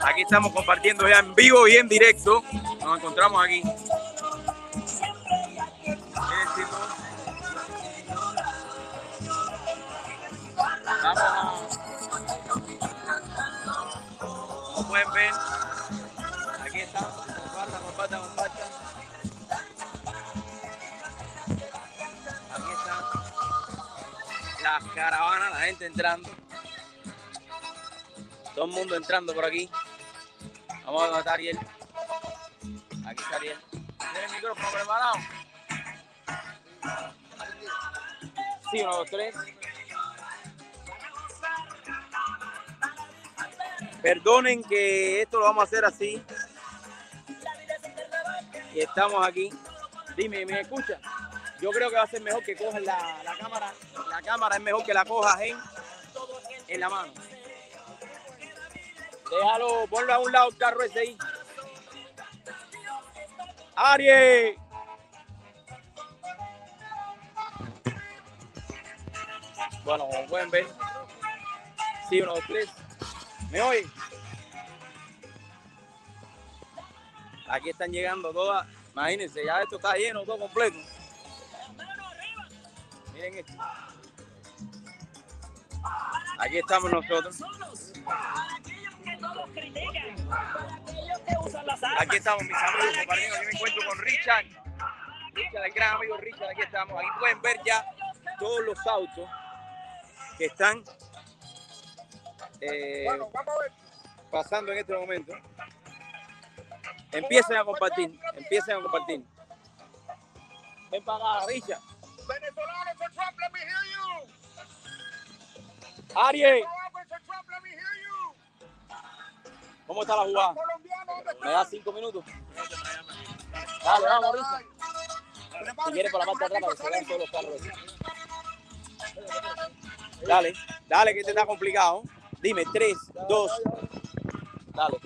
Aquí estamos compartiendo ya en vivo y en directo. Nos encontramos aquí. Como pueden ver, aquí estamos, compartan, compartan, compartan. Aquí están las caravanas, la gente entrando. Todo el mundo entrando por aquí. Vamos a ver a Ariel. Aquí está Ariel. ¿Tiene el micrófono preparado? Sí, uno, dos, tres. Perdonen que esto lo vamos a hacer así. Y estamos aquí. Dime, ¿me escucha? Yo creo que va a ser mejor que cojas la, la cámara. La cámara es mejor que la cojas en, en la mano. Déjalo, ponlo a un lado carro ese ahí. ¡Aries! Bueno, como pueden ver. Sí, uno, dos, tres. ¿Me oyen? Aquí están llegando todas. Imagínense, ya esto está lleno, todo completo. Miren esto. Aquí estamos nosotros. Aquí estamos, mis amigos, compañeros. Aquí me encuentro con Richard. Richard, el gran amigo Richard. Aquí estamos. Aquí pueden ver ya todos los autos que están eh, pasando en este momento. Empiecen a compartir. Empiecen a compartir. Ven para acá, Richard. Venezolano for Trump, let me hear you. Aries, ¿cómo está la jugada? Colombiano, ¿dónde ¿Me das cinco minutos? Dale, vamos, está? Si quieres, por la parte de atrás para que se vean todos los carros. Dale, dale, que este está complicado. Dime, 3, 2, dale.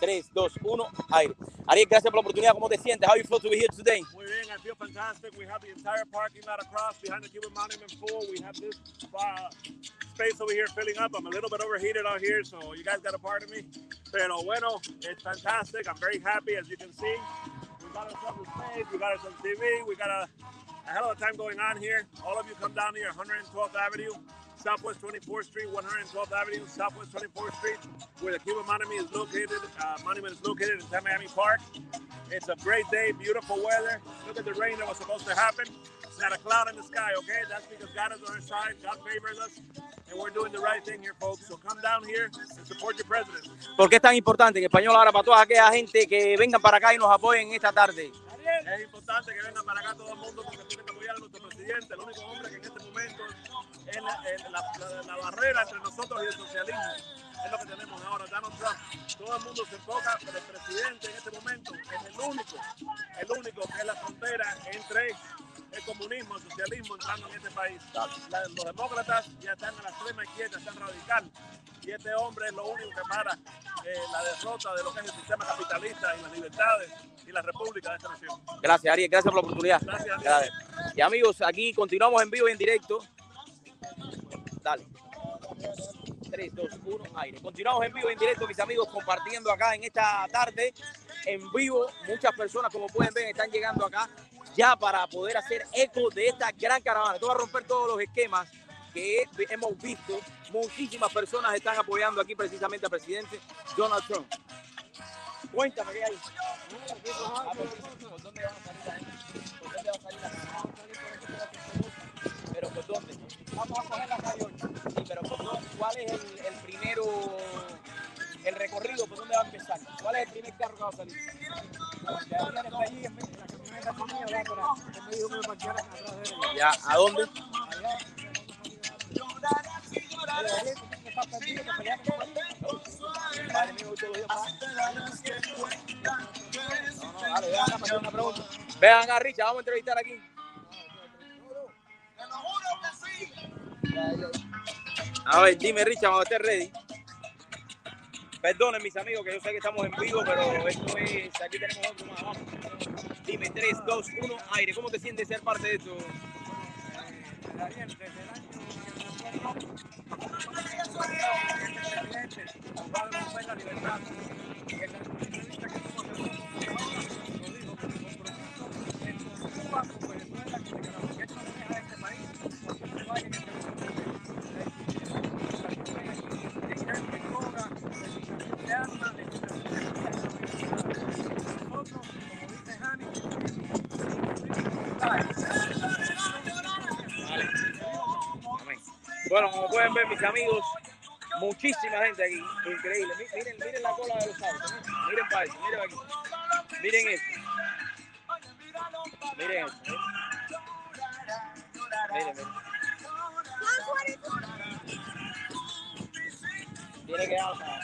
3, 2, 1, aire. Ariel, gracias por la oportunidad. ¿Cómo te sientes? How you feel to be here today? Muy bien, I feel fantastic. We have the entire parking lot across behind the Cuban Monument full. We have this uh, space over here filling up. I'm a little bit overheated out here, so you guys got a part of me. Pero bueno, it's fantastic. I'm very happy, as you can see. We got ourselves a stage, we got ourselves TV, we got a, a hell of a time going on here. All of you come down here, 112th Avenue. Southwest 24th Street, 112th Avenue, Southwest 24th Street, where the Cuban Monument is located. Uh, monument is located in Miami Park. It's a great day, beautiful weather. Look at the rain that was supposed to happen. It's not a cloud in the sky, okay? That's because God is on our side. God favors us, and we're doing the right thing here, folks. So come down here and support your president. ¿Por qué es tan importante en español ahora para toda aquella gente que vengan para acá y nos apoyen esta tarde? Es importante que vengan para acá todo el mundo porque tienen que apoyar a nuestro presidente, el único hombre que en este momento es la barrera entre nosotros y el socialismo. Es lo que tenemos ahora, Donald Trump. Todo el mundo se enfoca, pero el presidente en este momento es el único, el único que es la frontera entre el comunismo, el socialismo entrando en este país. La- los demócratas ya están a la extrema izquierda, están radical. Y este hombre es lo único que para eh, la derrota de lo que es el sistema capitalista y las libertades y la república de esta nación. Gracias, Ariel. Gracias por la oportunidad. Gracias, Gracias. Y amigos, aquí continuamos en vivo y en directo. Dale. 3, 2, 1, aire. Continuamos en vivo y en directo, mis amigos, compartiendo acá en esta tarde. En vivo, muchas personas, como pueden ver, están llegando acá ya para poder hacer eco de esta gran caravana. Esto va a romper todos los esquemas que hemos visto. Muchísimas personas están apoyando aquí precisamente al presidente Donald Trump. Cuéntame qué hay. ¿por dónde a salir? ¿Por dónde va a salir la? ¿Pero por dónde? Vamos a coger la calle 8. Sí, pero. ¿cuál es el primero, el recorrido? ¿Por dónde va a empezar? ¿Cuál es el primer carro que va a salir? Ya, ¿a dónde? Vean acá, Richard, vamos a entrevistar aquí. A ver, dime, Richard, cuando estés ready. Perdonen, mis amigos, que yo sé que estamos en vivo, pero esto es. Aquí tenemos otro más. Vamos. Dime, 3, 2, 1, aire. ¿Cómo te sientes ser parte de esto? libertad. Es la entrevista que tuvo hace poco. Ahora lo dijo con compromiso en su paso por Venezuela que Nicaragua. Que esto no deja este país porque no vaya que se de gente, de droga, de de armas, de nosotros, como dice Hani, Amén. Bueno, como pueden ver, mis amigos, muchísima gente aquí. Increíble. Mi- Miren, miren la cola de los autos. Miren, para eso, miren aquí. Miren esto. Miren esto. Miren, miren. Tiene que alzar.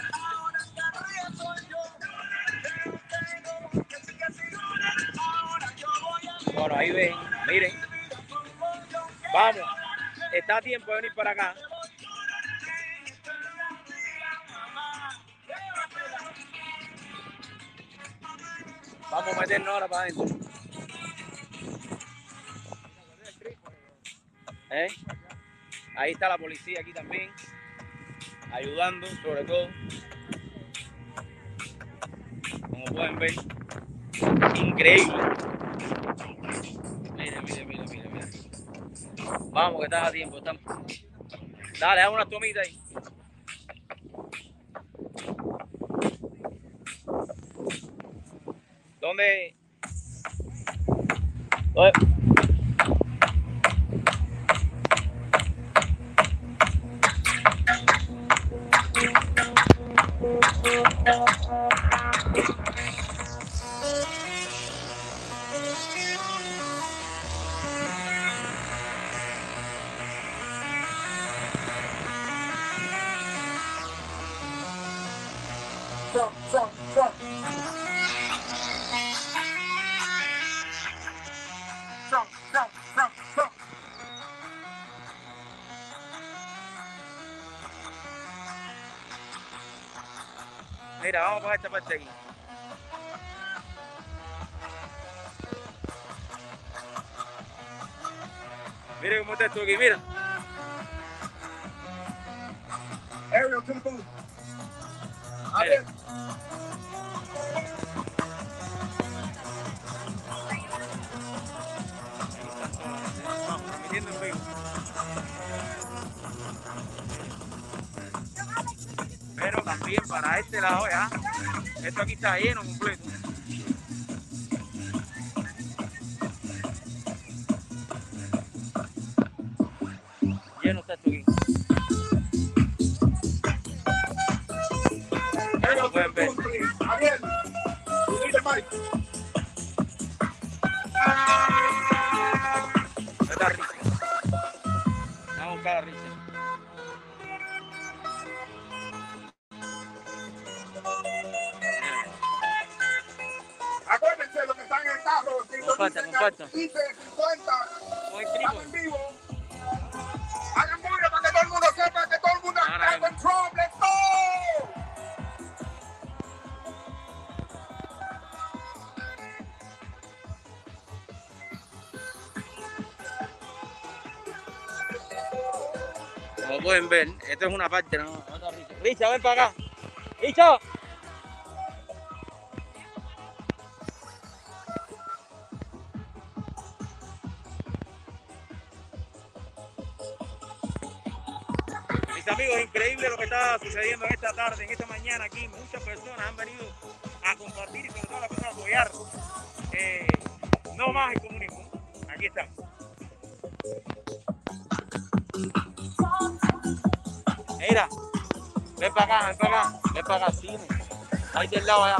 Bueno, ahí ven, miren. Vamos, está a tiempo de venir para acá. Vamos a meternos ahora para adentro. ¿Eh? Ahí está la policía aquí también, ayudando sobre todo. Como pueden ver, increíble. Miren, miren, miren, miren, miren. Vamos, que estás a tiempo. Estamos. Dale, haz una tomita ahí. ¿Dónde? ¿Dónde? Parte aquí. Mira cómo está esto aquí, mira. Esto es una parte, ¿no? Richard, ven para acá. Richard. Mis amigos, increíble lo que está sucediendo en esta tarde, en esta mañana aquí. Ahí del lado allá.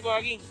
de Vogue.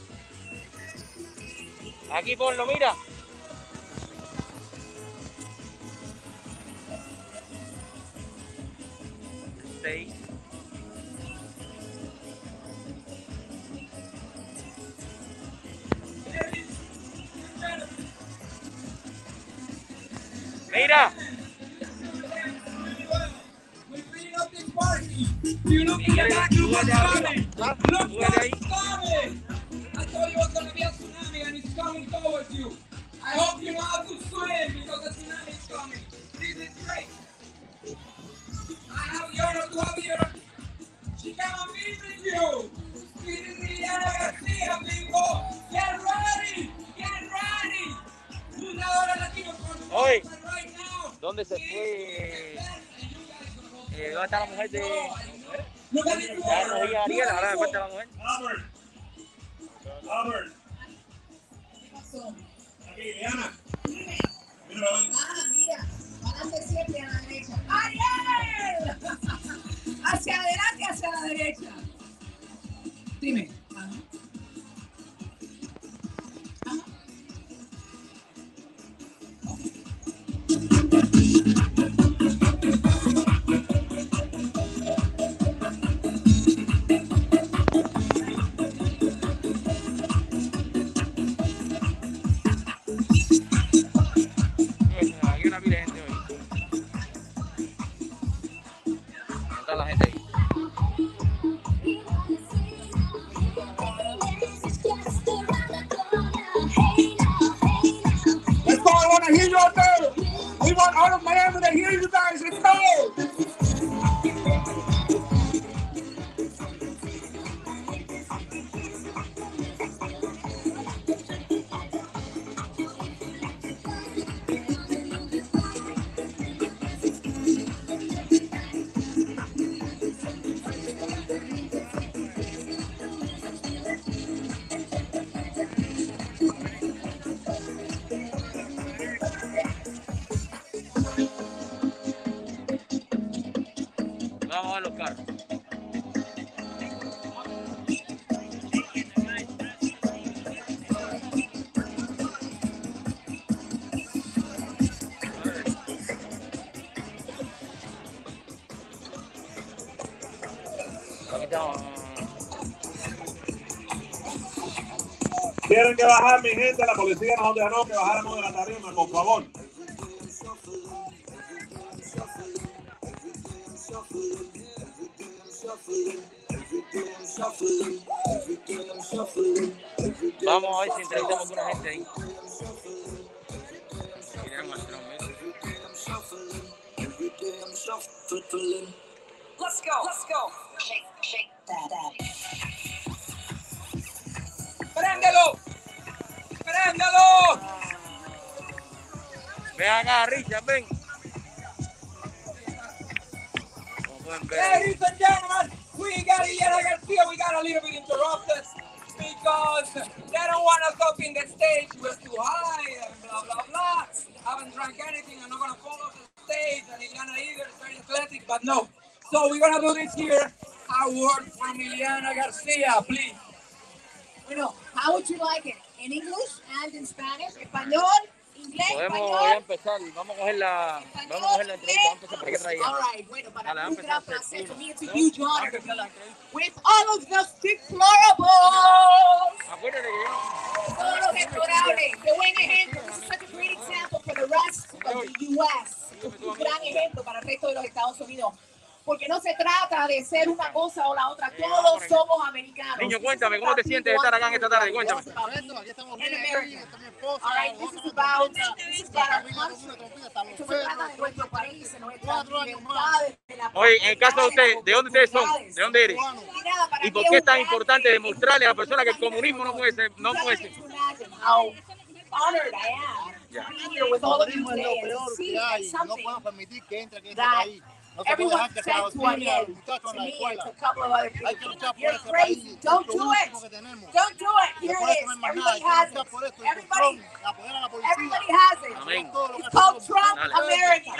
que bajar, mi gente. La policía nos ordenó que bajáramos de la tarima, por favor. Vamos a ver si entrevistamos a una gente ahí. vamos a coger la, vamos a coger la entrevista, vamos a empezar por qué traía. All right, bueno, para Dale, mí será placer to meet you, John, with all of the deplorables. Acuérdate que yo... Todos los deplorables. Qué buen ejemplo. This is such a great example for the rest of the U.S. Un gran ejemplo para el resto de los Estados Unidos porque no se trata de ser una cosa o la otra. Todos somos americanos. Niño, cuéntame, ¿cómo te sientes de estar acá en esta tarde? Cuéntame. Oye, en caso de usted, ¿de dónde ustedes son? ¿De dónde eres? ¿Y por qué es tan importante demostrarle a la persona que el comunismo no puede ser? No puede ser? honored I am yeah. here with all of you today and see Everyone said to me, to me to a couple of other people, you're crazy. Don't do it. Don't do it. Here it is. Everybody has it. Everybody, everybody has it. It's called Trump America.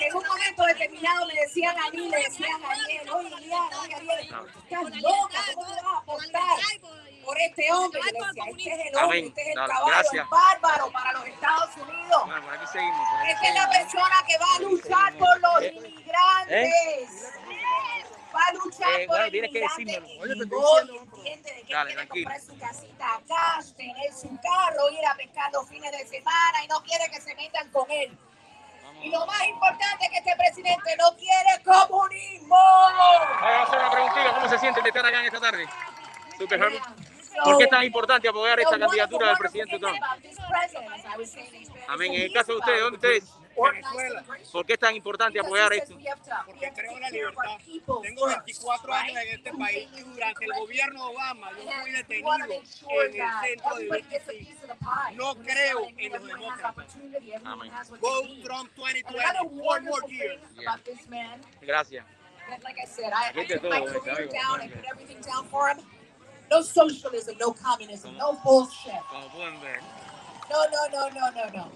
en un momento determinado le decían a mí, le decían a él, oye oye Ariel, estás loca, ¿cómo te vas a apostar por este hombre? Y este es el hombre, este es el caballo, el bárbaro para los Estados Unidos. Esta es la persona que va a luchar por los inmigrantes. Va a luchar eh, por bueno, el inmigrante hoy entiende de que quiere comprar su casita acá, tener su carro, ir a pescar los fines de semana y no quiere que se metan con él. Y lo más importante es que este presidente no quiere comunismo. Vamos a hacer una preguntita. ¿Cómo se siente de estar acá en esta tarde? Super. ¿Por qué es tan importante apoyar esta candidatura del presidente Trump? Amén. En el caso de ustedes, ¿dónde ustedes? Venezuela. ¿Por qué es tan importante apoyar esto? Porque creo en la libertad. Tengo 24 años en este país y durante el gobierno de Obama yo fui detenido en el centro de. No creo en los demócratas. Amén. Go Trump 2020, four more years. Gracias. Like I said, I, I Gente put my todo, career amigo. down, I put everything down for him. No socialism, no communism, no bullshit. Como pueden ver. No, no, no, no, no, no.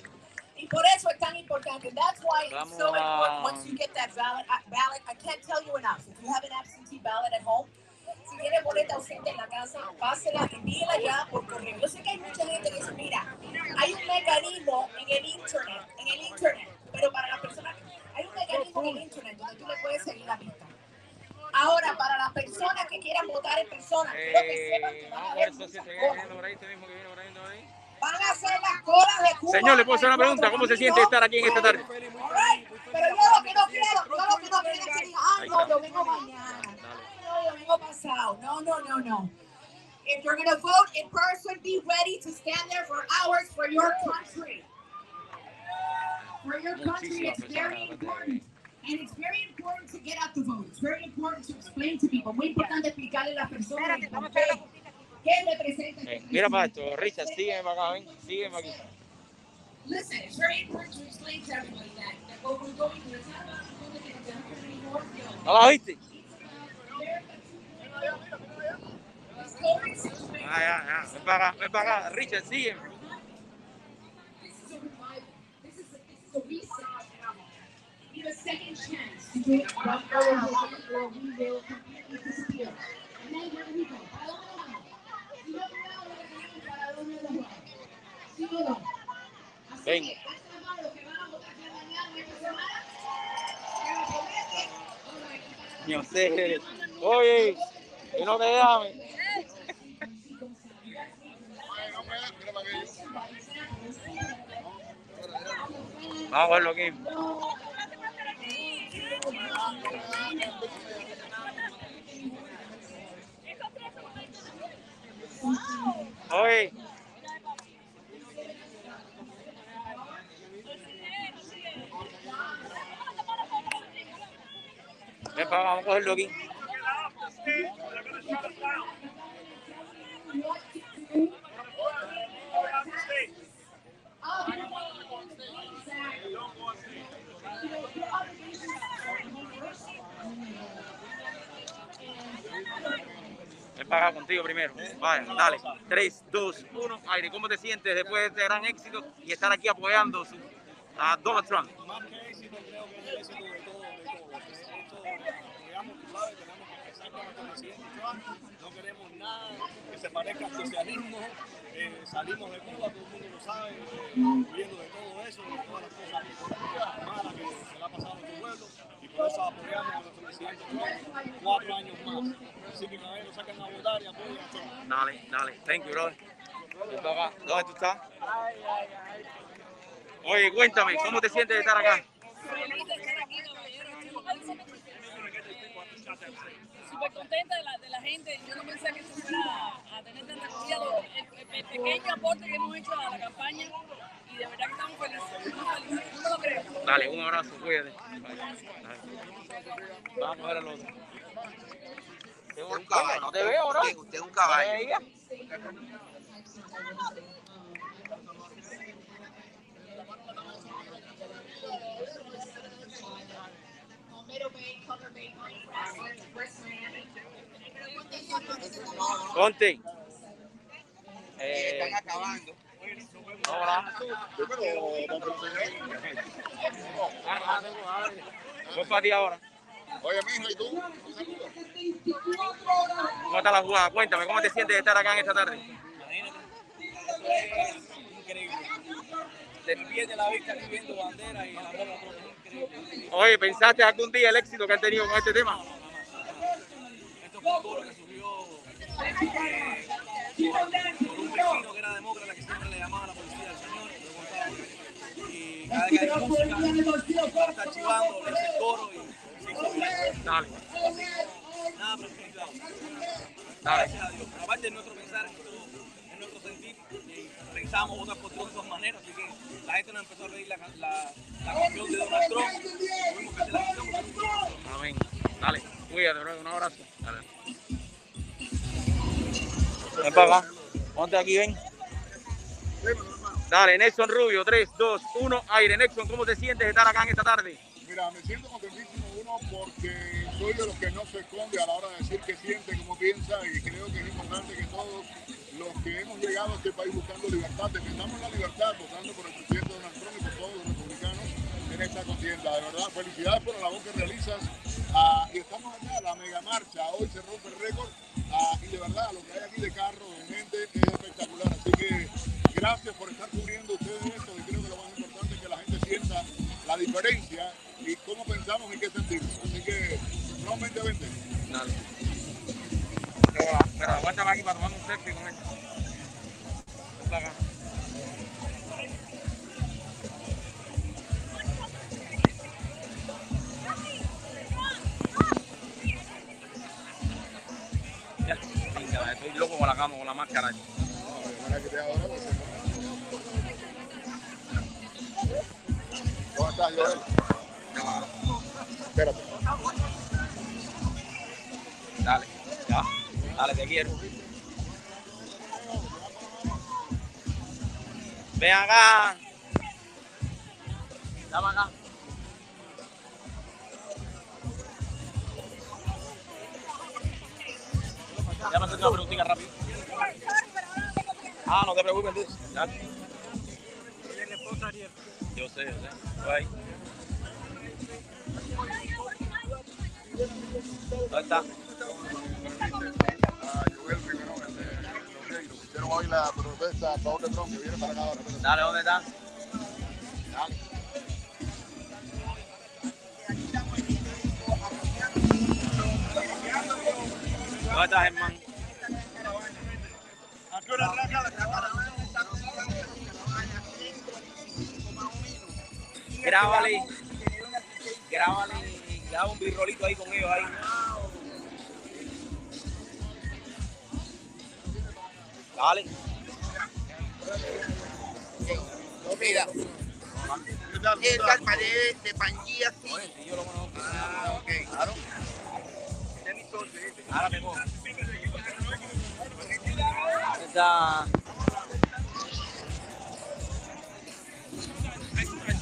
Y por eso es tan importante. That's why it's so Vamos important once you get that ballot. uh, ballot. I can't tell you enough. If you have an absentee ballot at home, si tiene boleta ausente en la casa, pásela, envíela ya por correo. Yo sé que hay mucha gente que dice, mira, hay un mecanismo en el internet, en el internet, pero para las personas, hay un mecanismo en el internet donde tú le puedes seguir la pista. Ahora, para las personas que quieran votar en persona, quiero que sepan que Eh, van a vamos haber ver, muchas ¿te Van a hacer las colas de Cuba. Señor, ¿le puedo hacer una pregunta? ¿Cómo se siente estar aquí en esta tarde? Pero yo lo que no quiero, yo lo que no quiero es que diga, ay, no, yo vengo mañana. No, yo vengo pasado. No, no, no, no. If you're going to vote in person, be ready to stand there for hours for your country. For your country, it's very important. And it's very important to get out the vote. It's very important to explain to people. Muy importante explicarle a las personas qué, qué representa. Eh, mira para esto, Richard, sígueme para acá, ven, sígueme aquí. Listen, it's very important to explain to everybody that, that what we're going through, Ah, ya, ya, ven para acá, ven para acá, Richard, sígueme. is a revival. This is a, this is a reset. We a second chance to do it one or or we will completely disappear. And then where do we go? Para Yo sé. Oye, que no te llames. Vamos a verlo aquí. Oye. Ven acá, vamos a cogerlo aquí. Para acá contigo primero. Vaya, dale. 3, 2, 1. Aire, ¿cómo te sientes después de este gran éxito y estar aquí apoyando a Donald Trump? Más que éxito, creo que es el éxito de No queremos nada que se parezca al socialismo. Eh, salimos de Cuba, todo el mundo lo sabe, eh, huyendo de todo eso, de todas las cosas malas que se le ha pasado a nuestro pueblo. Y por eso apoyamos a nuestro presidente cuatro años más. Así que caballero, saquen a votar y a. Dale, dale. Thank you, brother. ¿Dónde tú estás? Oye, cuéntame, ¿cómo te sientes de estar acá? Súper contenta de la, de la gente. Yo no pensé que esto fuera a tener tanta acogida. El, el- el pequeño aporte que hemos hecho a la campaña y de verdad que estamos felices. No me lo creo. Dale, un abrazo, cuídate. Vamos a ver al otro. un caballo. No te veo. Usted, usted es un caballo. Conte. Eh, están acabando. hola. Voy para ti ahora. Oye, mijo, ¿y tú? ¿Cómo está la jugada? Cuéntame, ¿cómo te sientes de estar acá en esta tarde? Imagínate. Es increíble. Te pierde la vista aquí viendo banderas y la bola. Es. Oye, ¿pensaste algún día el éxito que han tenido con este tema? Esto fue todo lo que vecino que era demócrata que siempre le llamaba a la policía al señor. Y cada vez que está chivando, le coro y. Dale, Nada, pero. Aparte de nuestro es nuestro pensamos otras de todas maneras, así que la gente nos empezó a pedir la, canción de Donald Trump. Amén. Dale, cuídate. Un abrazo. Dale. Ven para acá. Ponte aquí, ven. Dale, Nelson Rubio, 3, 2, 1, aire. Nelson, ¿cómo te sientes de estar acá en esta tarde? Mira, me siento contentísimo, uno, porque soy de los que no se esconde a la hora de decir qué siente, cómo piensa, y creo que es importante que todos los que hemos llegado a este país buscando libertad, defendamos la libertad, votando por el presidente Donald Trump y por todos los republicanos en esta contienda. De verdad, felicidades por la labor que realizas. Ah, y estamos acá, la mega marcha, hoy se rompe el récord, y de verdad, lo que hay aquí de carro, de gente, es espectacular. Así que gracias por estar cubriendo ustedes esto, y creo que lo más importante es que la gente sienta la diferencia y cómo pensamos y qué sentimos. Así que, nuevamente, vente. Dale. Pero, pero aguántame aquí para tomar un selfie con él. Con la cama, con la máscara. ¿Cómo estás, Joel? Espérate. Dale, ya. Dale, te quiero. Ven acá. Dame acá. Déjame hacer una preguntita rápido. Ah, no te preocupes. Ya. Yo sé, yo sé. Ahí. ¿Dónde está? La protesta que viene para. Dale, ¿dónde está? Dale. ¿Dónde está, Germán? Grábale. Grábale. Graba un birrolito ahí con ellos ahí. Dale. Mira, el de Pangía, sí. Oye, sí, yo lo conozco. Ah, ok. Claro. Ahora.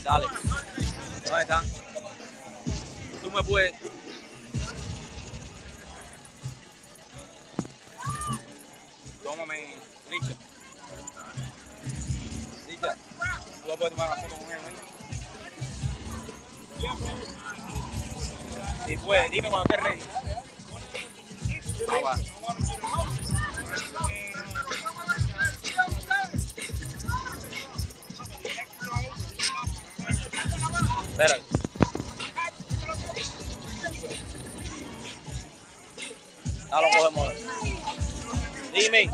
Dale. ¿Dónde está? Tú me puedes. Tómame, Richard. Richard, tú poder tomar la foto con él. Si puedes, dime cuando estés ready. Va. Espera. Ya lo cogemos. Dime.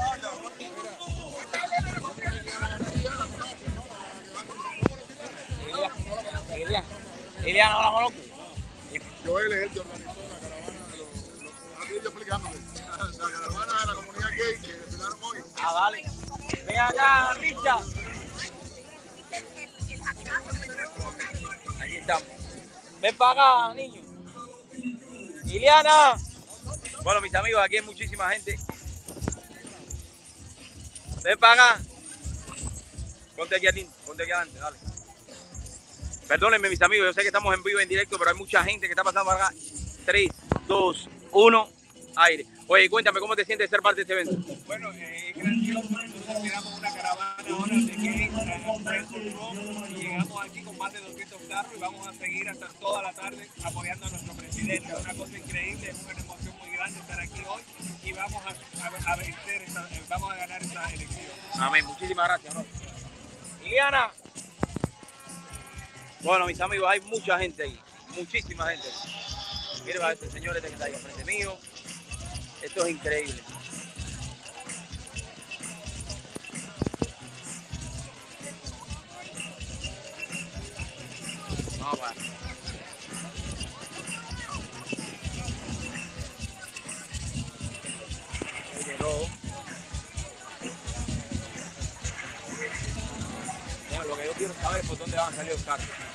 Ilia, Ilia, no la conozco. Es el organizó yo explicándole. La caravana de la comunidad gay que desfilaron hoy. Ah, dale. Ven acá, Richard. Aquí estamos. Ven para acá, niño. Iliana. Bueno, mis amigos, aquí hay muchísima gente. Ven para acá. Ponte aquí, Atín. Ponte aquí adelante, dale. Perdónenme, mis amigos, yo sé que estamos en vivo, en directo, pero hay mucha gente que está pasando para acá. 3, 2, 1, aire. Oye, cuéntame, ¿cómo te sientes de ser parte de este evento? Bueno, eh, grandioso. Nosotros tiramos una caravana ahora de y llegamos aquí con más de 200 carros y vamos a seguir hasta toda la tarde apoyando a nuestro presidente. Es una cosa increíble, es una emoción muy grande estar aquí hoy y vamos a, a, a vencer, esta- eh, vamos a ganar esta elección. Amén, muchísimas gracias. Liliana. Bueno, mis amigos, hay mucha gente ahí, muchísima gente. Miren a este señor este que está ahí enfrente mío. Esto es increíble. Ahí llegó. Bueno, lo que yo quiero saber es por dónde van a salir los carros.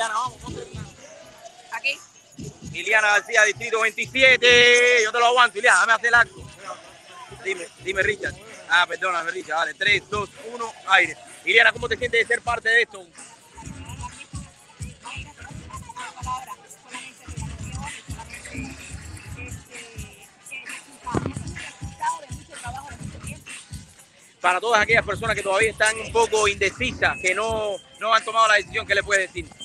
Liliana, vamos. Aquí. Liliana García, Distrito 27. Yo te lo aguanto, Liliana, dame hacer el acto. Dime, dime, Richard. Ah, perdóname, Richard. Dale, 3, 2, 1, aire. Liliana, ¿cómo te sientes de ser parte de esto? Para todas aquellas personas que todavía están un poco indecisas, que no, no han tomado la decisión, ¿qué le puedes decir?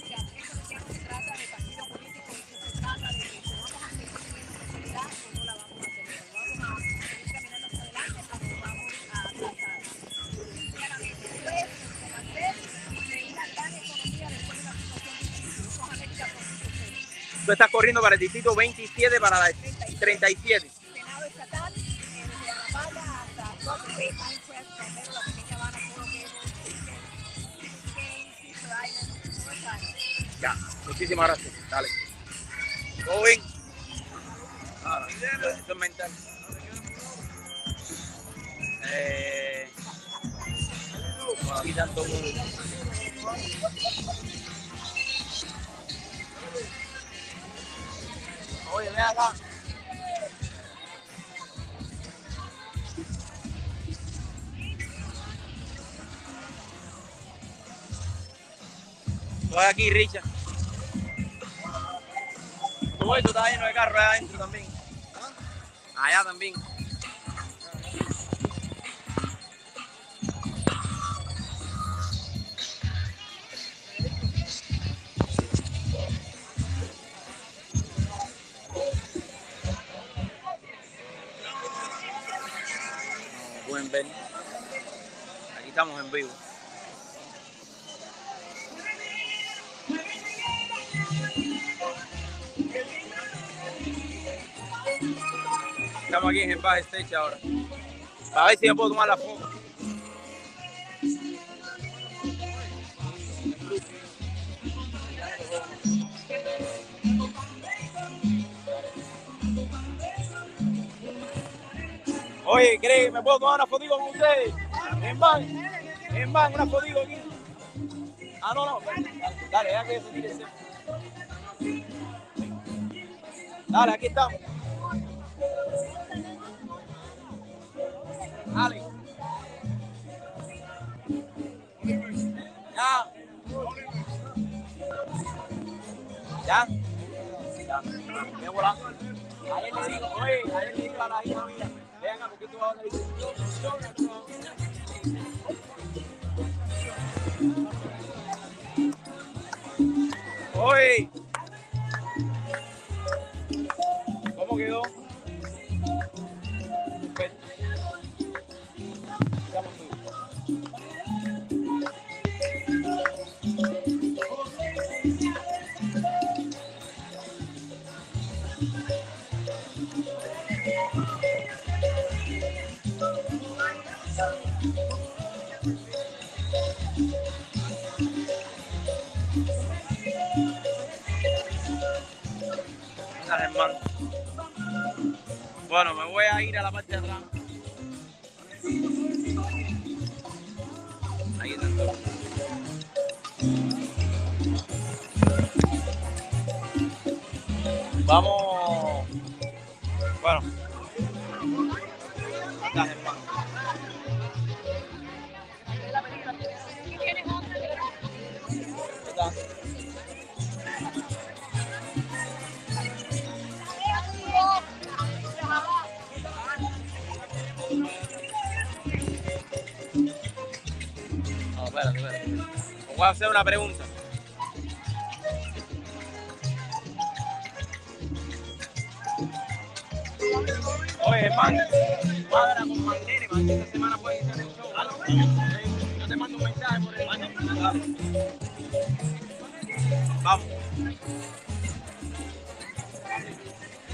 Tú estás corriendo para el Distrito 27, para la 37. Senado estatal, eh, desde Alabama hasta Rock Creek, Pinecrest, Romero, la pequeña Habana, Coral Gables, Kane, Sister Island, toda esa área. Ya, muchísimas gracias. Dale. ¿Todo bien? Ah, Oye, ven acá. Estoy aquí, Richard. Todo esto está lleno de carros allá adentro también. Allá también. Aquí estamos en vivo. Estamos aquí en el backstage ahora. Para ver si me puedo tomar la foto. Oye, ¿cree me puedo tomar una fotito con ustedes? En van, en van, una fotito aquí. Ah, no, no, dale, dale, que se tire ese. Dale, aquí estamos. Dale. Ya. Ya. Ya. Me volando. Ayer le digo, oye, ayer le digo a la hija mía, venga. Oye. ¿Cómo quedó? Bueno, me voy a ir a la parte de atrás. Ahí están todos. Vamos. Voy a hacer una pregunta. Oye, hermano, cuadra con para que esta semana puede estar el show. Yo te mando un mensaje por el Dale. Vamos.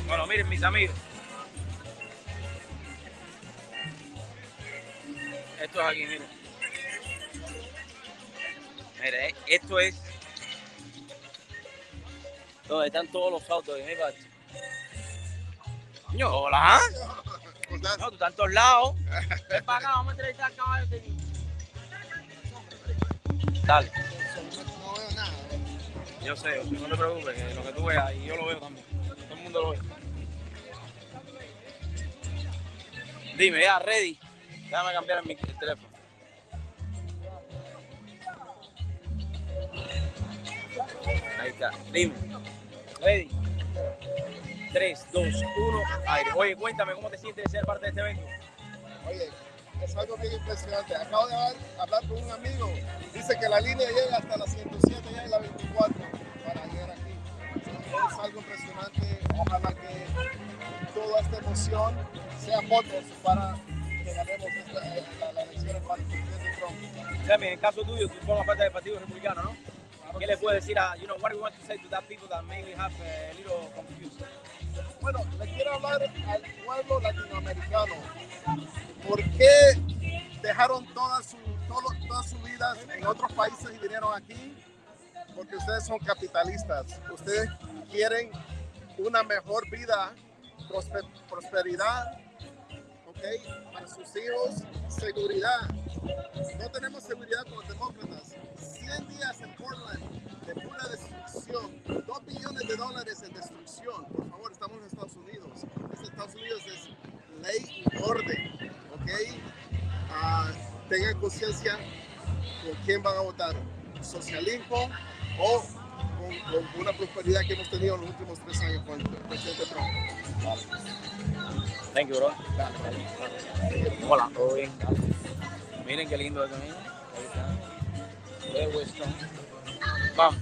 Bueno, miren mis amigos. Esto es aquí, miren. Mira, eh, esto es donde están todos los autos de mi parte. Hola. No, tú estás en todos lados. Ven para acá, vamos a entrevistar al caballo. Dale. No veo nada. Yo sé, yo sé, no te preocupes, que lo que tú veas, y yo lo veo también. Todo el mundo lo ve. Dime, ya, ready. Déjame cambiar el teléfono. Dime. Ready. 3, 2, 1, aire. Oye, cuéntame cómo te sientes de ser parte de este evento. Oye, es algo bien impresionante. Acabo de hablar, hablar con un amigo. Dice que la línea llega hasta la 107 y la 24 para llegar aquí. Es algo impresionante. Ojalá que toda esta emoción sea votos para que ganemos esta, la, la elección para el presidente Trump. Sammy, en el caso tuyo, tú formas parte del Partido Republicano, ¿no? ¿Qué le puedes decir a, you know, what do you want to say to that people that maybe have a little confused? Bueno, le quiero hablar al pueblo latinoamericano. ¿Por qué dejaron todas su, todo- todas sus vidas en otros países y vinieron aquí? Porque ustedes son capitalistas. Ustedes quieren una mejor vida, prospe- prosperidad, ¿ok? Para sus hijos, seguridad. No tenemos seguridad con los demócratas. 100 días en Portland de pura destrucción. 2 billones de dólares en destrucción. Por favor, estamos en Estados Unidos. Este Estados Unidos es ley y orden. ¿Ok? Ah, tengan conciencia con quién van a votar. Socialismo o con, con una prosperidad que hemos tenido en los últimos tres años con el presidente Trump. Thank you, bro. Hola, todo bien. Miren qué lindo esto, miren. Ahí está. De Weston. Vamos.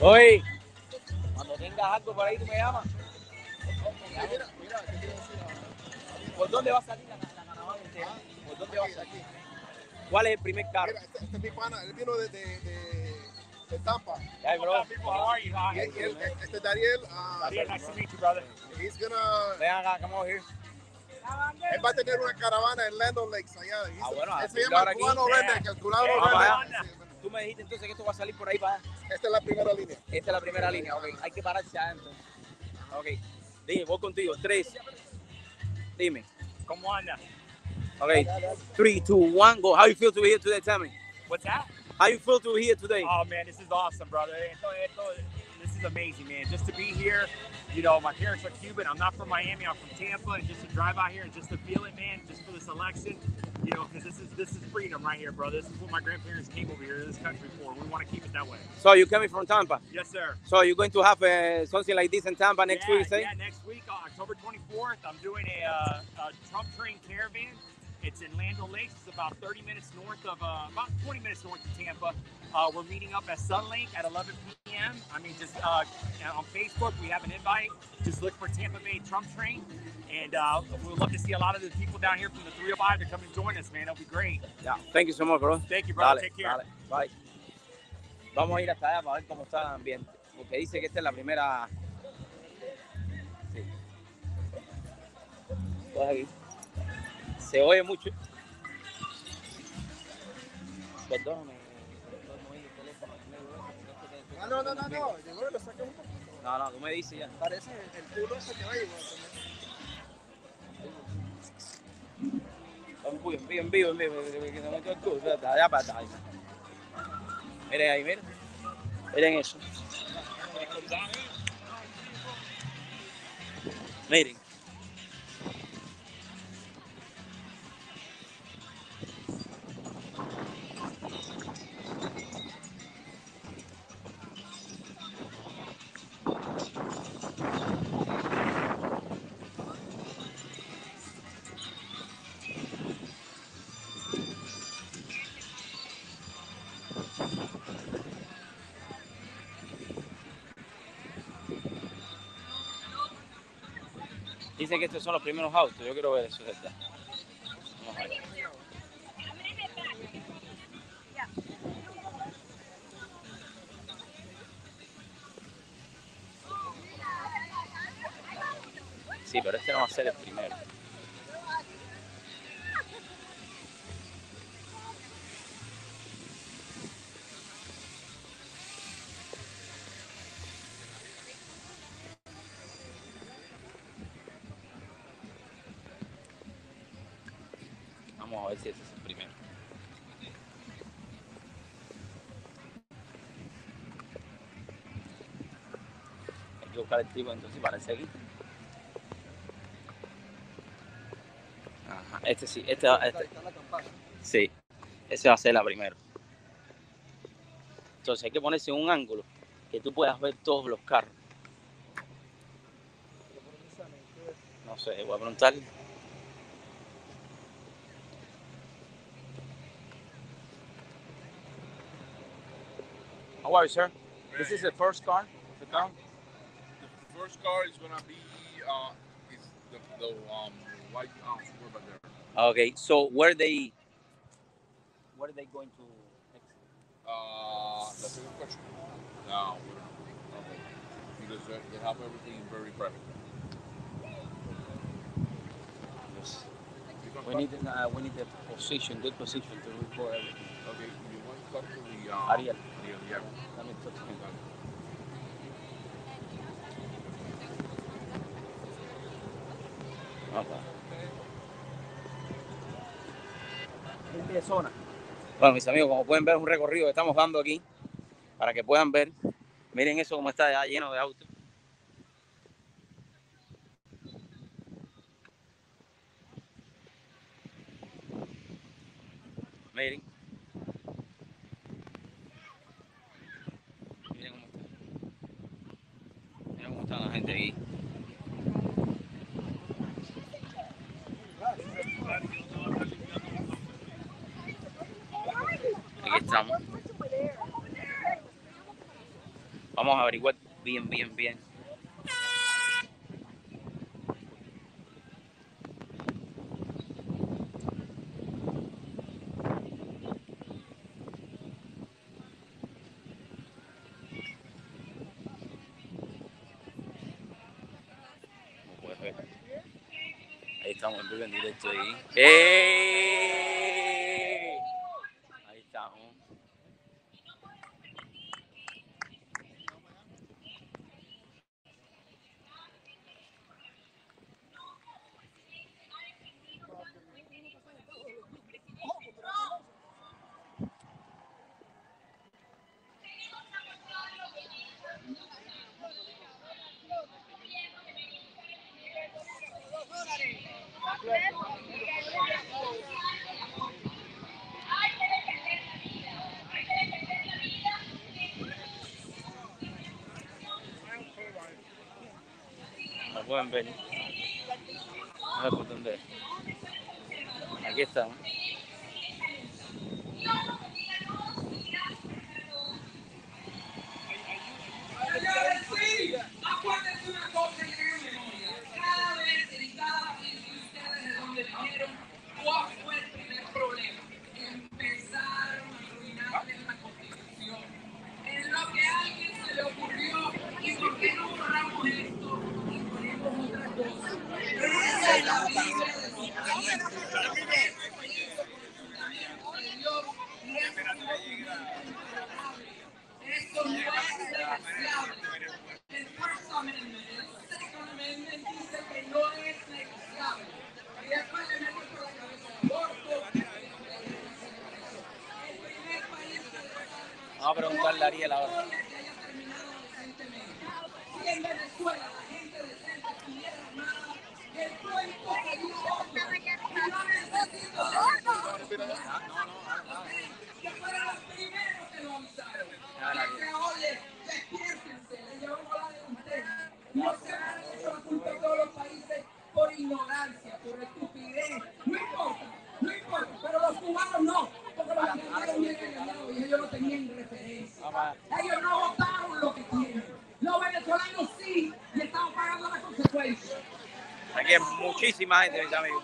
Oye, cuando tengas algo por ahí, tú me llamas. Mira, mira, ¿qué quiero decir ahora? ¿Por dónde va a salir la, la caravana entera? ¿Por dónde va a salir? ¿Cuál es el primer carro? Mira, este, este es mi pana, él vino de, de, de, de Tampa. Hey, bro. How are you? Y, y él- este Dariel, ah, Yeah, nice to meet you, brother. he's gonna, Ven acá, come over here. Él va a tener una caravana en Landon Lakes allá. Ah, bueno, se llama el aquí. cubano redneck, el cubano redneck. Tú me dijiste entonces que esto va a salir por ahí para... Esta es la primera línea. Esta es la primera línea, ok. Hay que pararse adentro. Ok. Dime, voy contigo. Tres. Dime. ¿Cómo anda? Ok. Three, two, one, go. How you feel to be here today? Tell me. What's that? How you feel to be here today? Oh man, this is awesome, brother. This is amazing, man. Just to be here. You know, my parents are Cuban. I'm not from Miami. I'm from Tampa, and just to drive out here and just to feel it, man. Just for this election, you know, because this is this is freedom right here, bro. This is what my grandparents came over here to this country for. We want to keep it that way. So you're coming from Tampa. Yes, sir. So you're going to have uh, something like this in Tampa next yeah, week, say? Yeah, next week, uh, October 24th, I'm doing a, uh, a Trump train caravan. It's in Landell Lakes. It's about 30 minutes north of, uh, about 20 minutes north of Tampa. Uh, we're meeting up at Sun Lake at 11 p.m. I mean, just uh, on Facebook, we have an invite. Just look for Tampa Bay Trump Train. And uh, we'd love to see a lot of the people down here from the 305 to come and join us, man. It'll be great. Yeah. Thank you so much, bro. Thank you, brother. Dale, Take care. dale. Bye. Vamos a ir hasta allá para ver cómo está el ambiente. Porque dice que esta es la primera. Sí. Pues aquí. Se oye mucho. Perdóname. Ah, no, no, no, no. Llegó y lo saqué un poquito. No, no, tú me dices ya. Parece el, el culo ese que va que me allá para allá. Miren ahí, miren. Miren eso. Miren. Que estos son los primeros autos. Yo quiero ver eso de. Vamos a ver. Sí, pero este no va a ser el primero. El tipo entonces parece aquí. Ajá, este sí, este, va- este. Sí, ese va a ser la primero. Entonces hay que ponerse en un ángulo que tú puedas ver todos los carros. No sé, voy a preguntarle. How are you, sir? This is the first car. The. The first car is gonna be uh, is the, the um, white um, Suburban there. Okay, so where they, where are they going to? next? Uh, that's a good question. No, we don't know. Okay. Because they, they have everything very private. Yes. We need, uh, we need the position, good position to record everything. Okay, you want to talk to the uh, Ariel. Ariel, yeah. Let me talk to him. Okay. Bueno, mis amigos, como pueden ver, es un recorrido que estamos dando aquí para que puedan ver. Miren eso como está ya lleno de autos. Miren cómo está. Miren cómo está la gente aquí. Aquí estamos. Vamos a averiguar bien, bien, bien. Ahí estamos en vivo en directo ahí. ¡Eh! Ahí estamos. Lo pueden ver. A ver por dónde. es. Aquí estamos. Sí, acuérdense una cosa y tengan memoria. Cada vez y cada vez que ustedes de donde vinieron, ¿cuál fue el primer problema? Empezaron a arruinarles la constitución. En lo que a alguien se le ocurrió, ¿y por qué no borramos esto y ponemos otra cosa? Esa es la Biblia de Dios. Esto no es negociable. El First Amendment, el Second Amendment dice que no es negociable. Y después le meten por la cabeza el aborto. El primer país que Vamos a preguntarle a Ariel ahora. que haya terminado decentemente. Si en Venezuela la gente decente estuviera armada, el cuento sería otro. Y no necesito que fueran los primeros que lo avisaron. Y que, oye, despiértense, le llevó bola de ustedes. No se han hecho la culpa a todos los países por ignorancia, por estupidez. No importa, no importa, pero los cubanos no, porque los engañaron bien engañados y ellos no tenían referencia. Ellos no votaron lo que quieren. Los venezolanos sí, y están pagando las consecuencias. Aquí hay muchísima gente, mis amigos. No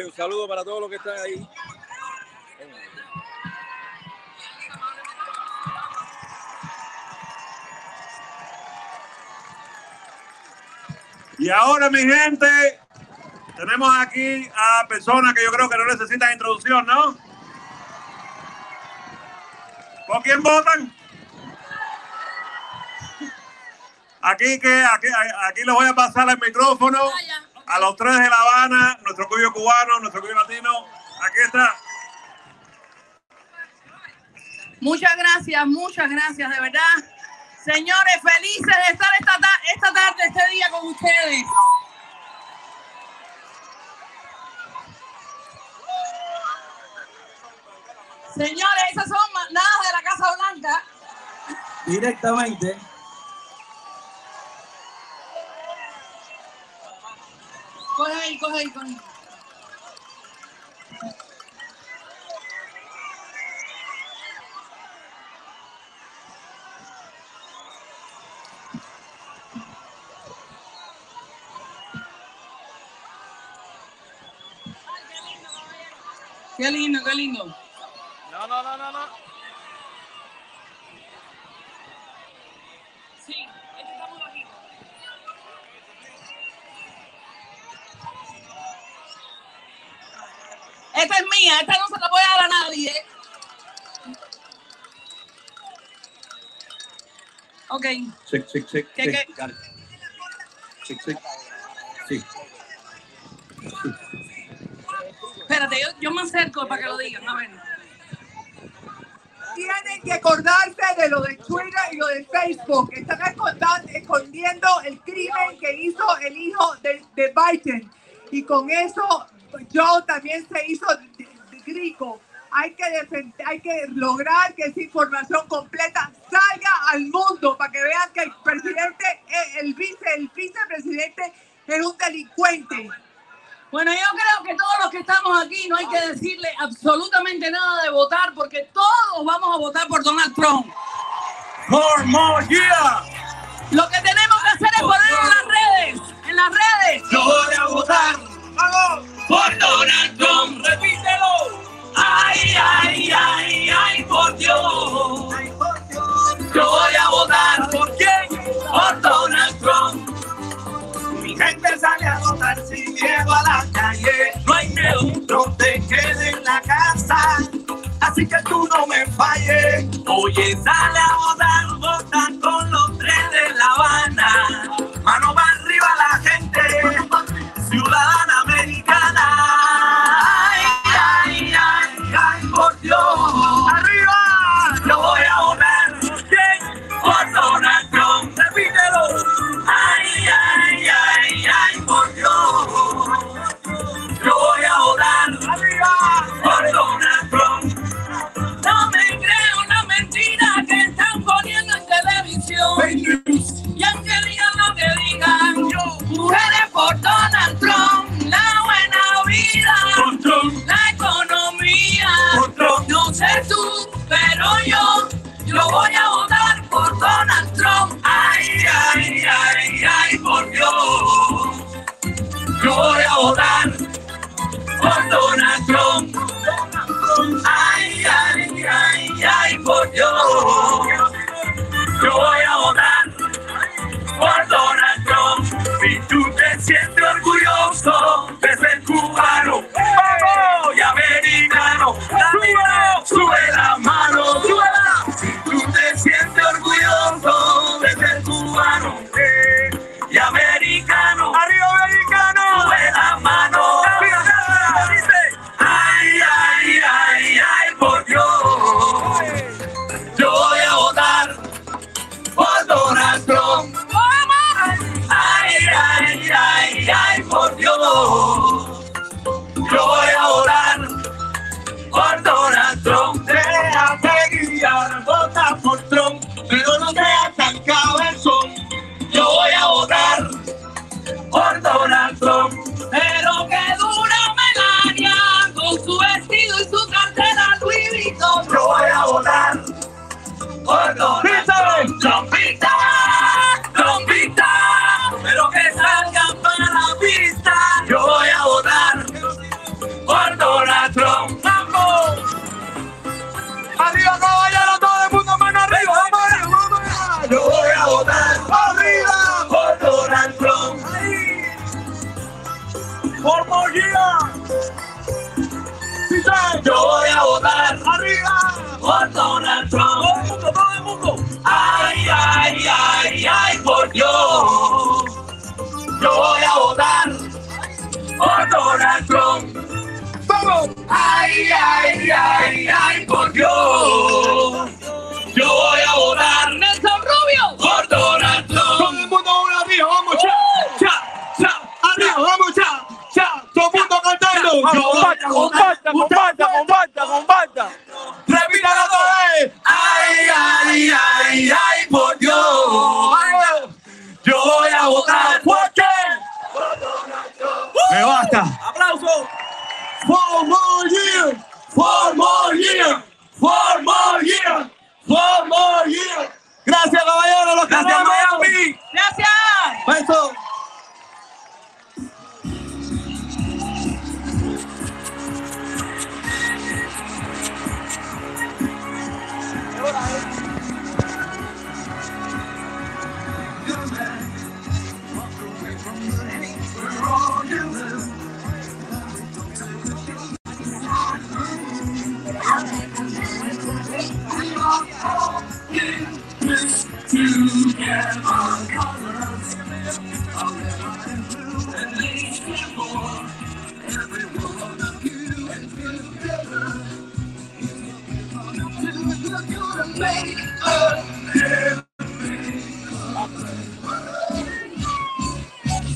Oye, un saludo para todos los que están ahí. Y ahora, mi gente, tenemos aquí a personas que yo creo que no necesitan introducción, ¿no? ¿Por quién votan? Aquí que aquí, aquí les voy a pasar el micrófono a los tres de La Habana, nuestro cuyo cubano, nuestro cuyo latino. Aquí está. Muchas gracias, muchas gracias, de verdad. Señores, felices de estar esta, ta- esta tarde, este día con ustedes. Señores, esas son manadas de la Casa Blanca. Directamente. Coge ahí, coge ahí. Qué lindo, qué lindo. No, no, no, no, no. Sí, este está muy bajito. Esta es mía, esta no se la voy a dar a nadie. Ok. Check, check, check. ¿Qué, check. qué? Check, check. Sí. Espérate, yo, yo me acerco para que lo digan. A ver. Tienen que acordarse de lo de Twitter y lo de Facebook. Están escondiendo el crimen que hizo el hijo de, de Biden. Y con eso Joe también se hizo grico. Hay que, defend- hay que lograr que esa información completa al mundo para que vean que el presidente, eh, el vice, el vicepresidente es un delincuente. Bueno, yo creo que todos los que estamos aquí no hay que decirle absolutamente nada de votar porque todos vamos a votar por Donald Trump. Four more years. Lo que tenemos que hacer es ponerlo en las redes. En las redes. Yo voy a votar. ¡Vamos! Por Donald Trump. Repítelo. Ay, ay, ay, ay, por Dios. Yo voy a votar. ¿Por quién? Por Donald Trump. Mi gente sale a votar sin miedo a la calle. No hay neutro, te quede en la casa. Así que tú no me falles. Oye, sale a votar, vota con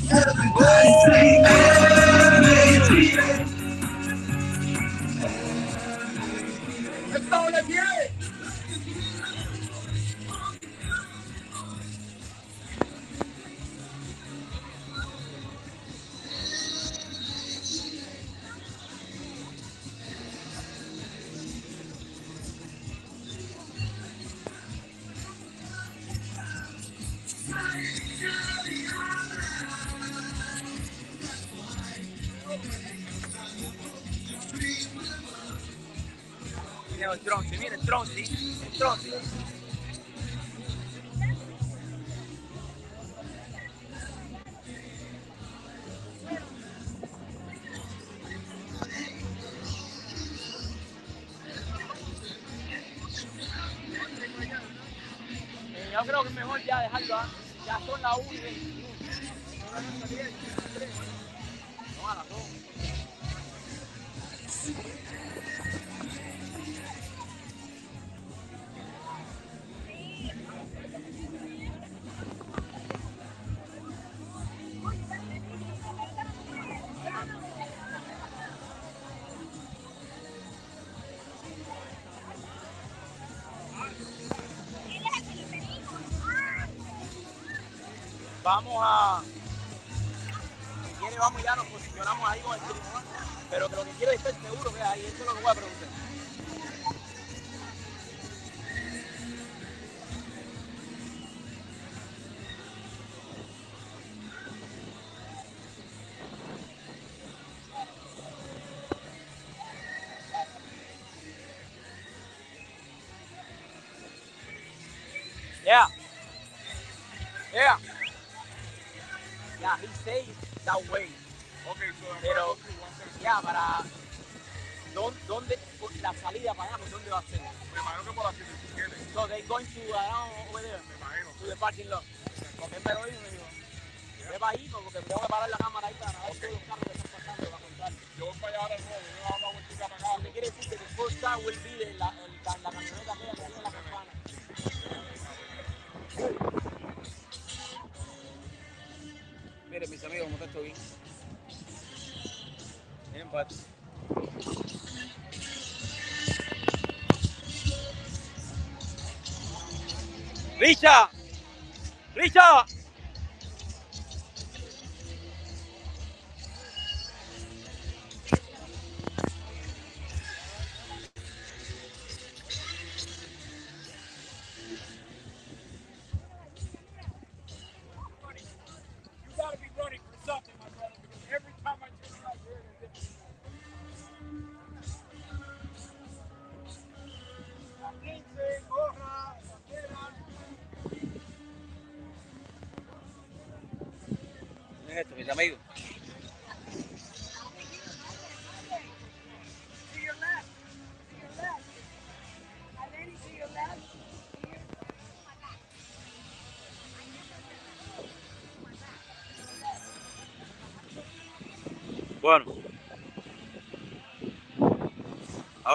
Estado Vamos a. Si quiere, vamos ya, nos posicionamos ahí con el tribunal. Pero que lo que quiero es estar seguro que ahí. Eso es lo que voy a preguntar.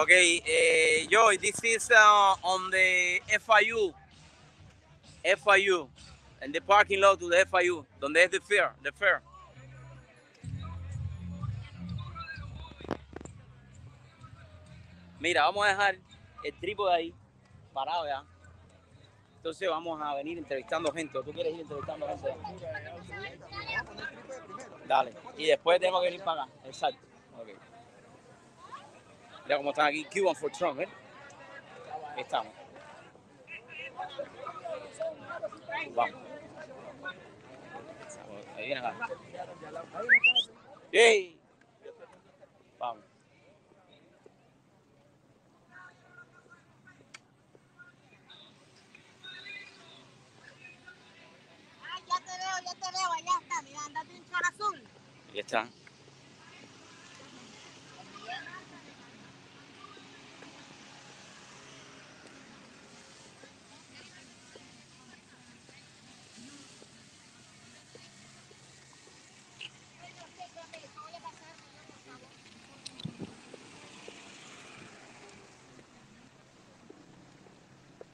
Okay, eh, Joy, this is uh, on the FIU. FIU. En the parking lot to the FIU, donde es the fair, the fair. Mira, vamos a dejar el trípode ahí, parado ya. Entonces vamos a venir entrevistando gente. ¿O ¿Tú quieres ir entrevistando gente? Dale. Y después tenemos que venir para acá. Exacto. Mira cómo están aquí. Cuban for Trump, ¿eh? Estamos. Vamos. Ahí viene acá. Vamos. Ya te veo, ya te veo, allá está, mira, andate chor azul. Ahí está.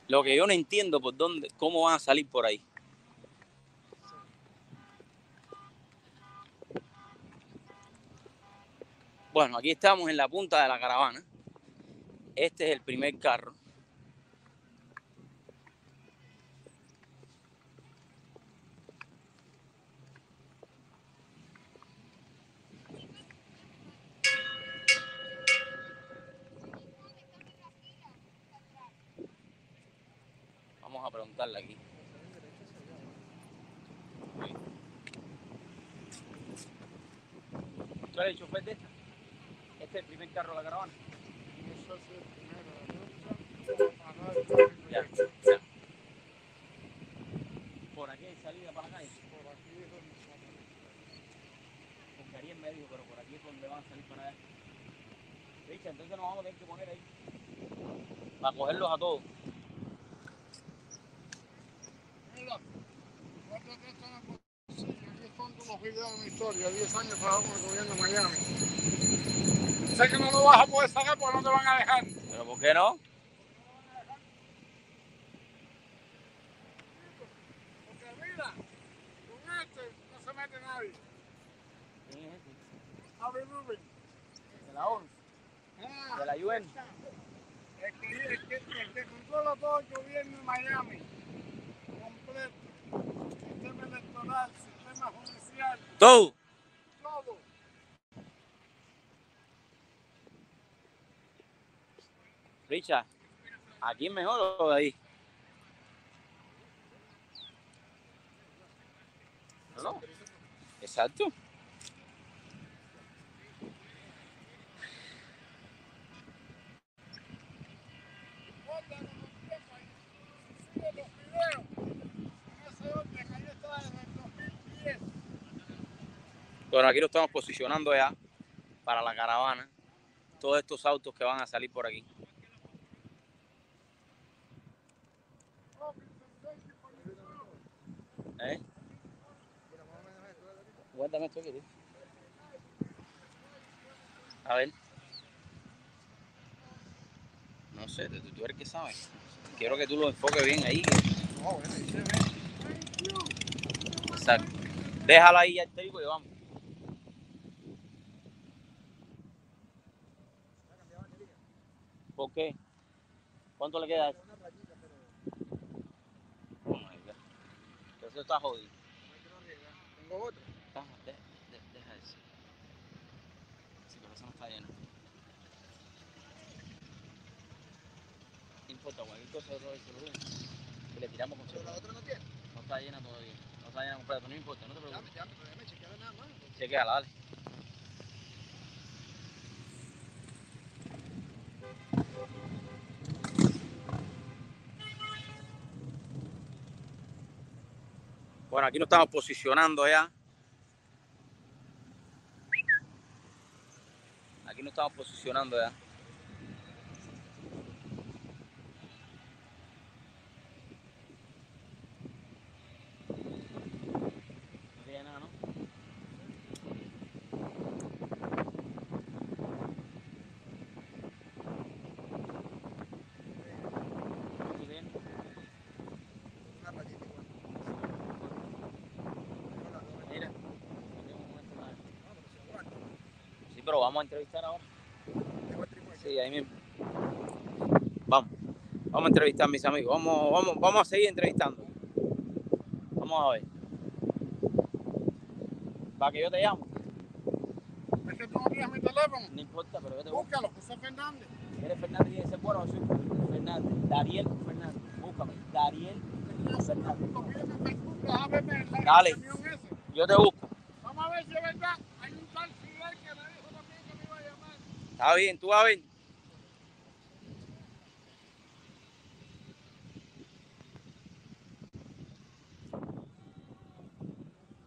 Lo que yo no entiendo por dónde, cómo van a salir por ahí. Bueno, aquí estamos en la punta de la caravana. Este es el primer carro. A preguntarle aquí. ¿Tú eres el chofer de esta? Este es el primer carro de la caravana. Ya, ya. Por aquí hay salida para la calle. Por aquí es donde Porque ahí en medio, pero por aquí es donde van a salir para allá. Richa, entonces nos vamos a tener que poner ahí. Para cogerlos a todos. Mi historia, 10 años trabajando con el gobierno de Miami. Sé que no lo vas a poder sacar porque no te van a dejar. ¿Pero por qué no? Porque mira, con este no se mete nadie. Harvey Rubin. De la ONU, de la UN. el que controla todo el gobierno de Miami. Completo. Sistema electoral, sistema judicial, Todo. todo. Richard, ¿aquí mejor o ahí? No. Exacto. En ese orden, ahí está desde el 2010. Bueno, aquí lo estamos posicionando ya para la caravana. Todos estos autos que van a salir por aquí. ¿Eh? Cuéntame esto, querido. A ver. No sé, tú, tú eres que sabes. Quiero que tú lo enfoques bien ahí. Exacto. Déjala ahí ya te digo y vamos. ¿Por qué? ¿Cuánto le queda? a eso? Oh my God. Eso está jodido. Tengo otro. De- de- deja eso. Sí, pero eso no está lleno. No importa, cualquier cosa de todo eso lo ves. Y le tiramos con ¿La otra no tiene? No está llena todavía. No está llena completa, no importa, no te preocupes. ya, pero déjame chequear nada más. Chequeala, dale. Bueno, aquí nos estamos posicionando ya. Aquí nos estamos posicionando ya. No tiene nada, ¿no? ¿Tú tienes? Una rayita igual. Mira. Sí, pero vamos a entrevistar ahora. Sí, ahí mismo. Vamos. Vamos a entrevistar a mis amigos. Vamos, vamos, vamos a seguir entrevistando. Vamos a ver. Para que yo te llamo. Es que tú no tienes mi teléfono. No importa, pero yo te busco. Búscalo, José Fernández. ¿Eres Fernández y ese bueno? Soy Fernández. Dariel Fernández. Búscame. Dariel Fernández. Dale. Yo te busco. Vamos a ver si es verdad. Hay un tal Fidel que me dijo también que me iba a llamar. Está bien, tú vas a ver.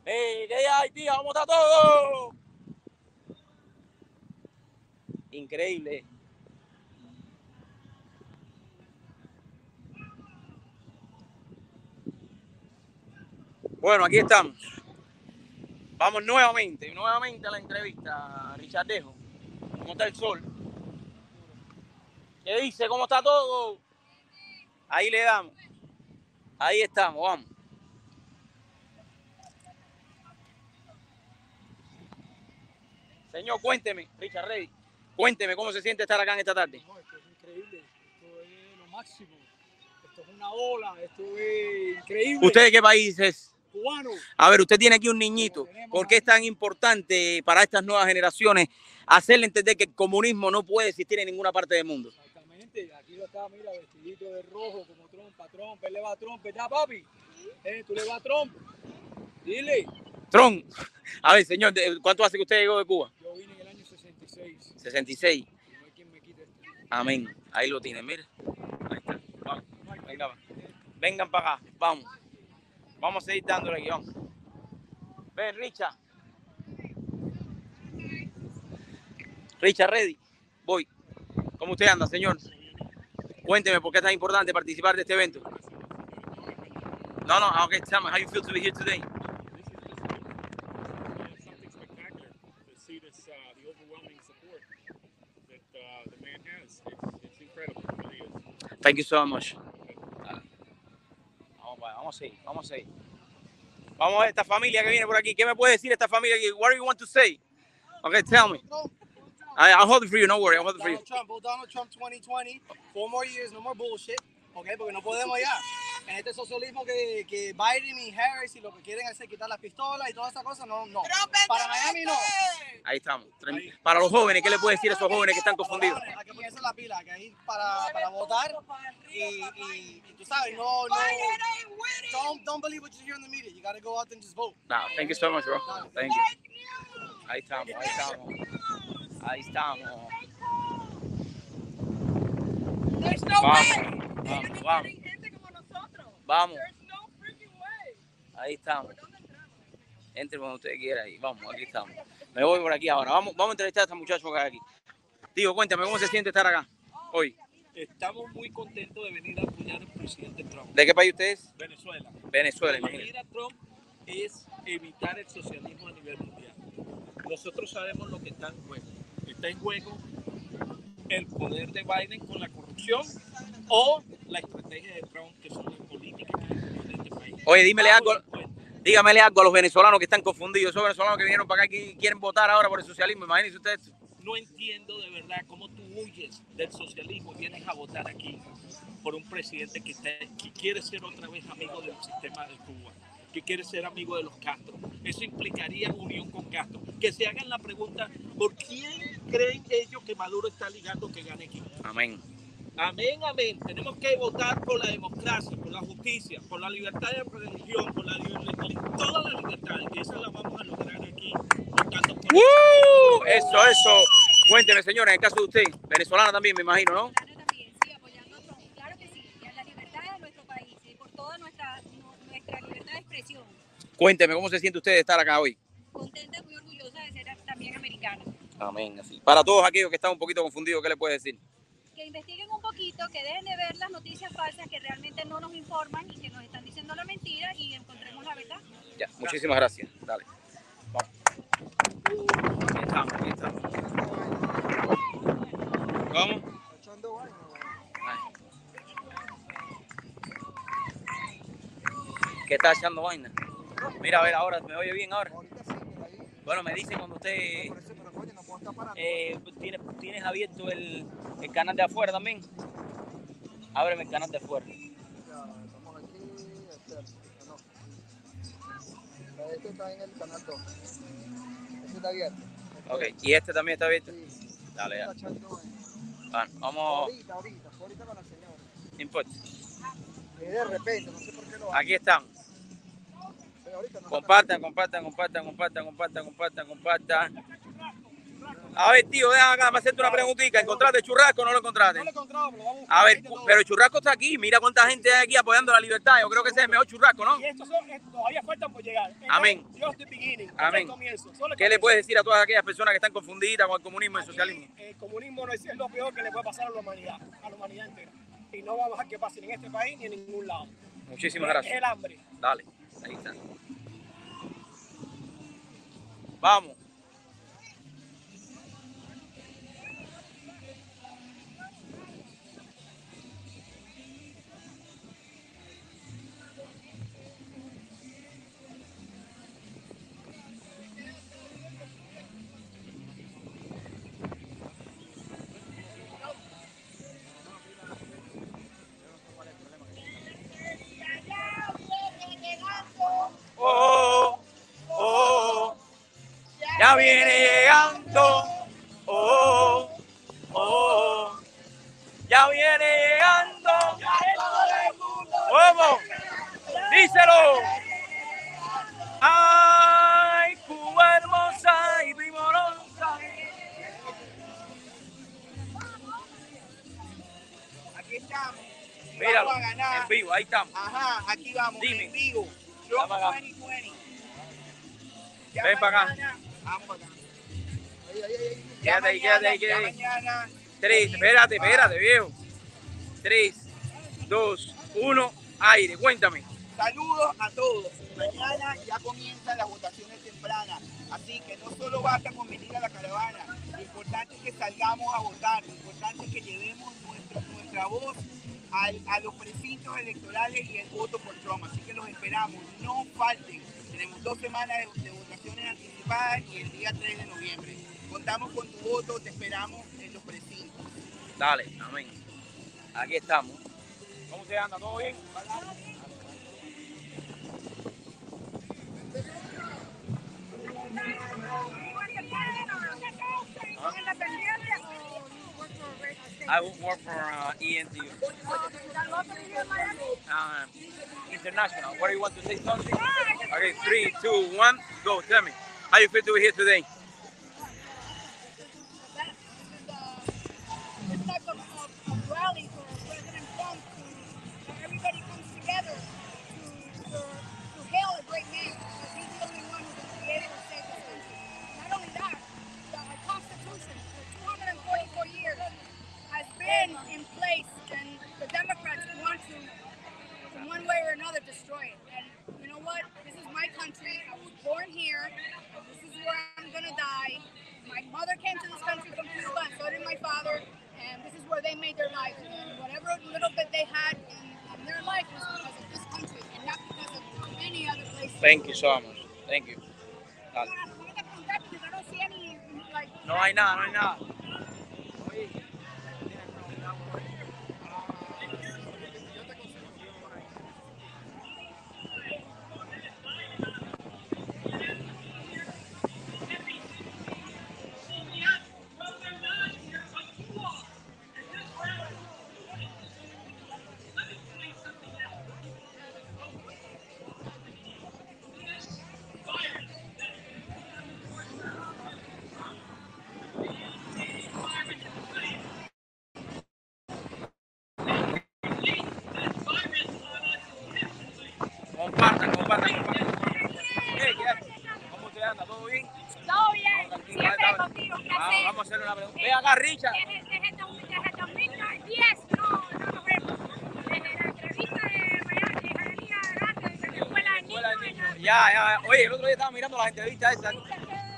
¡Ey! ¿Qué hay, tío? ¿Cómo está todo? Increíble. Bueno, aquí estamos. Vamos nuevamente, nuevamente a la entrevista, Richardejo. ¿Cómo está el sol? ¿Qué dice? ¿Cómo está todo? Ahí le damos. Ahí estamos, vamos. Señor, cuénteme, Richard Rey, cuénteme cómo se siente estar acá en esta tarde. No, esto es increíble, esto es lo máximo. Esto es una ola, esto es increíble. ¿Usted de qué país es? Cubano. A ver, usted tiene aquí un niñito. ¿Por qué es tan importante para estas nuevas generaciones hacerle entender que el comunismo no puede existir en ninguna parte del mundo? Exactamente, aquí lo está, mira, vestidito de rojo, como trompa, trompa, él le va a trompa, ¿verdad, papi? Eh, tú le vas a trompa. Dile. Tron, a ver, señor, ¿de- ¿cuánto hace que usted llegó de Cuba? Yo vine en el año 66. 66. No hay quien me quite esto. Amén. Ahí lo tiene, mire. Ahí está. Vamos. Venga. Vengan para acá. Vamos. Vamos a seguir dándole. Vamos. Ven, Richard. Richard, ready. Voy. ¿Cómo usted anda, señor? Cuénteme por qué es tan importante participar de este evento. No, no, okay, tell me how you feel to be here today. Thank you so much. Vamos, vamos a seguir, vamos a seguir. Vamos a esta familia que viene por aquí. ¿Qué me puede decir esta familia aquí? What do you want to say? Okay, tell me. I, I'll hold it for you, no worry, I'll hold it for you. Donald Trump, vote Donald Trump 2020, four more years, no more bullshit, ¿ok? Porque no podemos ya. En este socialismo que, que Biden y Harris y lo que quieren hacer, quitar las pistolas y todas esas cosas, no, no. Para Miami no. Ahí estamos. Para los jóvenes, ¿qué le puede decir a esos jóvenes que están confundidos? Hay que ponerse la pila, que ahí para, para votar y, y, y tú sabes, no, no, don't, don't believe what you hear in the media. You gotta go out and just vote. No, thank you so much, bro. Thank you. Ahí estamos, ahí estamos. Ahí estamos. There's no Vamos, way. Vamos, vamos. Gente como nosotros. Vamos. There's no freaking way. Ahí estamos. Entre cuando usted quiera ahí. Vamos, aquí estamos. Me voy por aquí ahora. Vamos, vamos a entrevistar a este muchacho que hay aquí. Tío, cuéntame, ¿cómo se siente estar acá hoy? Estamos muy contentos de venir a apoyar al presidente Trump. ¿De qué país usted es? Venezuela. Venezuela, Venir imagínate. a Trump es evitar el socialismo a nivel mundial. Nosotros sabemos lo que está en juego. Está en juego el poder de Biden con la corrupción o la estrategia de Trump, que son las políticas tiene este país. Oye, dímele algo, dígamele algo a los venezolanos que están confundidos. Esos venezolanos que vinieron para acá y quieren votar ahora por el socialismo. Imagínense ustedes. No entiendo de verdad cómo tú huyes del socialismo y vienes a votar aquí por un presidente que, está- que quiere ser otra vez amigo del sistema de Cuba, que quiere ser amigo de los Castro. Eso implicaría unión con Castro. Que se hagan la pregunta, ¿por quién creen ellos que Maduro está ligando que gane aquí? Amén. Amén, amén. Tenemos que votar por la democracia, por la justicia, por la libertad de religión, por la li- todas las libertades. Y esas las vamos a lograr aquí. votando por ¡Uh! Eso, eso. Cuénteme, señora, en el caso de usted, venezolana también, me imagino, ¿no? Claro que sí, y a la libertad de nuestro país y por toda nuestra, nu- Cuénteme, ¿cómo se siente usted de estar acá hoy? Contenta y muy orgullosa de ser también americana. Amén. Así. Para todos aquellos que están un poquito confundidos, ¿qué le puede decir? Que investiguen un poquito, que dejen de ver las noticias falsas que realmente no nos informan y que nos están diciendo la mentira y encontremos la verdad. Ya, muchísimas gracias. Dale. Vamos. Aquí estamos, aquí estamos. ¿Cómo? ¿Qué está echando vaina? Mira, a ver ahora, ¿me oye bien ahora? Bueno, me dicen cuando usted eh, ¿tienes, tienes abierto el, el canal de afuera también. Ábreme el canal de afuera. Este está en el canal 2. Este está abierto. Ok, y este también está abierto. Dale, ya. Bueno, vamos. Ahorita, ahorita, ahorita con la señora. No importa. Y de repente, no sé por qué lo Aquí estamos. Compartan, compartan, compartan, compartan, compartan, compartan, compartan. A ver, tío, déjame acá, me hacerte una preguntita. ¿Encontraste churrasco o no lo encontraste? No lo encontramos, vamos a ver, pero el churrasco está aquí. Mira cuánta gente hay aquí apoyando la libertad. Yo creo que ese es el mejor churrasco, ¿no? Y estos son, estos todavía faltan por llegar. Esto Amén. Just the beginning. Esto es Amén. comienzo. ¿Qué le puedes decir a todas aquellas personas que están confundidas con el comunismo y el socialismo? El comunismo no es, lo peor que le puede pasar a la humanidad, a la humanidad entera. Y no vamos a dejar que pase ni en este país ni en ningún lado. Muchísimas gracias. el hambre. Dale, ahí está. Vamos. Ya viene llegando. Oh, oh, ya viene llegando. ¿Cómo? Díselo. Ay, Cuba hermosa y primorosa. Aquí estamos. Míralo, vamos a ganar. en vivo, ahí estamos. Ajá, aquí vamos, Dime. en vivo. Vamos acá. 2020. Ya Ven para acá. Quédate ahí, quédate ahí, Ya quédate ahí. mañana. Tres, espérate, espérate, viejo. Tres, dos, uno, aire, cuéntame. Saludos a todos. Mañana ya comienzan las votaciones tempranas. Así que no solo basta con venir a la caravana. Lo importante es que salgamos a votar. Lo importante es que llevemos nuestro- nuestra voz al- a los precintos electorales y el voto por Trump. Así que los esperamos. No falten. Tenemos dos semanas de, de votaciones anticipadas y el día 3 de noviembre. Contamos con tu voto. Te esperamos en los precintos. Dale, amén. Aquí estamos. ¿Cómo se anda? ¿Todo bien? I will work for uh, ENTU. Um, international. What do you want to say something? Okay, three, two, one, go. Tell me. How you feel to be here today? Or destroy it. And you know what? This is my country. I was born here. This is where I'm gonna die. My mother came to this country from Cuba, and so did my father. And this is where they made their life. And whatever little bit they had in, in their life was because of this country, and not because of any other place. Thank you so much. Thank you. Dale. Because I don't see any like. No hay nada, no hay nada. Richard. Desde, desde, dos- desde 2010 no, no nos vemos. Desde la entrevista de Jalía Grande, desde la escuela de niños. Ya, ya. Oye, el otro día estaba mirando las entrevistas esas.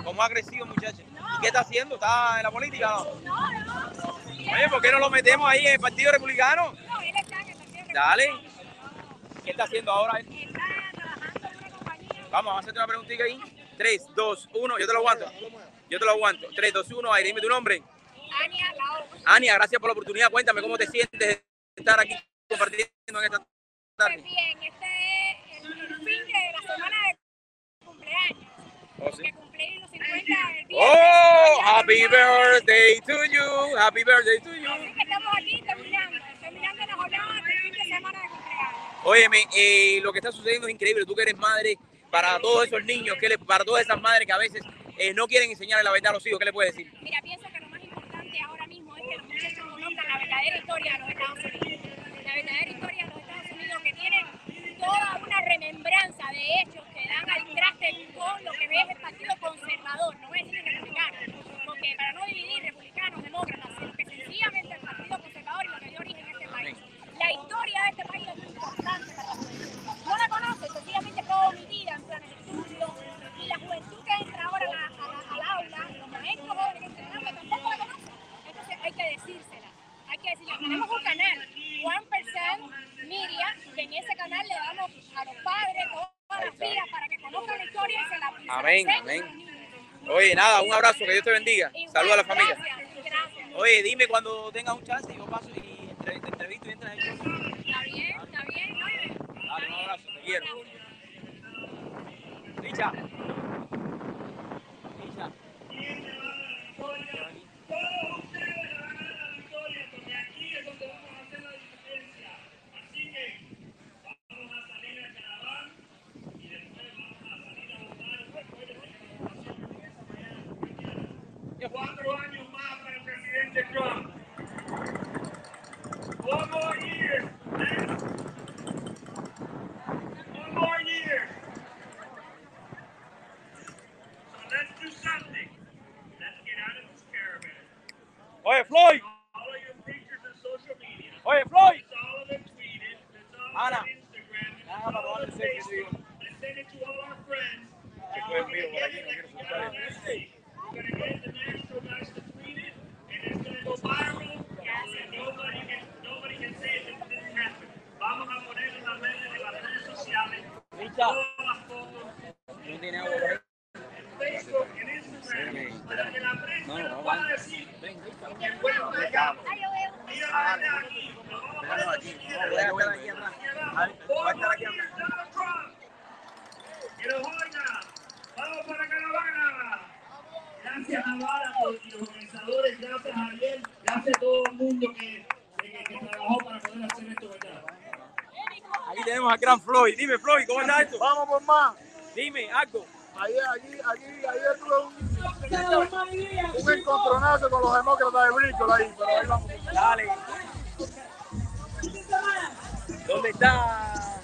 ¿Cómo ha crecido, muchacho? ¿Y qué está haciendo? ¿Está en la política no? No, no. Oye, ¿por qué no lo metemos ahí en el Partido Republicano? No, él está en el partido Dale. ¿Qué está haciendo ahora él? Vamos, vamos a hacerte una preguntita ahí. 3, 2, 1, yo te lo aguanto. Yo te lo aguanto. 3, 2, 1, aire, dime tu nombre. Ania gracias por la oportunidad. Cuéntame cómo te sientes de estar aquí compartiendo en esta tarde. Pues bien, este es el, fin de la semana de cumpleaños. Oh, sí. Que cumplí los 50 el viernes. Oh, happy birthday to you. Happy birthday to you. Así que estamos aquí terminando, terminando la jornada del fin de semana de cumpleaños. Óyeme, eh, lo que está sucediendo es increíble. Tú que eres madre, para todos esos niños, que le, para todas esas madres que a veces eh, no quieren enseñarle la verdad a los hijos, ¿qué le puedes decir? Mira, pienso que lo más importante ahora mismo es que los muchachos conozcan la verdadera historia de los Estados Unidos. La verdadera historia de los Estados Unidos que tiene toda una remembranza de hechos que dan al traste con lo que es el Partido Conservador, no a decir republicano, porque para no dividir republicanos, demócratas, sino que sencillamente el Partido Conservador y lo que dio origen a este país. La historia de este país es muy importante para la. No la conoce, sencillamente fue omitida en planes de estudio y la juventud que entra ahora al aula, los maestros jóvenes que entran tampoco la conocen. Entonces hay que decírsela. Hay que decirle, tenemos un canal, 1% Media, que en ese canal le damos a los padres todas las vidas para que conozcan la historia y se la Amén, amén. Oye, nada, un abrazo, que Dios te bendiga. Saludos a la familia. Gracias, gracias. Oye, dime cuando tengas un chance y yo paso y te entrevisto y entras en el show. Está bien, está bien. Dale, un abrazo, te quiero. Richa. Cuatro años más para el presidente Trump. One more year. man. One more year. So let's do something. Let's get out of this caravan. Oye, Floyd. Follow your preachers on social media. Oye, Floyd. Let's all of them tweet it. Let's all Ana. on Instagram. Esto es mío por aquí, no quiero soltar. Vamos a poner en las redes, en las redes sociales Richa. todas las fotos No tiene agua por ahí. Facebook, en Instagram, para que la prensa No, no, nos va. pueda decir Ven, que bueno que estamos. Mira Ah, allá aquí, como vamos a Déjalo aquí. No, voy a estar aquí atrás. Ahí, voy a estar aquí atrás. Donald Trump. Que nos oiga. Vamos para Gracias Navarra por y los organizadores, gracias a Ariel, gracias a todo el mundo que, que, que trabajó para poder hacer esto verdad. Aquí tenemos a Gran Floyd. Dime, Floyd, ¿cómo está esto? Vamos por más. Dime, algo. Allí, allí, allí, ayer tuve un, un encontronazo con los demócratas de Bristol ahí, pero ahí vamos. Dale. ¿Dónde está?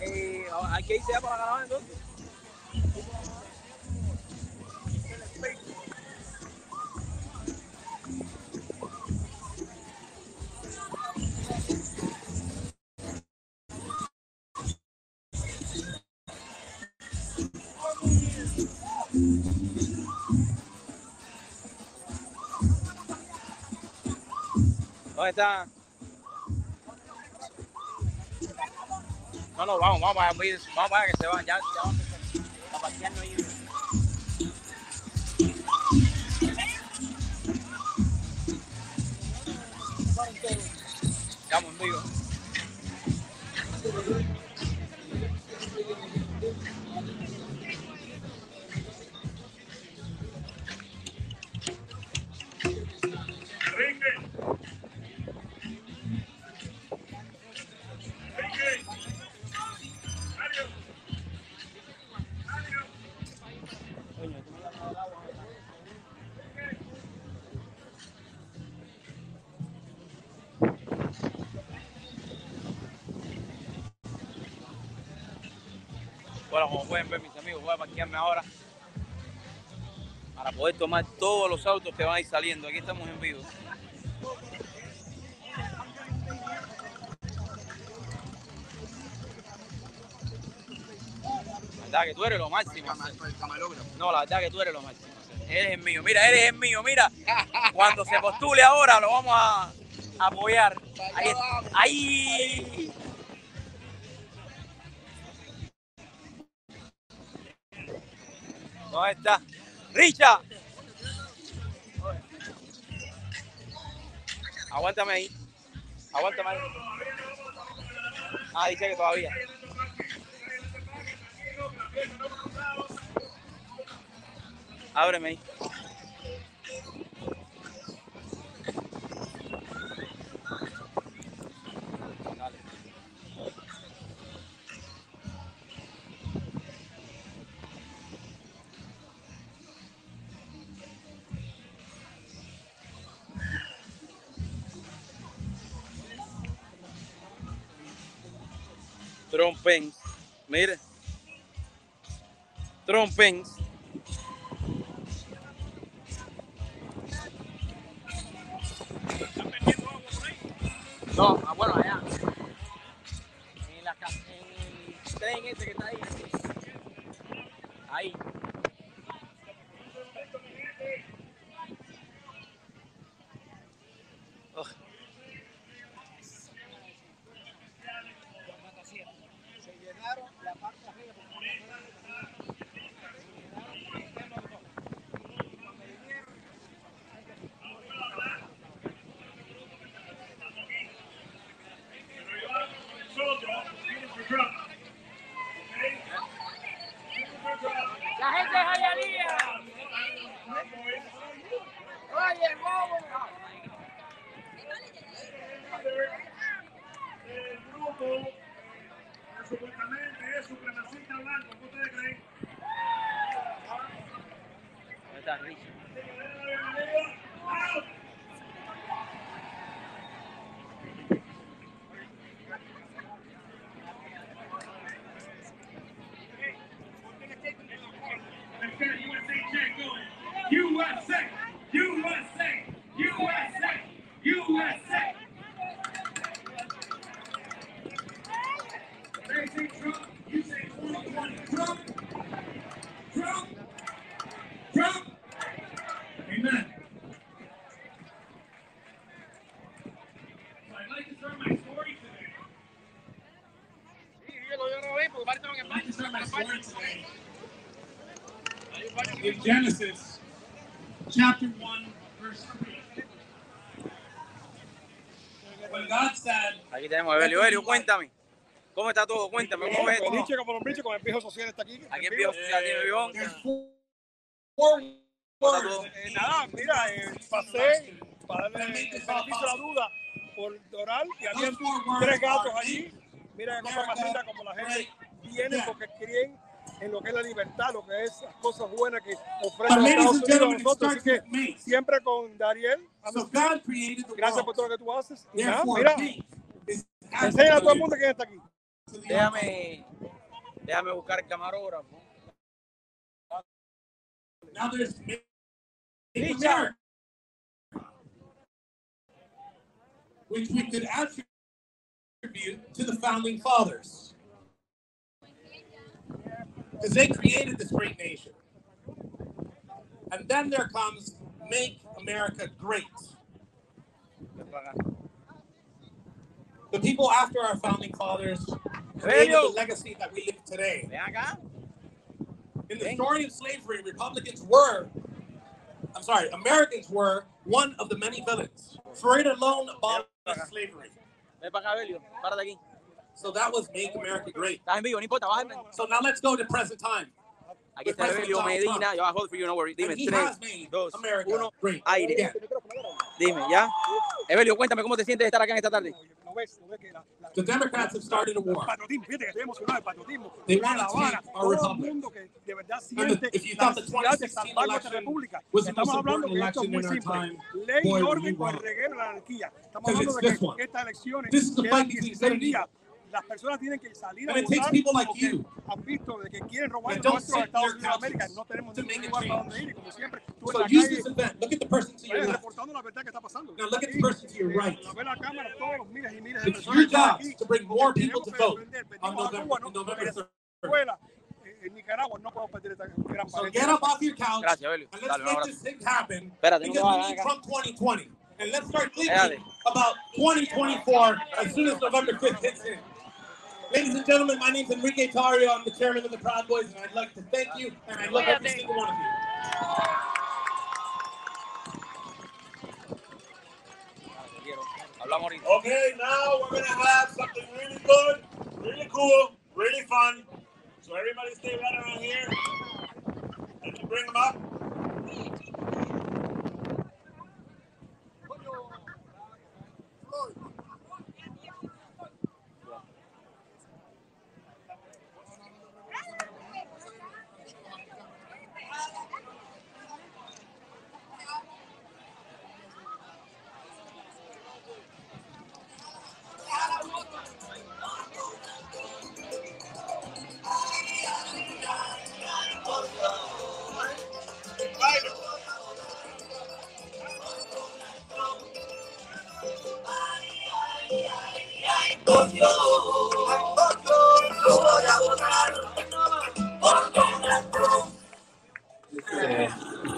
Eh, ¿Hay que irse ya para caravana entonces? ¿Dónde está? No, no, vamos, vamos, vamos, vamos para que se van, ya, ya vamos a en parquearme ahora para poder tomar todos los autos que van a ir saliendo. Aquí estamos en vivo. La verdad que tú eres lo máximo. No, la verdad que tú eres lo máximo. Eres el mío. Mira, eres el mío. Mira, cuando se postule ahora lo vamos a apoyar. Ahí, ahí. ¿Dónde está? ¡Richa! Aguántame ahí. Aguántame ahí. Ah, dice que todavía. Ábreme ahí. Trompens. Mire. Trompens. No, ah, bueno, allá. En, la, ca- en el tren ese que está ahí. Ahí. Ugh. Se llenaron la parte arriba. Nosotros, beautiful drop. Okay? Beautiful drop. say Trump, you say 2020. Trump, Trump, Trump. Amen. So I'd like to start my story today. I'd like to start my story today in Genesis chapter 1, verse 3. When God said, Aquí tenemos a Evelio. Evelio, cuéntame. ¿Cómo está todo? Cuéntame, ¿cómo es esto? Felice como lombriche con el viejo social está aquí. Aquí el viejo social tiene vivón. Eh, nada, mira, eh, pasé para darle el beneficio de la duda por y había tres gatos allí. Mira qué cosa más linda como la gente viene porque creen en lo que es la libertad, lo que es las cosas buenas que ofrece Estados Unidos a nosotros. Así que siempre con Dariel. So Gracias por todo lo que tú haces. Y nada, mira, enseña a todo el mundo quién está aquí. Déjame, déjame buscar el camarógrafo. Now there's America, which we could attribute to the founding fathers. Because they created this great nation. And then there comes Make America Great. The people after our founding fathers created the legacy that we live today. In the story of slavery, Republicans were, I'm sorry, Americans were one of the many villains. Freud alone abolished slavery. So that was Make America Great. Estás en vivo, no importa, bájame. So now let's go to present time. Aquí está Evelio Medina. Yo bajo for you, no worry. Dime, And he tres, has made dos, America uno, great. aire. Again. Dime, ¿ya? Evelio, cuéntame cómo te sientes de estar acá en esta tarde. The Democrats have started a war. They La Habana, take our republic. And the- if you thought the necesidad de 2016 salvar nuestra election was the most important election in our time, boy, were you wrong. Because it's this one. is the quedan fight between 16 good and días. Las personas tienen que salir a And it takes votar people like you han visto de que quieren robar that don't nuestros sit in Estados Unidos de América. No tenemos to ningún lugar para donde ir y como siempre, tú So en la use calle this event. Look at the person to your Vaya left. reportando la verdad que está pasando. Now look at the person to your eh, right. ve la cámara, todos los miles y miles de It's personas your job to bring more people to vote on November, on November 3rd. Eh, en Nicaragua no podemos perder esta gran So get up off your couch Gracias, and let's Dale, make this thing happen Espérate, because we need. Trump 2020. And let's start thinking about 2024 as soon as November 5th hits in. Ladies and gentlemen, my name is Enrique Tario. I'm the chairman of the Proud Boys, and I'd like to thank you, and I love every single one of you. Okay, now we're gonna have something really good, really cool, really fun. So everybody stay right around here. Let me bring them up.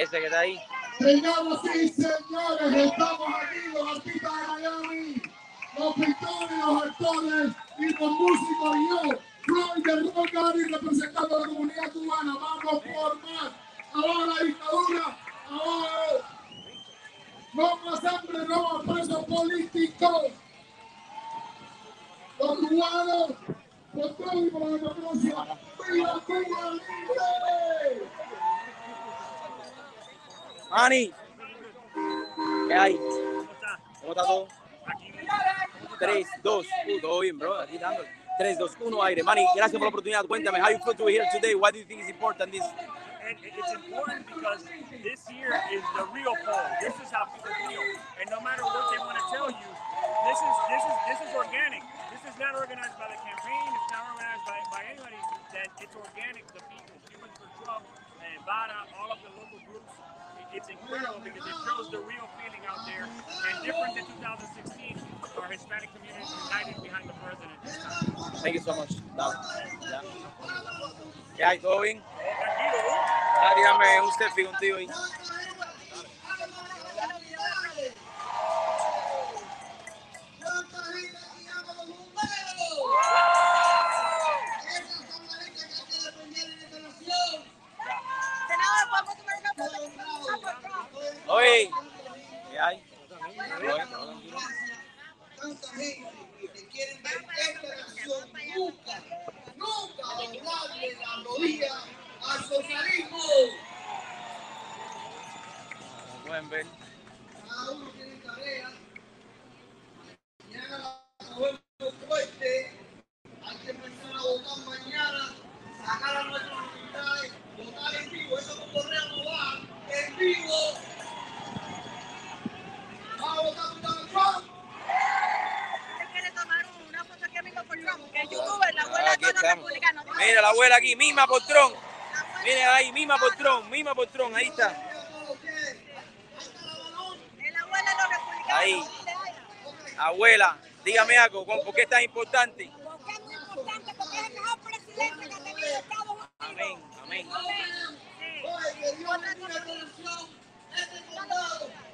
Ese que está ahí. Señoras y señores, estamos aquí los artistas de Miami actores y con músicos y yo, Roy de Rock representando a la comunidad cubana. Vamos por más. Ahora la dictadura. Ahora. No más hambre, no más presos políticos. Los cubanos, por todo y por la democracia. ¡Viva Cuba libre! Ani, ¿qué hay? ¿Cómo está todo? 3, 2, 1, todo bien, bro. Aquí dándole. 3, 2, 1, aire. Manny, gracias por la oportunidad. Cuéntame, how you feel to be here today? Why do you think it's important this? And it's important because this year is the real poll. This is how people feel. And no matter what they want to tell you, this is this is this is organic. This is not organized by the campaign. It's not organized by, by anybody. That it's organic. The people, Cubans for Trump, and all of the local groups. It's incredible because it shows the real feeling out there. And different than 2016, our Hispanic community is united behind the president this time. Thank you so much. Dale. Ya. ¿Qué hay? ¿Todo bien? Tranquilo, Ah, dígame un selfie contigo Oye, ¿qué hay? Tanta gente que quieren ver esta nación nunca, nunca doblarle la rodilla al socialismo. Como pueden ver. Cada uno tiene tarea. Mañana volvemos fuerte. Hay que empezar a votar mañana, sacar a nuestras unidades, votar en vivo. Eso con correo no va. En vivo. ¿Va a votar por Donald Trump? quiere tomar una foto aquí mismo por Trump, que es youtuber, la abuela de Aquí todos los estamos. republicanos. Mira la abuela aquí, misma por Tron. Miren ahí, misma por Tron, misma por Tron, ahí está. Ahí. Abuela, dígame algo, ¿con- ¿por qué es tan importante? Porque es muy importante, porque es el mejor presidente que ha tenido Estados Unidos. Amén, amén.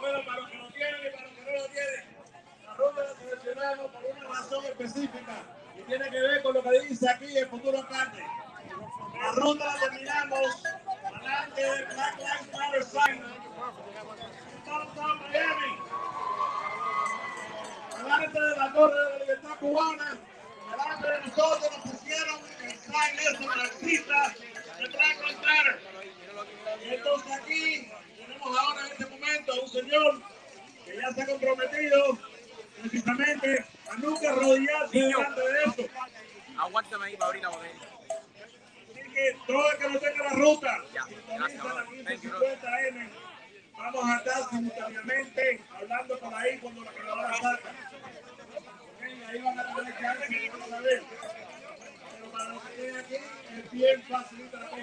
Bueno, para los que lo tienen y para los que no lo tienen. La ruta la seleccionamos por una razón específica y tiene que ver con lo que dice aquí el futuro carne. La ruta la terminamos delante de Black Lives Matter sign. Downtown Miami. Delante de la Torre de la Libertad Cubana. Delante de nosotros nos pusieron el sign ese marxista de Black Lives Matter. Entonces aquí tenemos ahora en este momento a un señor que ya se ha comprometido precisamente a nunca arrodillarse delante de esto. Aguántame ahí para abrir la botella. Así que todo el que no tenga la ruta, Ya, gracias, la. 1550M, vamos a estar simultáneamente hablando por ahí cuando la grabadora salga. Ok, Ahí van a tener que darse que van a ver. Pero para los que tienen aquí, es bien facilita la cosa.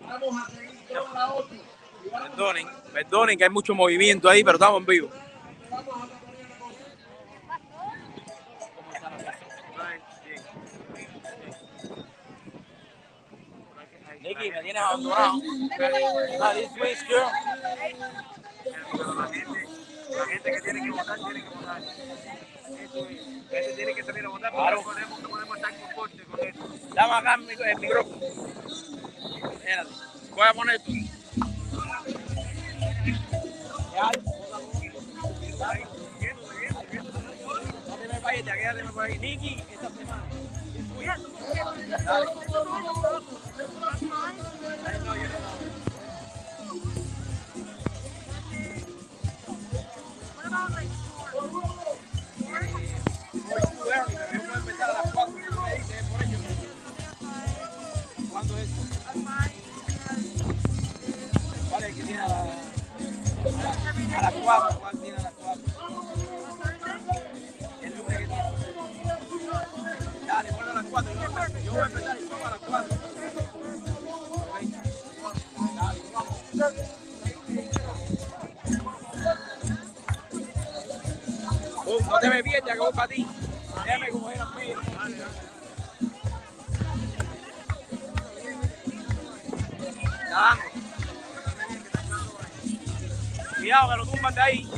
Vamos a seguir toda la otra. Perdonen, perdonen que hay mucho movimiento ahí, pero estamos en vivo. Nicky, me tienes abandonado. Ah, this way, girl. La gente que tiene que votar, tiene que votar. La gente tiene que salir a votar Claro. no podemos, no podemos estar con esto. Dame acá el micrófono. Espérate. Voy a poner esto. Dale. A las 4, El que tiene. Dale, ponlo a las 4. Yo voy a empezar las no te que voy para ti. Déjame coger a mí. Dale, dale. Cuidado que lo tumban de ahí.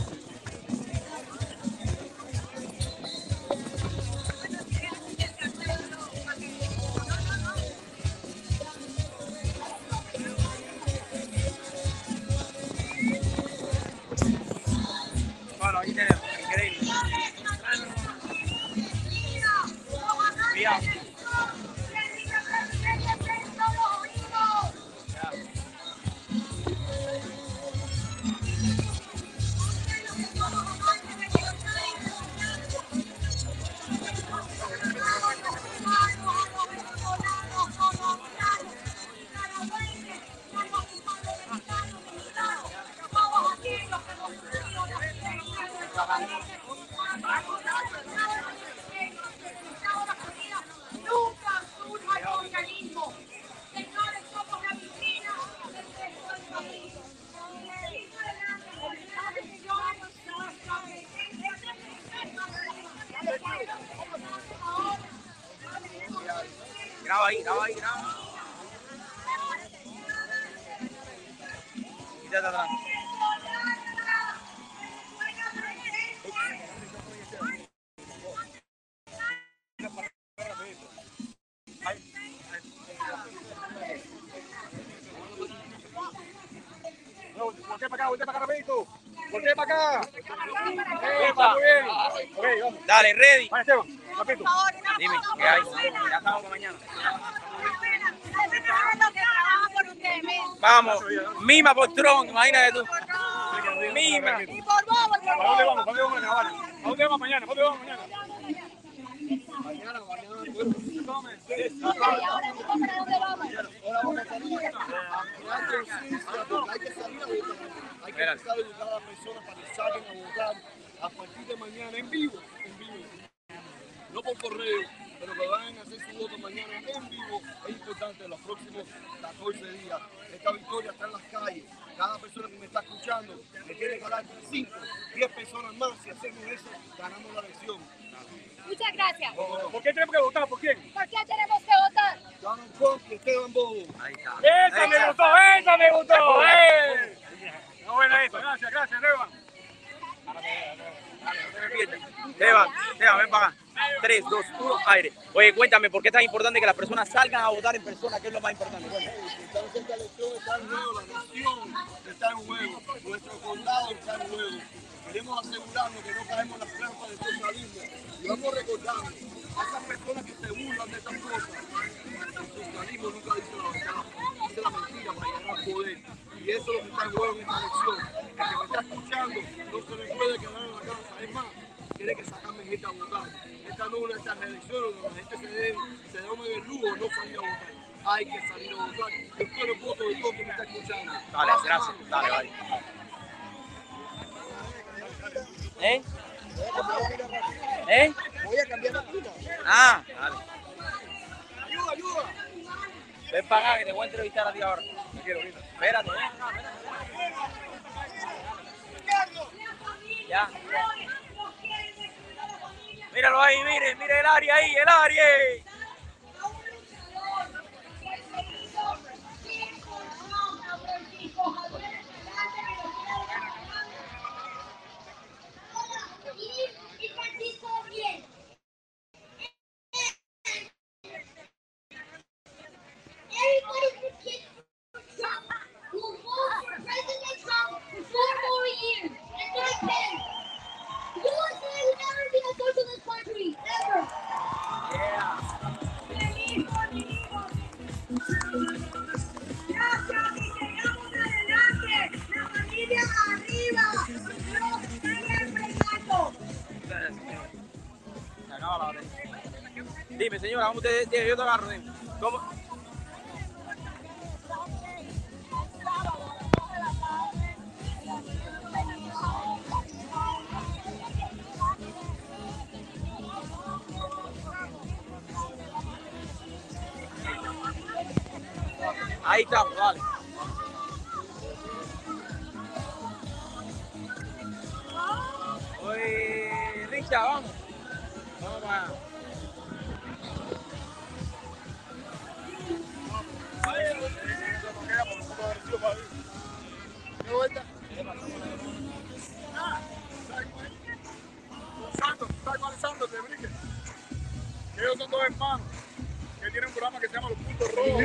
Bueno, Dale, ready. Vale, Esteban, rapidito. Dime, ¿qué hay? Ya estamos para mañana. Vamos, mima por tron, imagínate tú. Mima. ¿Para dónde vamos? ¿Para dónde vamos a dónde vamos mañana? ¿Para dónde vamos mañana? Hay que salir a votar. Hay que empezar a educar a las personas para que salgan a votar a partir de mañana en vivo. En vivo. No por correo, pero que vayan a hacer su voto mañana en vivo. Es importante en los próximos 14 días. Esta victoria está en las calles. Cada persona que me está escuchando me tiene que hablar 5, 10 personas más. Si hacemos eso, ganamos la elección. Muchas gracias. ¿Por qué tenemos que votar? ¿Por quién? ¿Por qué tenemos que votar? Donald Trump y Esteban Bobo. Ahí está. ¡Esa me gustó! ¡Esa me gustó! ¡Eh! No buena esta. Gracias, gracias, Esteban. Esteban, Esteban, ven para acá. 3, 2, 1, aire. Oye, cuéntame, ¿por qué es tan importante que las personas salgan a votar en persona? ¿Qué es lo más importante? Cuéntame. A. Míralo ahí, mire, mire el área ahí, el área. Dime, señora, ¿cómo usted tiene? Yo te agarro, dime. ¿Cómo? Ahí estamos, dale. Oye, Richa, vamos. Vamos para... Ellos son dos hermanos que tienen un programa que se llama Los Puntos Rojos.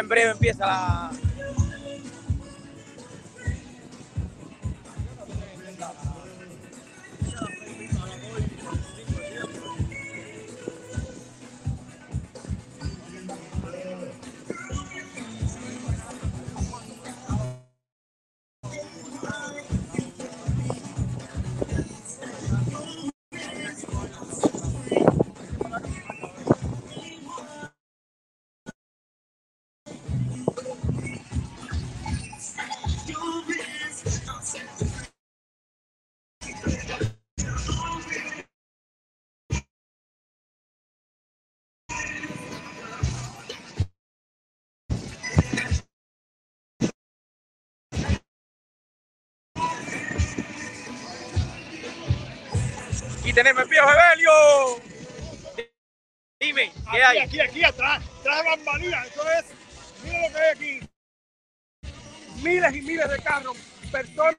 en breve empieza la, tenemos viejo Evelio. Dime, ¿qué aquí, hay? Aquí, aquí, atrás, atrás de bambalinas. Eso es, mira lo que hay aquí. Miles y miles de carros, personas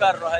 Miren los carros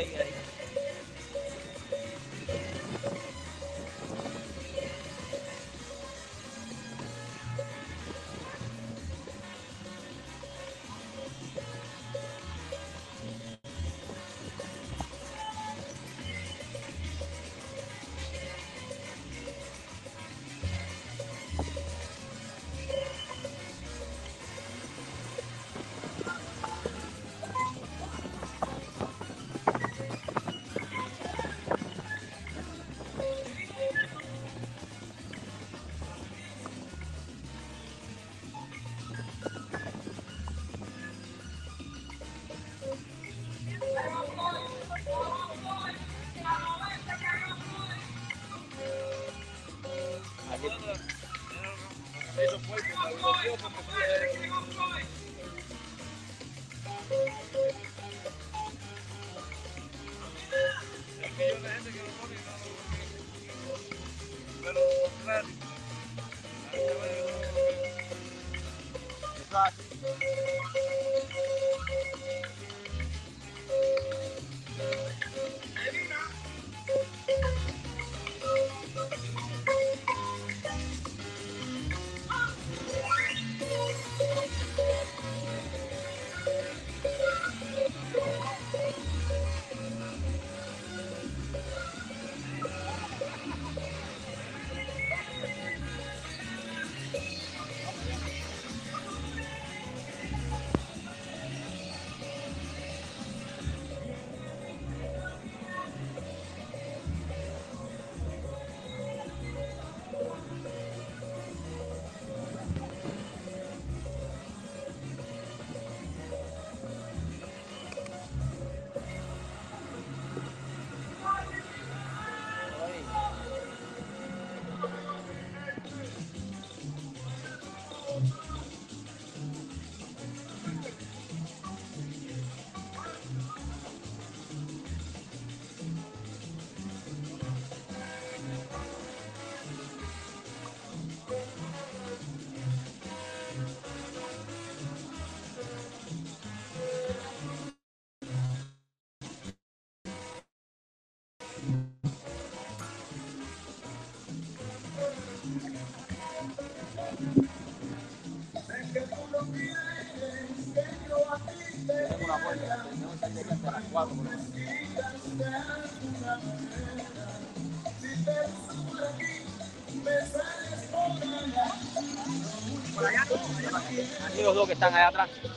Aquí los dos que están allá atrás.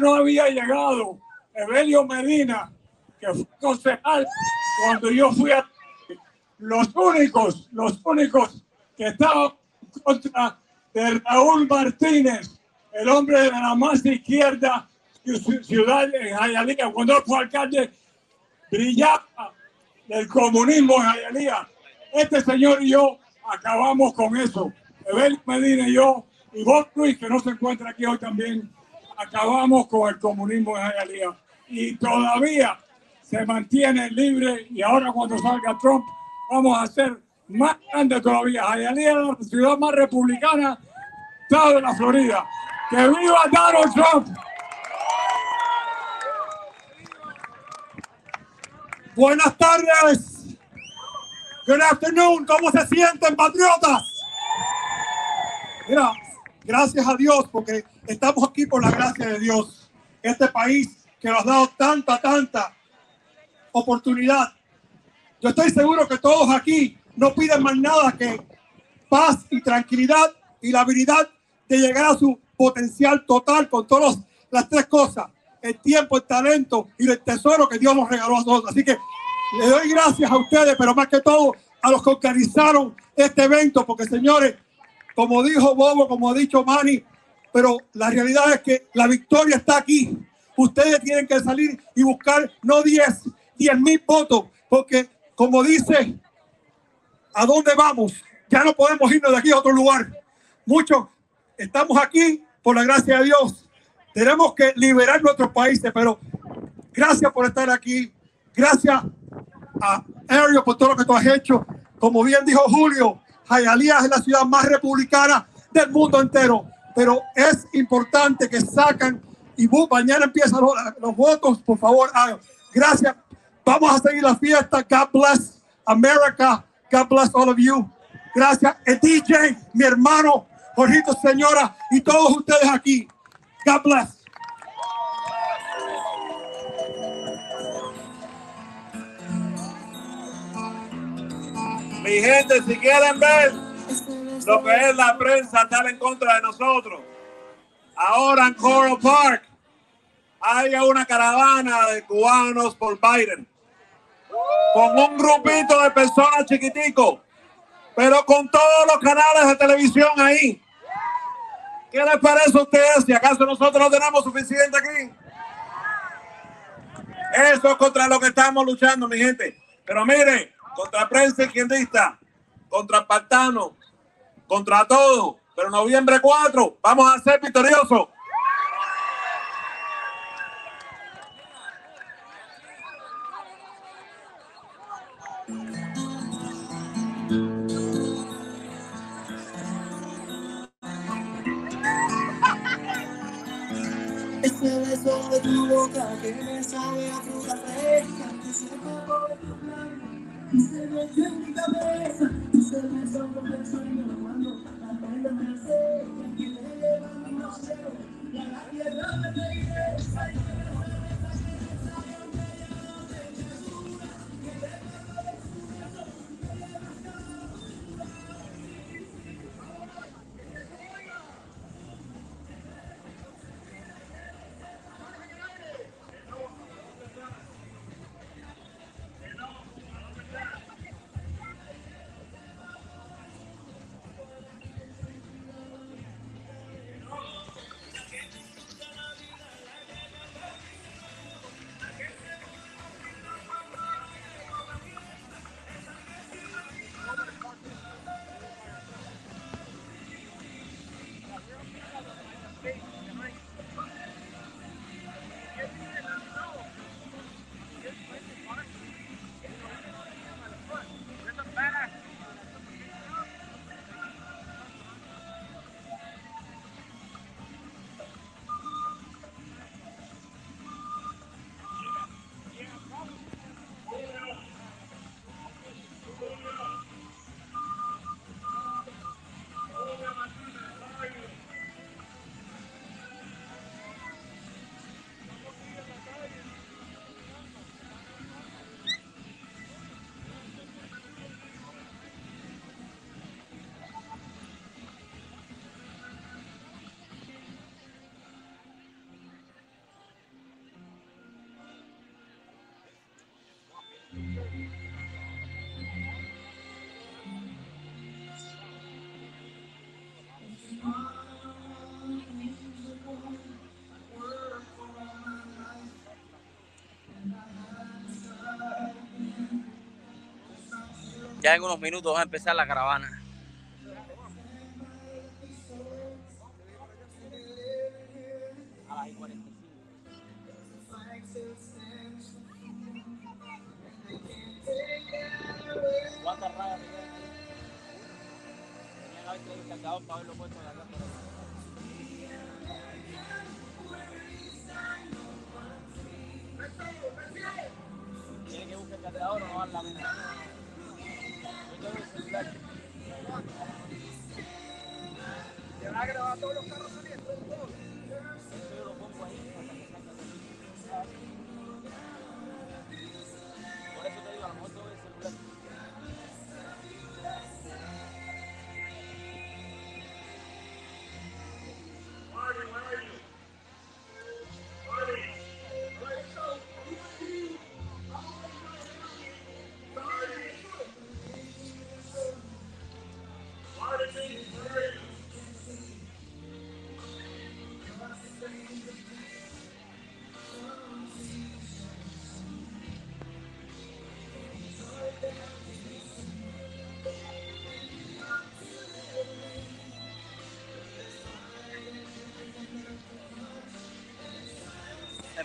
No había llegado Evelio Medina, que fue concejal cuando yo fui a... Los únicos, los únicos que estaban contra de Raúl Martínez, el hombre de la más izquierda ciudad en Jayalía, cuando fue alcalde, brillaba del comunismo en Jayalía. Este señor y yo acabamos con eso. Evelio Medina y yo, y vos, Luis, que no se encuentra aquí hoy también, acabamos con el comunismo en Jayalía. Y todavía se mantiene libre y ahora cuando salga Trump vamos a hacer más grande todavía. Jayalía es la ciudad más republicana estado de la Florida. ¡Que viva Donald Trump! Buenas tardes. Good afternoon. ¿Cómo se sienten, patriotas? Mira, gracias a Dios, porque estamos aquí por la gracia de Dios. Este país que nos ha dado tanta, tanta oportunidad. Yo estoy seguro que todos aquí no piden más nada que paz y tranquilidad y la habilidad de llegar a su potencial total con todas las tres cosas. El tiempo, el talento y el tesoro que Dios nos regaló a todos. Así que le doy gracias a ustedes, pero más que todo a los que organizaron este evento, porque señores, como dijo Bobo, como ha dicho Manny, pero la realidad es que la victoria está aquí. Ustedes tienen que salir y buscar no 10, 10 mil votos, porque como dice, ¿a dónde vamos? Ya no podemos irnos de aquí a otro lugar. Muchos estamos aquí por la gracia de Dios. Tenemos que liberar nuestros países, pero gracias por estar aquí. Gracias a Ariel por todo lo que tú has hecho. Como bien dijo Julio, Hialeah es la ciudad más republicana del mundo entero. Pero es importante que sacan y mañana empiezan los, votos. Por favor. Gracias. Vamos a seguir la fiesta. God bless America. God bless all of you. Gracias. El DJ, mi hermano, Jorgito, señora, y todos ustedes aquí. God bless. Mi gente, si quieren ver lo que es la prensa estar en contra de nosotros, ahora en Coral Park hay una caravana de cubanos por Biden, con un grupito de personas chiquitico, pero con todos los canales de televisión ahí. ¿Qué les parece a ustedes? Si acaso nosotros no tenemos suficiente aquí. Eso es contra lo que estamos luchando, mi gente. Pero mire, contra prensa izquierdista, contra Pactano, contra todo. Pero noviembre 4, vamos a ser victoriosos. Ese beso de tu boca que me sabe a fruta fresca, que se acabó de tu plan y se metió en mi cabeza. La tierra me. Ya en unos minutos va a empezar la caravana.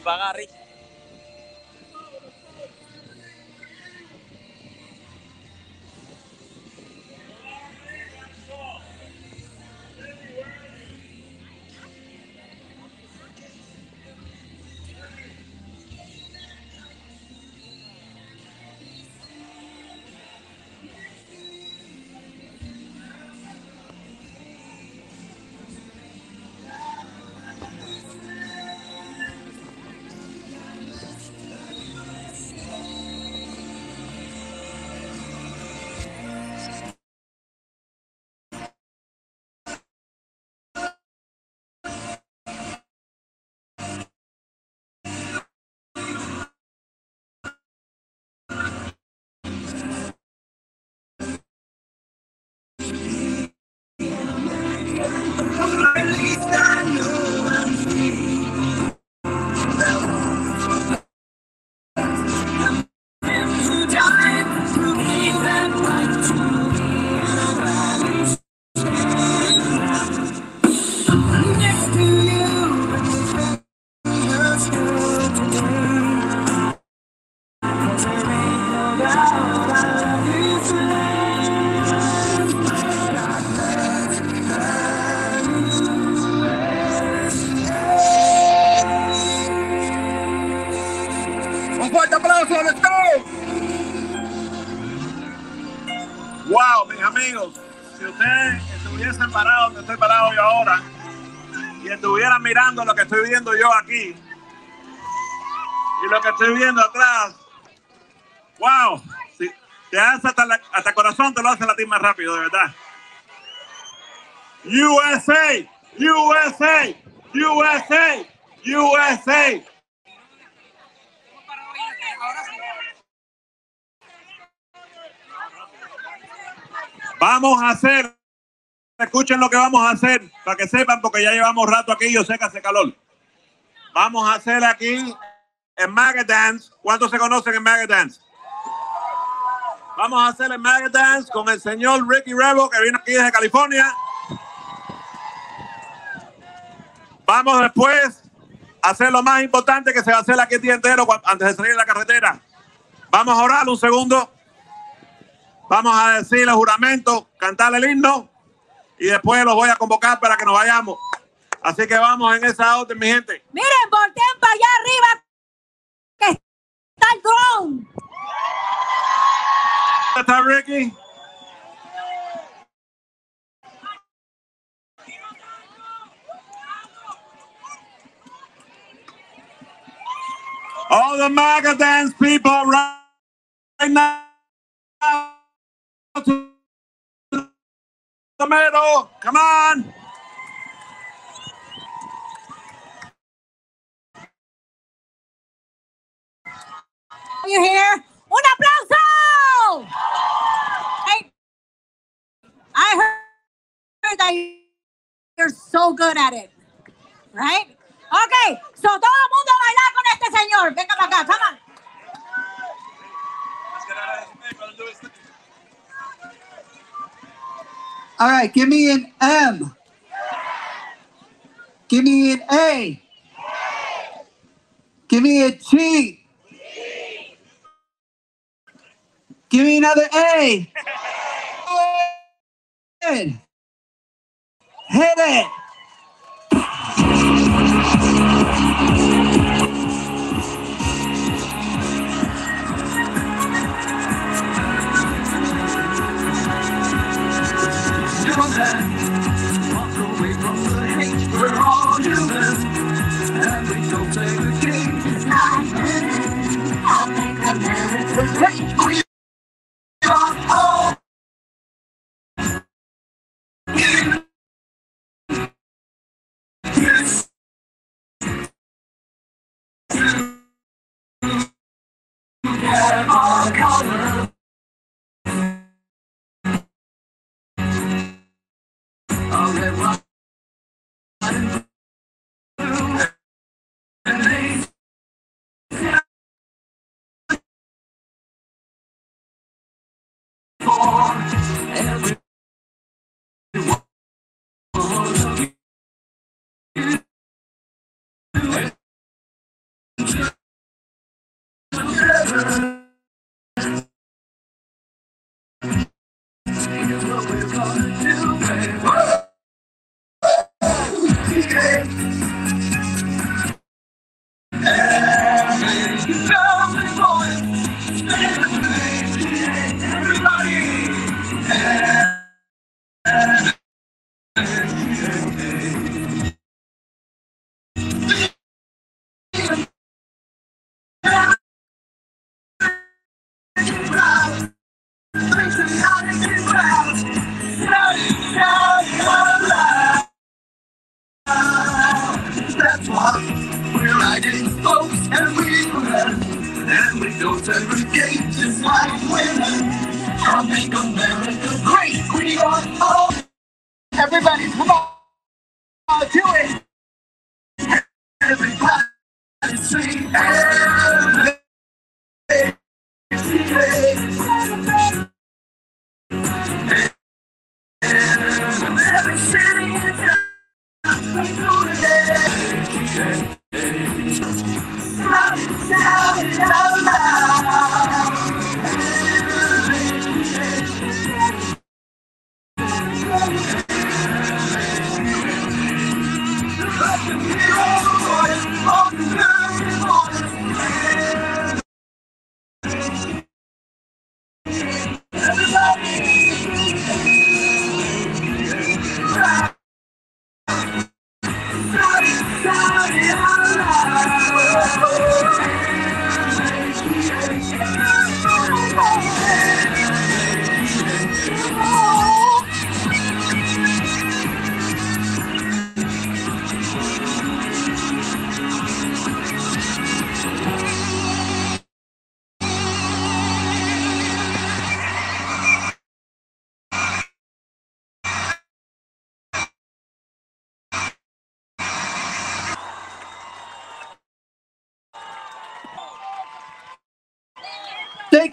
En Bagarri. Estoy viendo atrás, wow, si te hace hasta, la- hasta corazón, te lo hace latir más rápido, de verdad. USA, USA, USA, USA. Vamos a hacer, escuchen lo que vamos a hacer, para que sepan, porque ya llevamos rato aquí yo sé que hace calor. Vamos a hacer aquí en Dance. ¿Cuántos se conocen en Maggot Dance? Vamos a hacer el Maggot Dance con el señor Ricky Rebo, que viene aquí desde California. Vamos después a hacer lo más importante que se va a hacer aquí el día entero antes de salir de la carretera. Vamos a orar un segundo. Vamos a decir el juramento, cantar el himno y después los voy a convocar para que nos vayamos. Así que vamos en esa orden, mi gente. Miren, volteen para allá arriba está drone. ¿Dónde está Ricky? All the MAGA dance people right now to the middle. Come on. You hear? Un aplauso! Hey, I heard that you're so good at it, right? Okay, so todo mundo a bailar con este señor. Venga para acá, come on. All right, give me an M. Give me an A. Give me a T. Give me another A. Hit it. All don't like women. I'll make America great. We are all.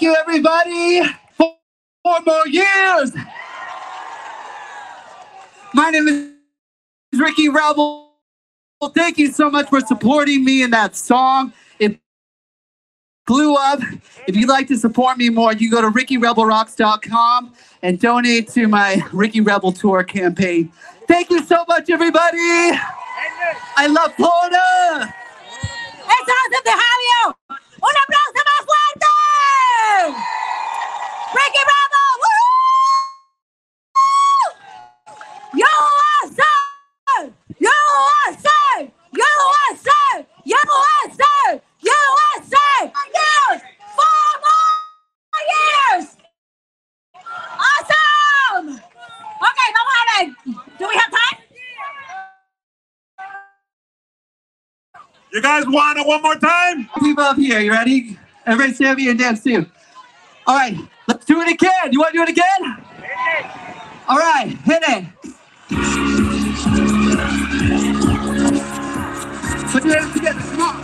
Thank you, everybody. Four, four more years. My name is Ricky Rebel. Thank you so much for supporting me in that song. It blew up. If you'd like to support me more, you go to rickyrebelrocks.com and donate to my Ricky Rebel Tour campaign. Thank you so much, everybody. I love Florida. ¡Es awesome to have you! ¡Un aplauso más fuerte! ¡Ricky Bravo! ¡Woo! USA! USA! USA! USA! USA! Years! Four more years! Awesome! Okay, vamos a ver. Do we have time? You guys want it one more time? People up here, you ready? Everybody stand up here and dance too. All right, let's do it again. You want to do it again? All right, hit it. Put your hands together. Come on.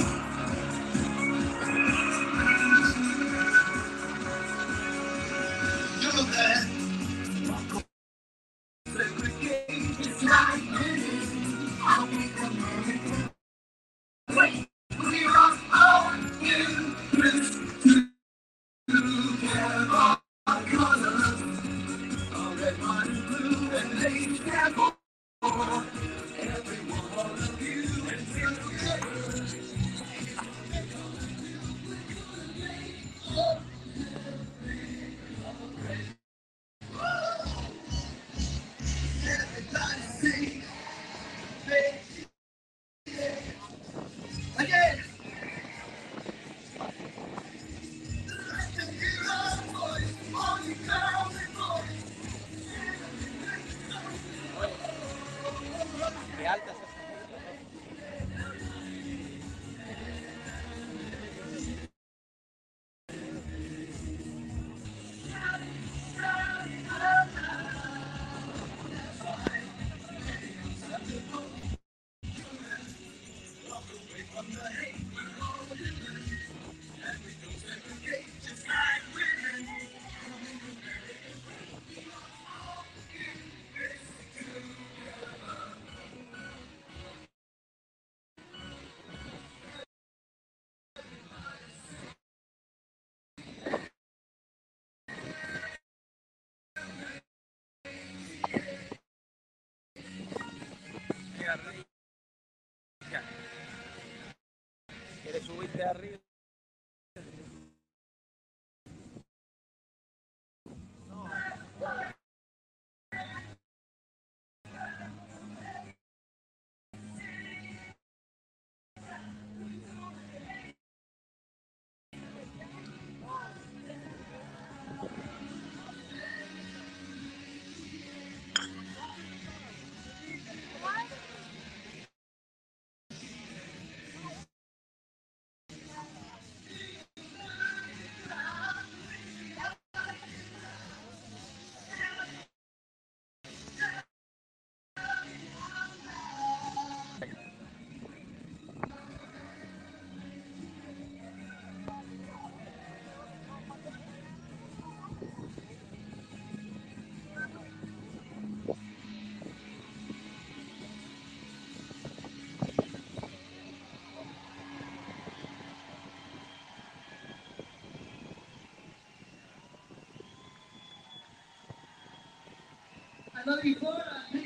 I love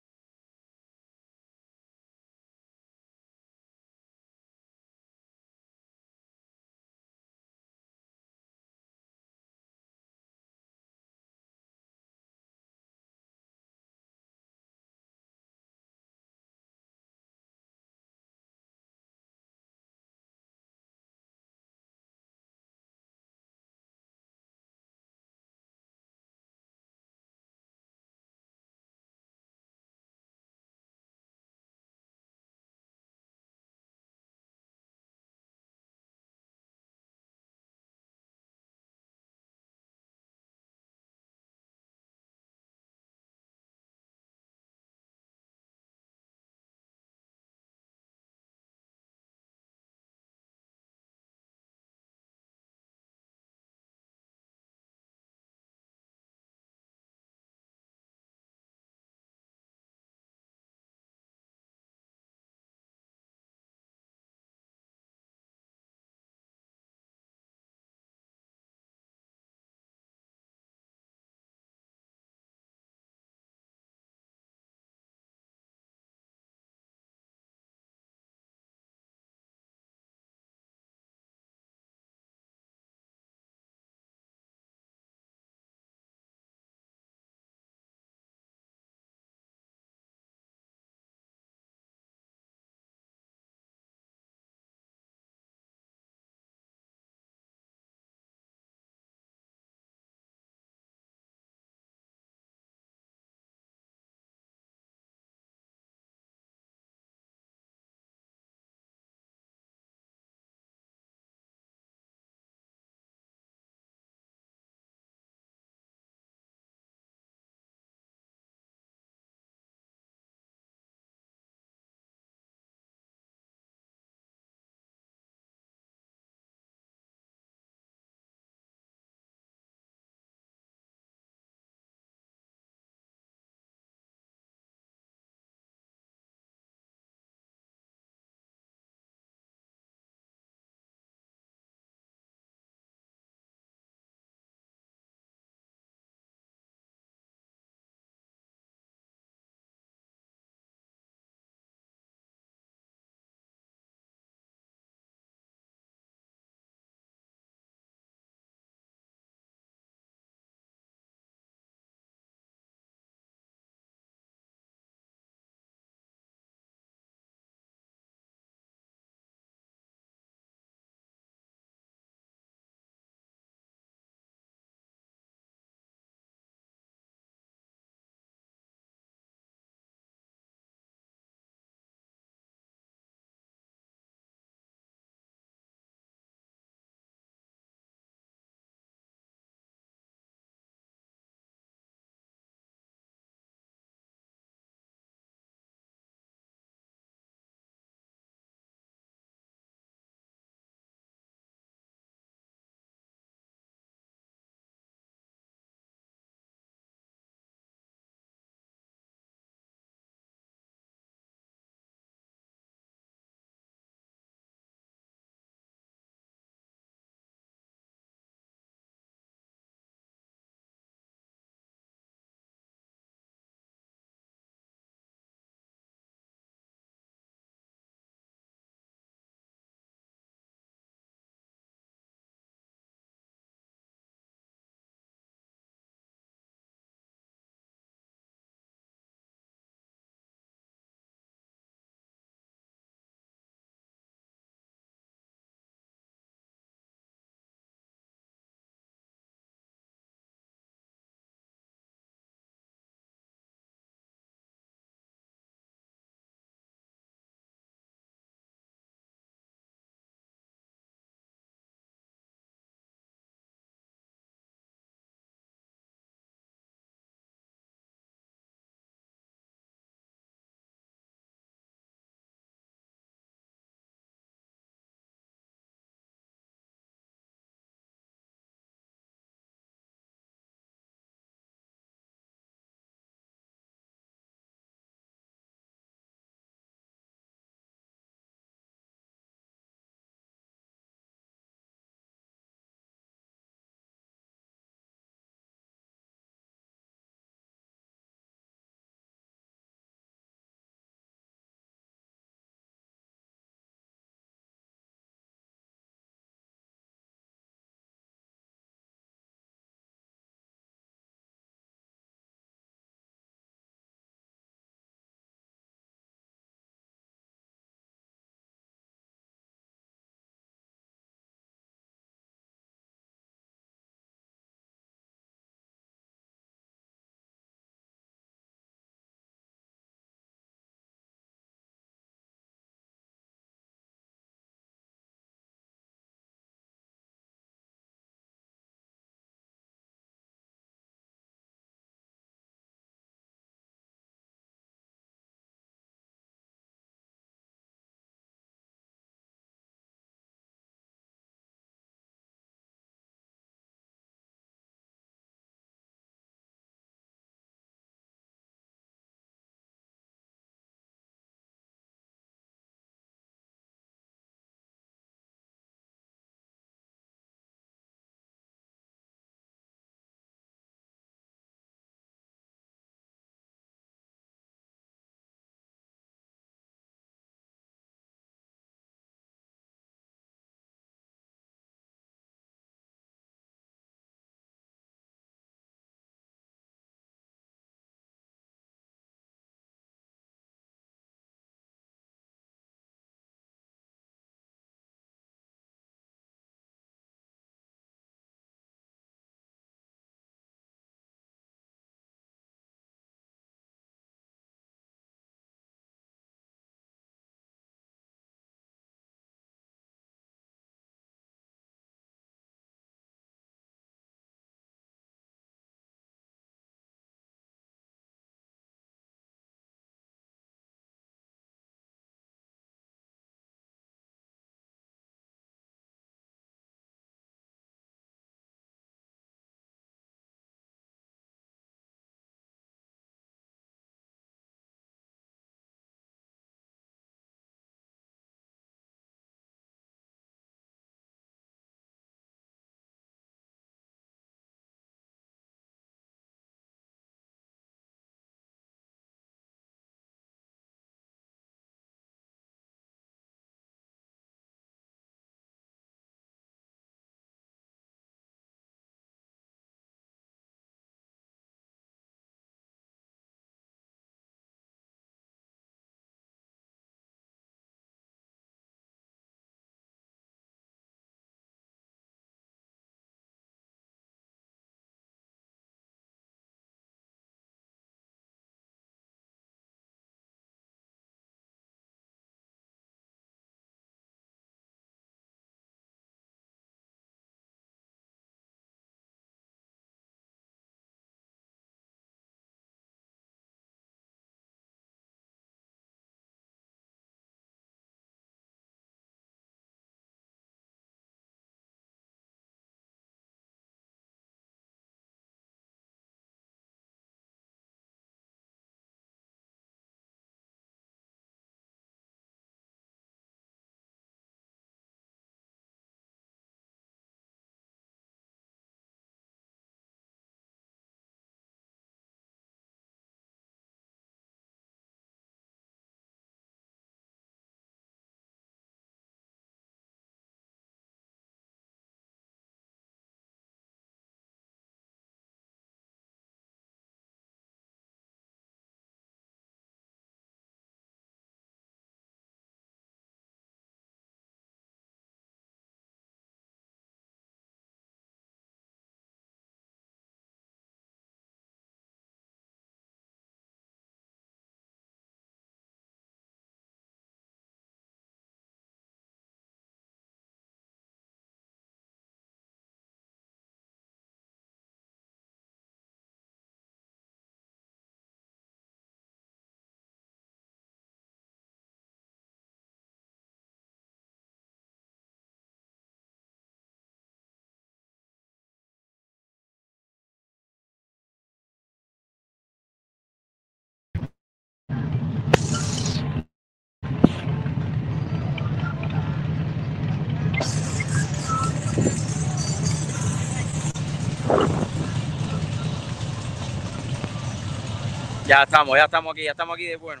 Ya estamos, ya estamos aquí, ya estamos aquí de bueno.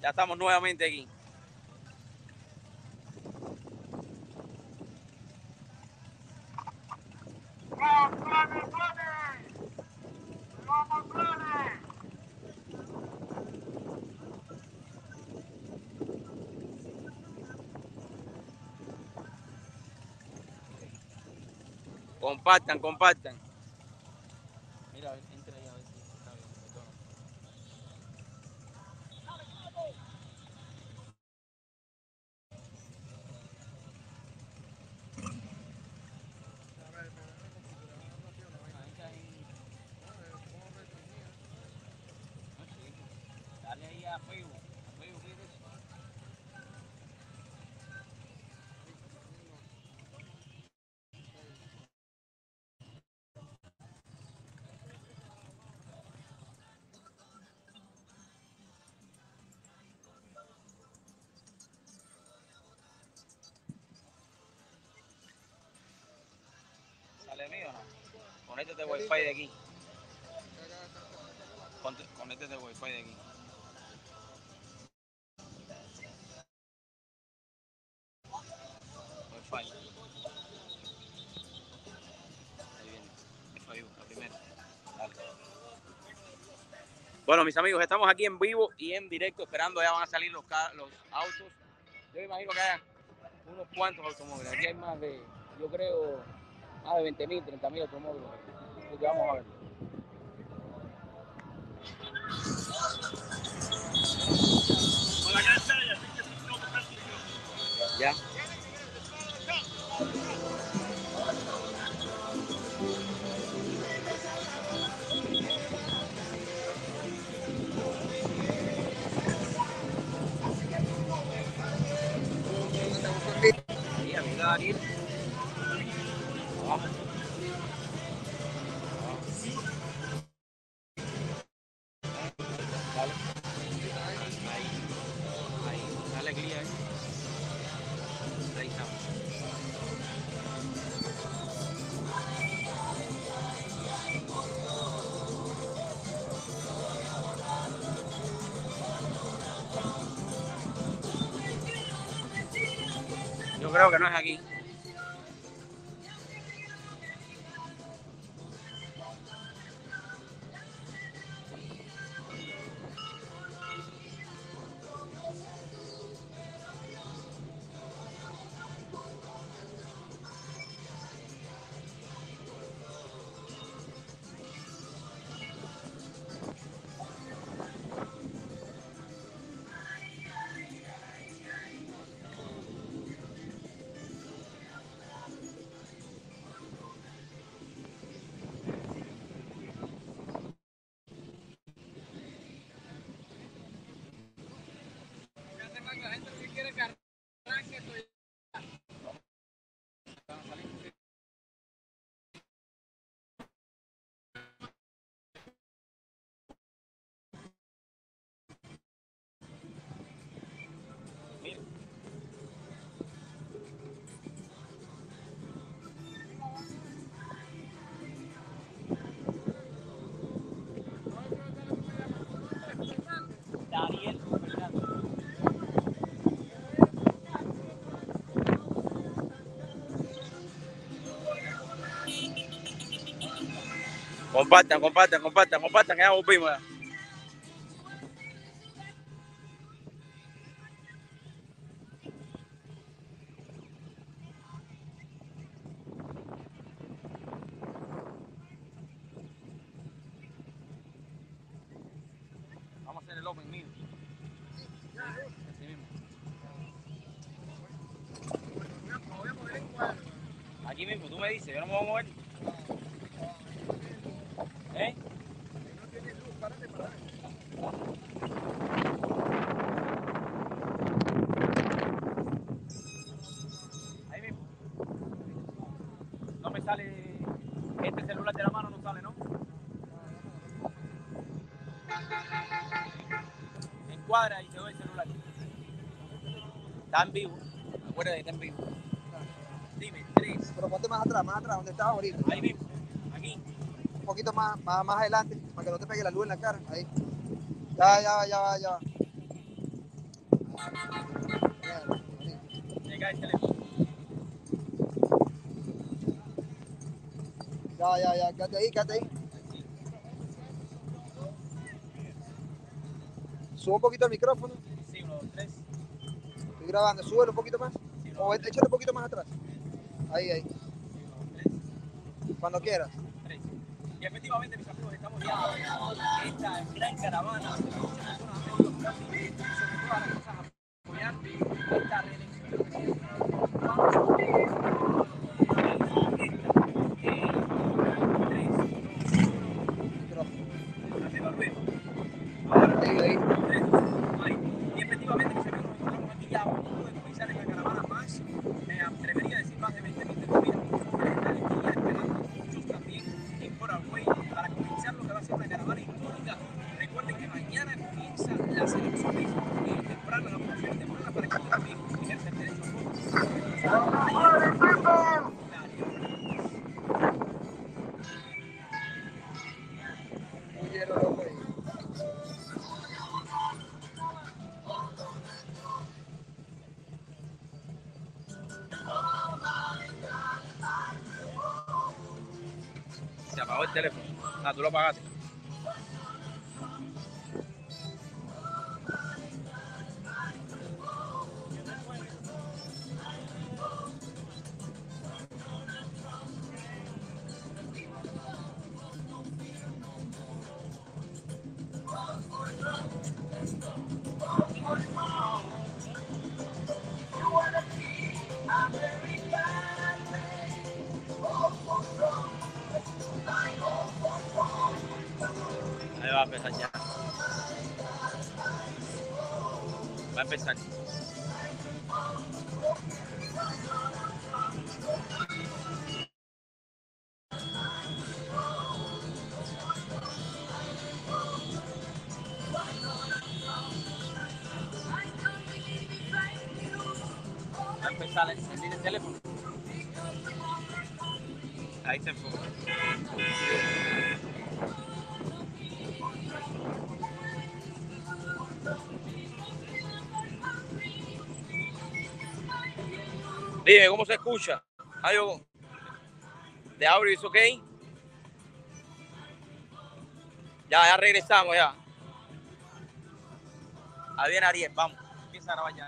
Ya estamos nuevamente aquí. Compartan, compartan. Conéctate wifi de aquí. Conéctate wifi de aquí. Wi-Fi. Ahí viene. Facebook, la primera. Bueno, mis amigos, estamos aquí en vivo y en directo esperando. Ya van a salir los, los autos. Yo imagino que hay unos cuantos automóviles. Aquí hay más de, yo creo, más de 20 mil, 30 mil automóviles. Así que vamos a ver. Ya. Compartan, compartan, compartan, compartan, que ya volvimos. Vamos a hacer el open mío. Mismo. Aquí mismo, tú me dices, yo no me voy a mover. ¿Eh? Ahí mismo. No me sale este celular de la mano, no sale, ¿no? Y te doy el celular. Está en vivo. Acuérdate que está en vivo. pero ponte más atrás, más atrás, donde estabas ahorita. Ahí mismo, aquí. Un poquito más, más, más adelante, para que no te pegue la luz en la cara. Ahí. Ya, ya, ya, ya. Llega el teléfono. Ya, ya, ya, quédate ahí, quédate ahí. Sube un poquito el micrófono. Sí, uno, dos, tres. Estoy grabando, súbelo un poquito más. O échale un poquito más atrás. Ahí, ahí. Cuando quieras. Tres. Y efectivamente, mis amigos, estamos ya en esta gran caravana. Muchas personas han venido casi, sobre todas las lo apagaste. A empezar el, el, el teléfono. Ahí se enfoca. Dime, ¿cómo se escucha? Ayo, ¿de audio is ok? Ya, ya regresamos ya. Ahí viene Ariel, vamos. Empieza a grabar ya.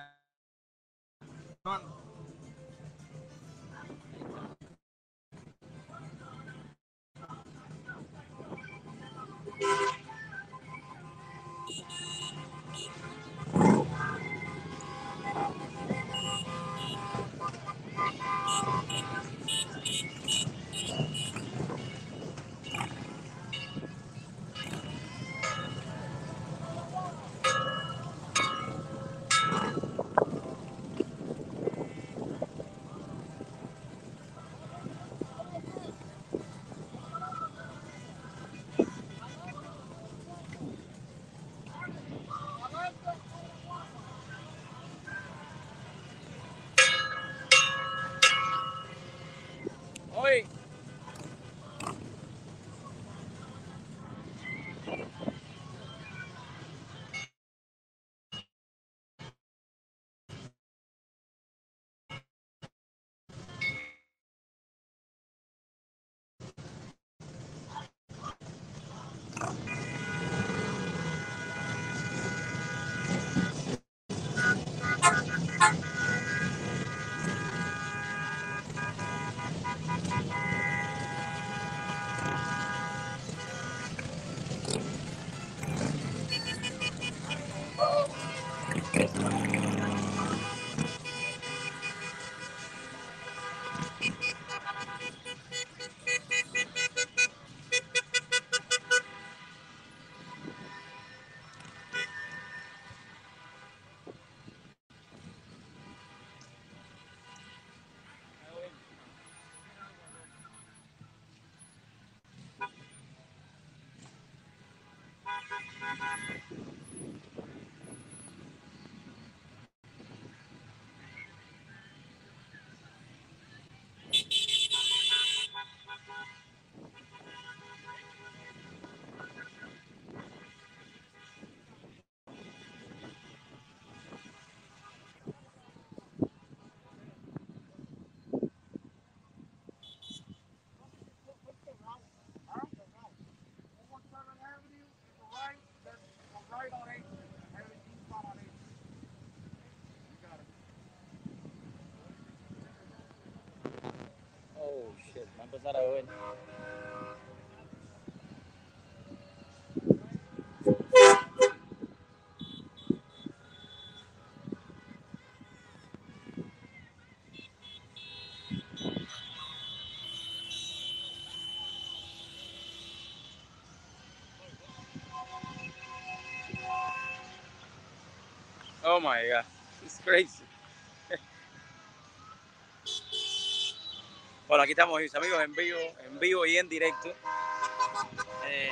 Va a empezar a beber. Oh my god, it's crazy. Bueno, aquí estamos mis amigos en vivo, en vivo y en directo. Eh,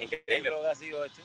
increíble lo que ha sido esto.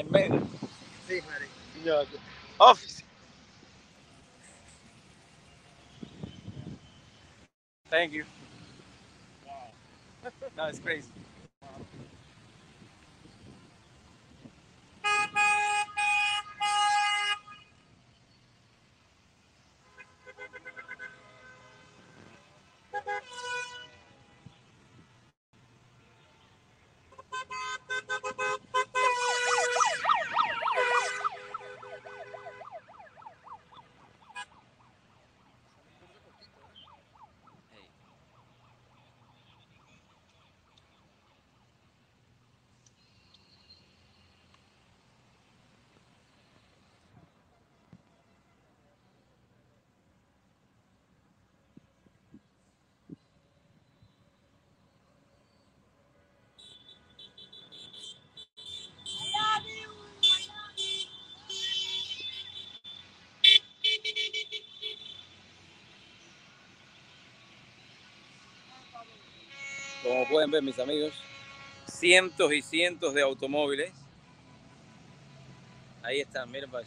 Está en medio. Sí, marico. Yo, Office. Thank you. No, it's crazy. Como pueden ver mis amigos, cientos y cientos de automóviles. Ahí están, miren para.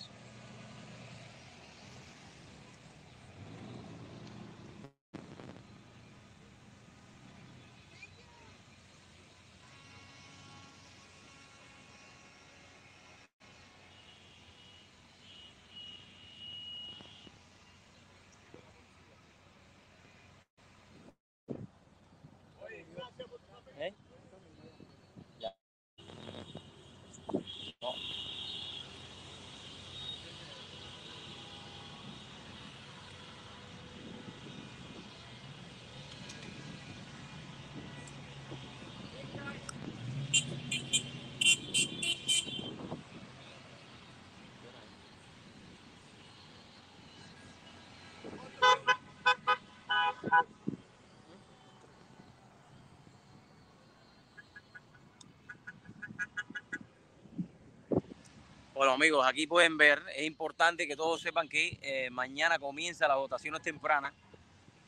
Bueno amigos, aquí pueden ver, es importante que todos sepan que eh, mañana comienza las votaciones tempranas.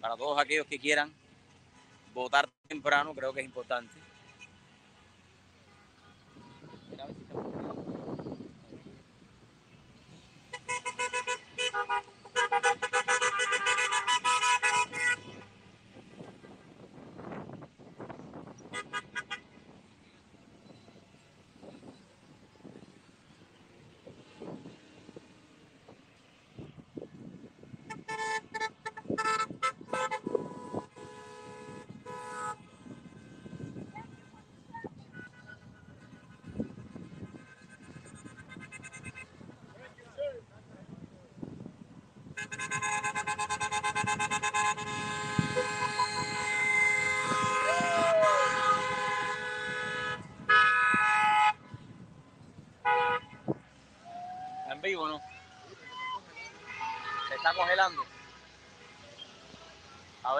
Para todos aquellos que quieran votar temprano, creo que es importante.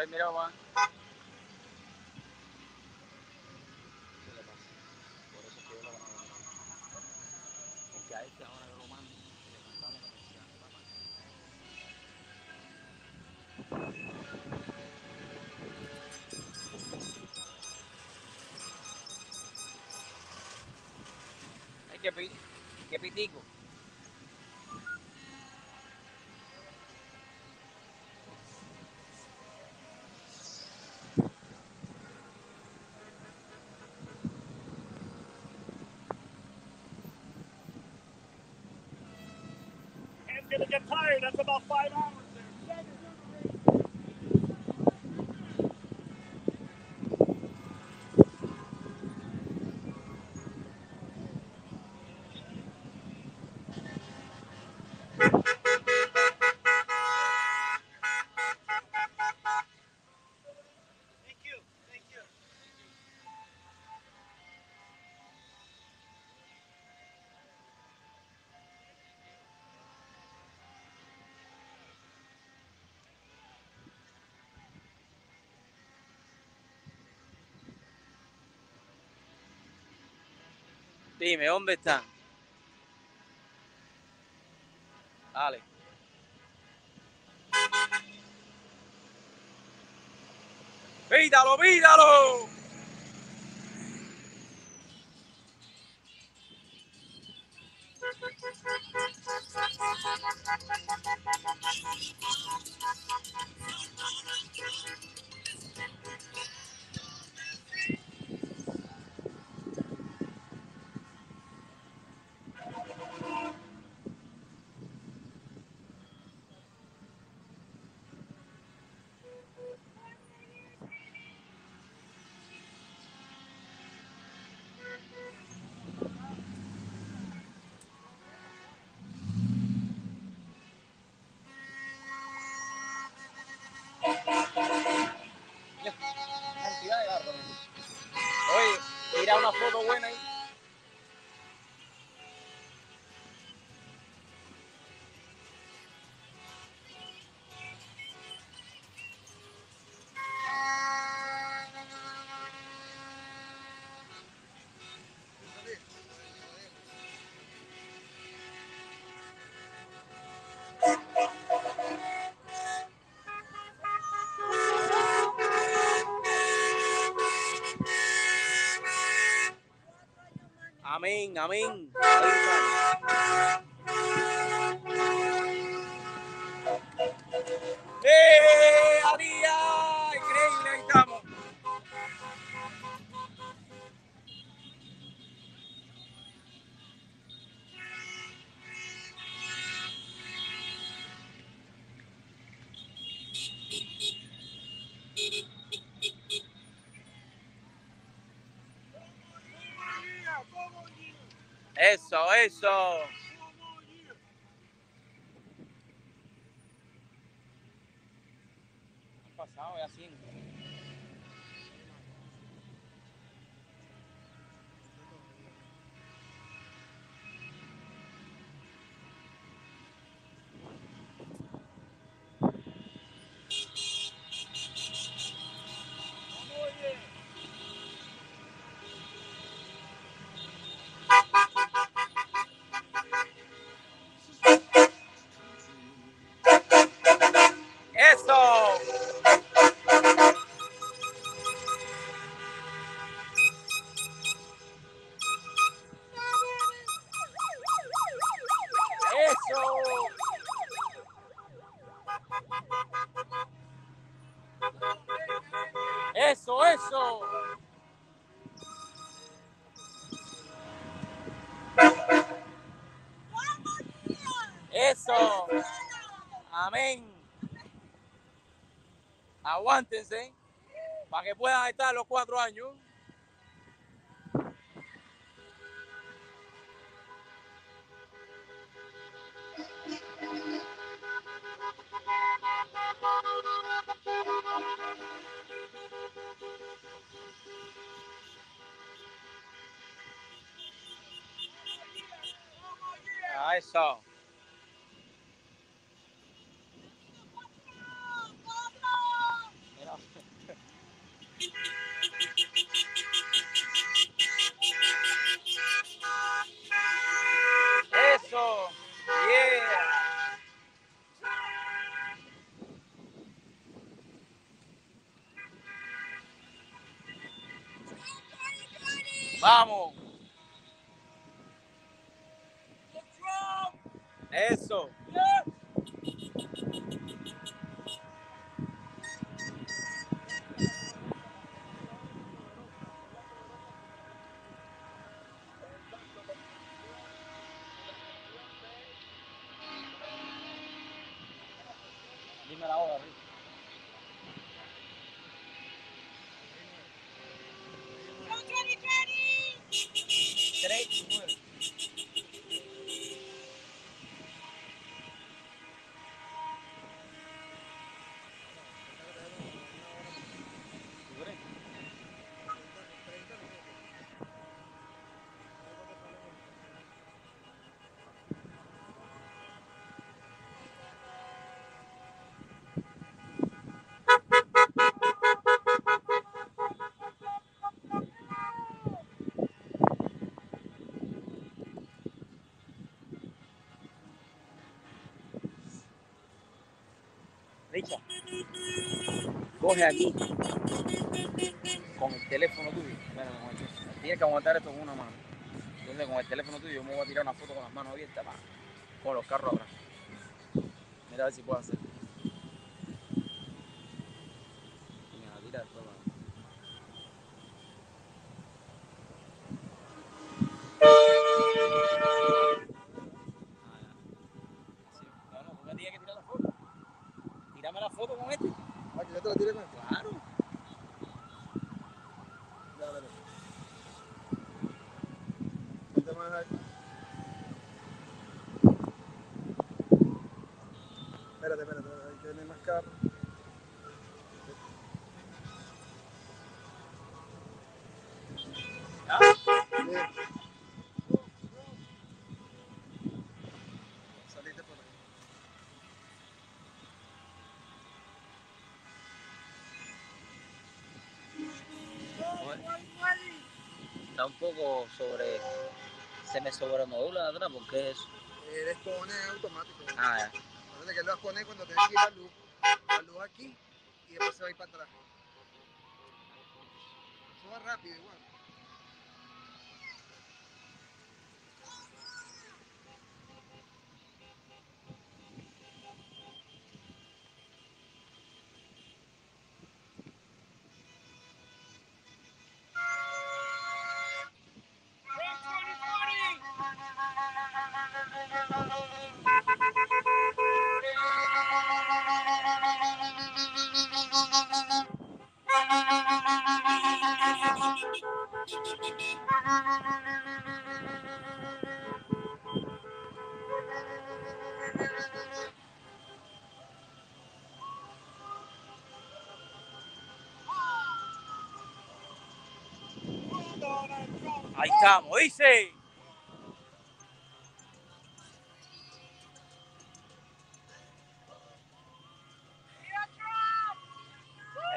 Ay, mira, Juan. que, pitico. That's about five hours. Dime, ¿dónde están? Dale. ¡Vídalo, vídalo! Tira una foto buena Amén, amén. Eso, eso. Aguántense para que puedan estar los cuatro años. Ah. Richa, coge aquí con el teléfono tuyo. Tienes que aguantar esto con una mano. Entonces, con el teléfono tuyo, yo me voy a tirar una foto con las manos abiertas, con los carros atrás. Mira a ver si puedo hacer. Está un poco sobre. Se me sobrenodula atrás porque es. Pone automático. Ah, ya. Que él lo vas a poner cuando te deje la luz, la luz aquí y después se va a ir para atrás. Eso va rápido estamos, dice.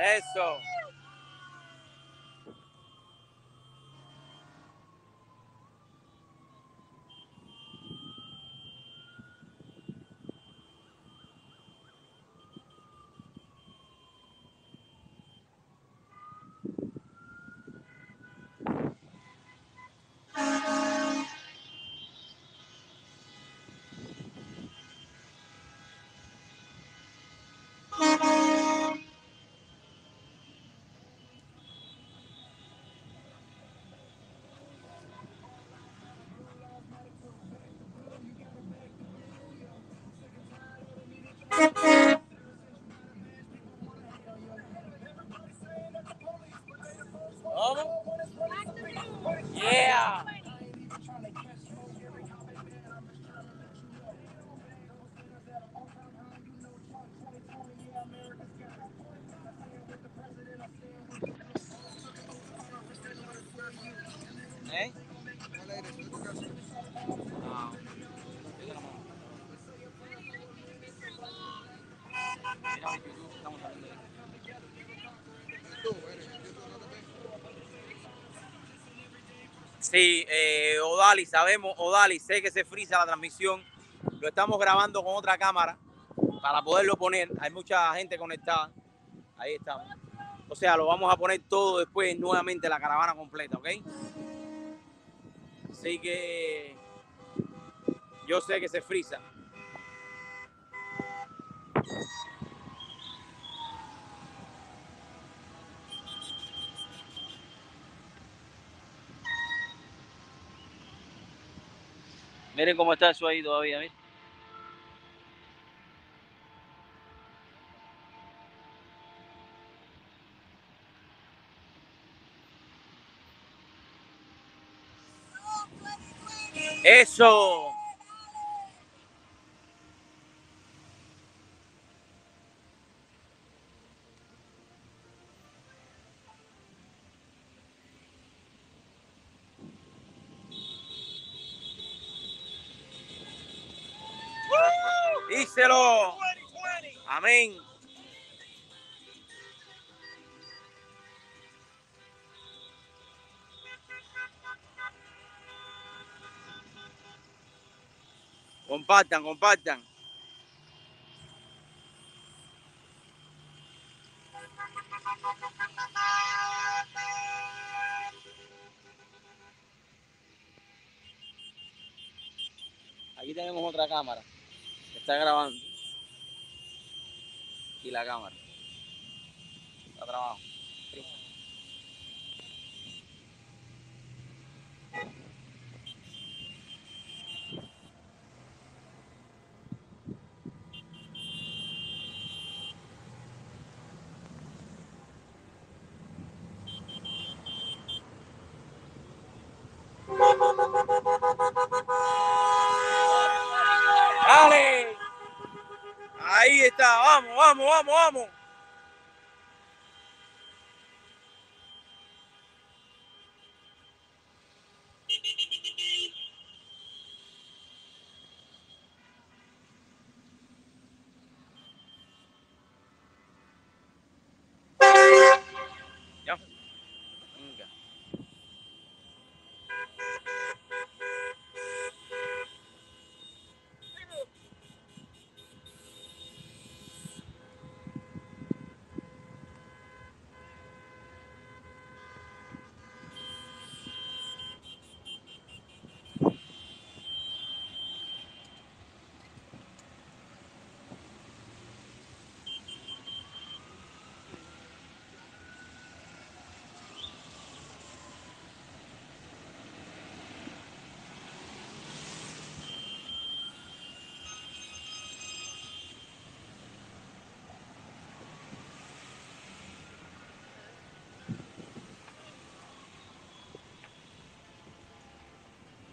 Eso. ¿Vamos? Sí, eh, Odali, sabemos, Odali, sé que se frisa la transmisión. Lo estamos grabando con otra cámara para poderlo poner. Hay mucha gente conectada. Ahí estamos. O sea, lo vamos a poner todo después nuevamente la caravana completa, ¿ok? Así que yo sé que se frisa. Miren cómo está eso ahí todavía. Eso. Díselo. Amén. Compartan, compartan. Aquí tenemos otra cámara está grabando. Y la vamos, vamos,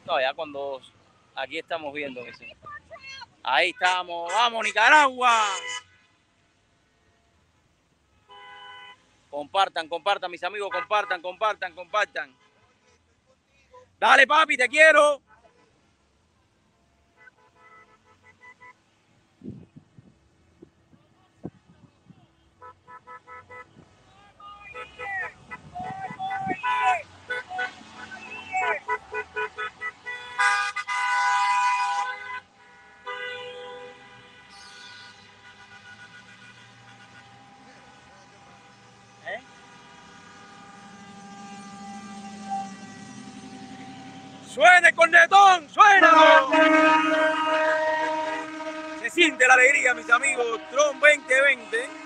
No, ya aquí estamos viendo que sí. Ahí estamos, vamos Nicaragua. Compartan, compartan, mis amigos, compartan, compartan, compartan. Dale, papi, te quiero. ¿Eh? Suene cornetón, suena. Se siente la alegría, amigos. Tron 2020.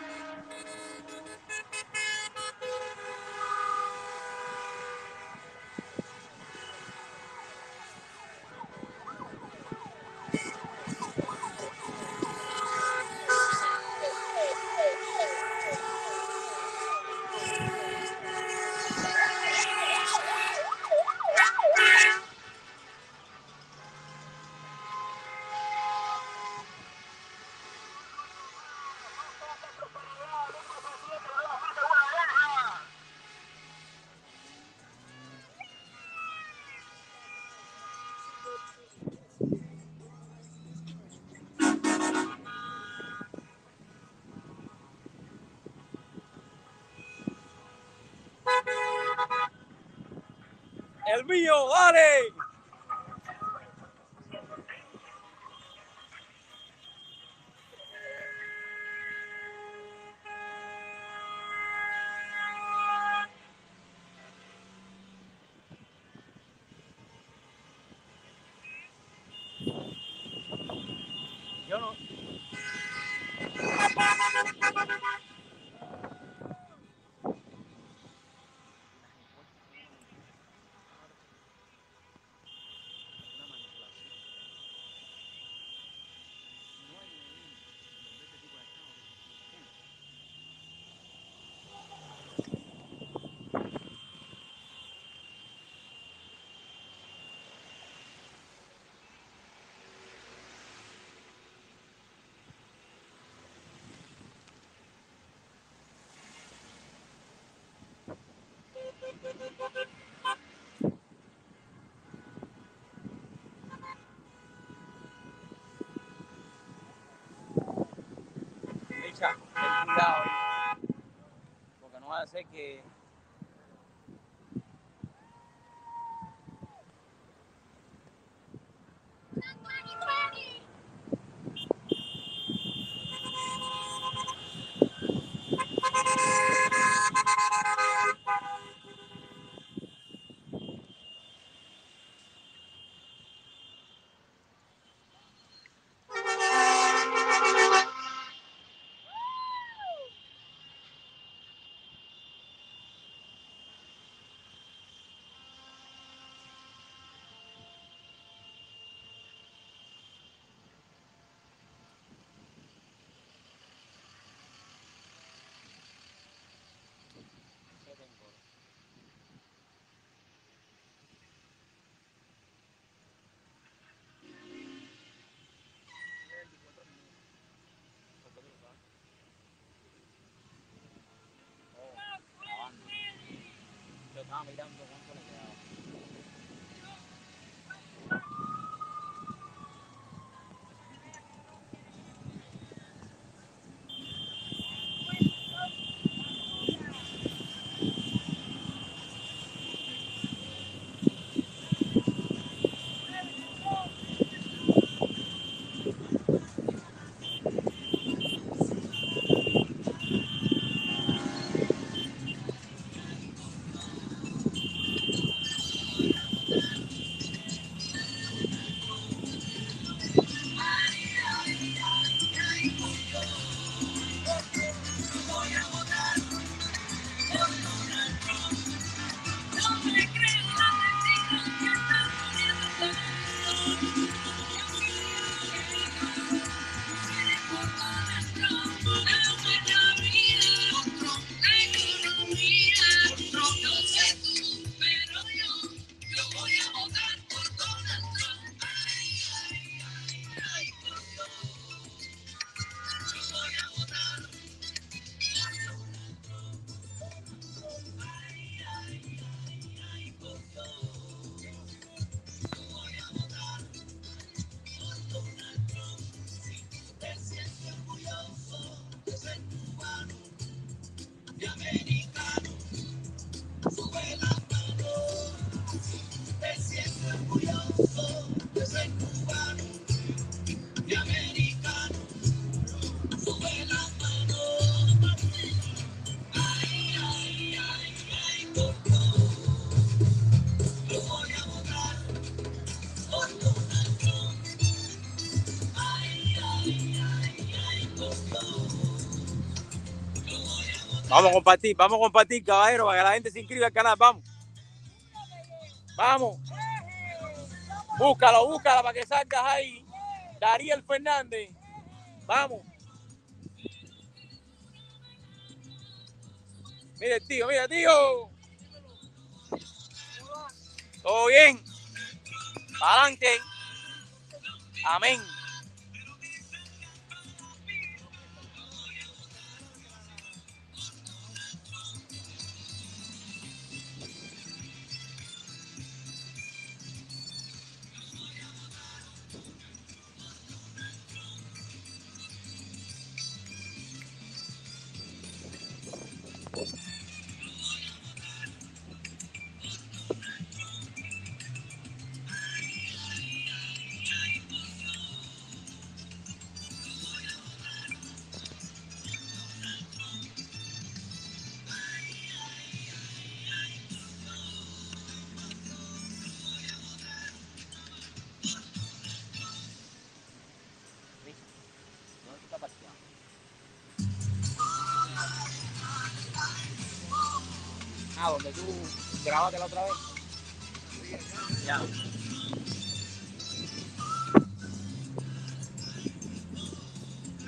El mío, dale. Echa, ten cuidado. Porque no va a ser que. காமையிடம் Vamos a compartir, vamos a compartir, caballero, para que la gente se inscriba al canal. Vamos. Vamos. Búscalo, búscala para que salgas ahí. Dariel Fernández. Vamos.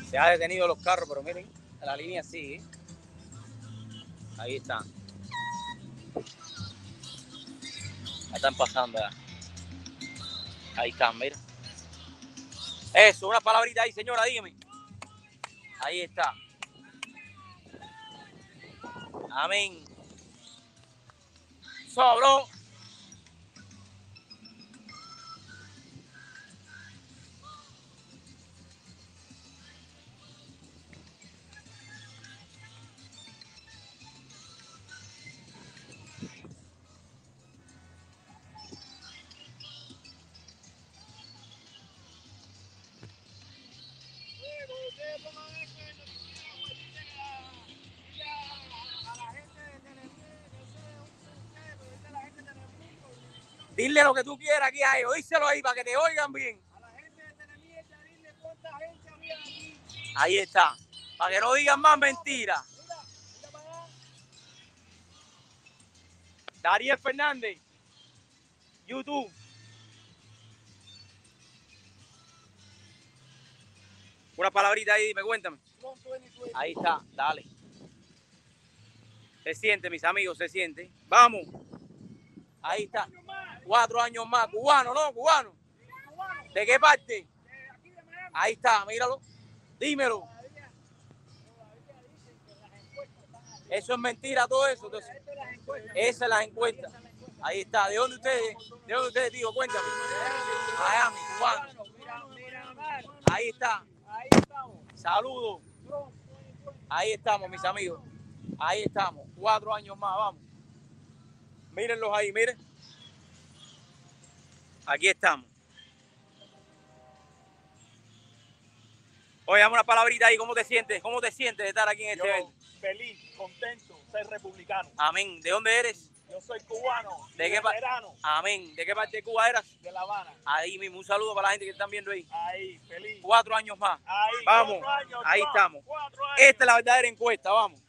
Se ha detenido los carros, pero miren, la línea sigue. Ahí están. Ahí están pasando. Ahí están, mira. Eso, una palabrita ahí, señora, dígame. Ahí está. Amén. Sobró. Dile lo que tú quieras aquí a ellos, díselo ahí para que te oigan bien. Ahí está, para que no digan más mentiras. Dariel Fernández, YouTube. Una palabrita ahí, dime, cuéntame. Ahí está, dale. Se siente, mis amigos, se siente. Vamos. Ahí está. Cuatro años más. Cubano, ¿no? Cubano. ¿De qué parte? Ahí está, míralo. Dímelo. Eso es mentira todo eso. Entonces, esa es la encuesta. Ahí está. ¿De dónde ustedes? ¿De dónde ustedes digo? Cuéntame. Miami, cubano. Ahí está. Saludos. Ahí estamos, mis amigos. Ahí estamos. Cuatro años más, vamos. Mírenlos ahí, miren. Aquí estamos. Oye, dame una palabrita ahí. ¿Cómo te sientes? ¿Cómo te sientes de estar aquí en este Yo, evento? feliz, contento, ser republicano. Amén. ¿De dónde eres? Yo soy cubano, ¿De qué parte? Amén. ¿De qué parte de Cuba eras? de La Habana. Ahí mismo. Un saludo para la gente que están viendo ahí. Ahí, feliz. Cuatro años más. Ahí, Vamos. años, Ahí estamos. Esta es la verdadera encuesta. Vamos.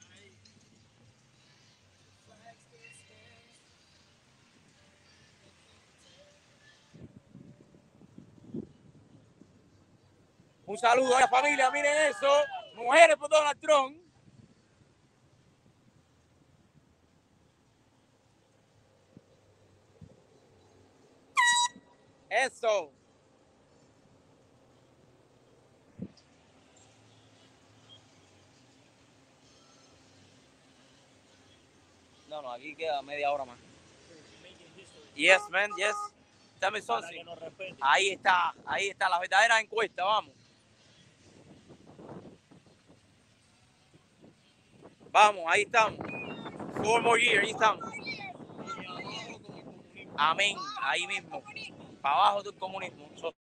Un saludo a la familia, miren eso. Mujeres por Donald Trump. Eso. No, no, aquí queda media hora más. Yes, man, yes. Dame something. Ahí está, ahí está, la verdadera encuesta, vamos. Vamos, ahí estamos. Four more years, ahí estamos. Amén, ahí mismo. Para abajo del comunismo. So-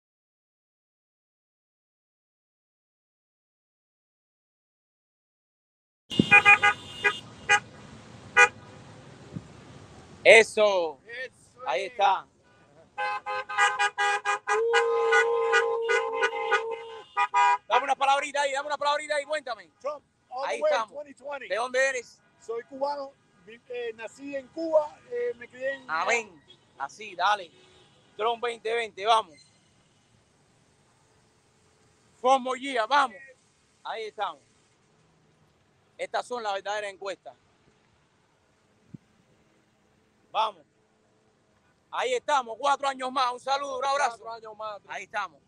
Eso. Ahí está. Dame una palabrita ahí, dame una palabrita ahí, cuéntame. Trump, Ahí the way, estamos. 2020. ¿De dónde eres? Soy cubano, eh, nací en Cuba, eh, me crié en... Amén. Así, dale. Trump 2020, vamos. Fomo Gia, vamos. Ahí estamos. Estas son las verdaderas encuestas. Vamos. Ahí estamos, cuatro años más. Un saludo, un abrazo. Ahí estamos.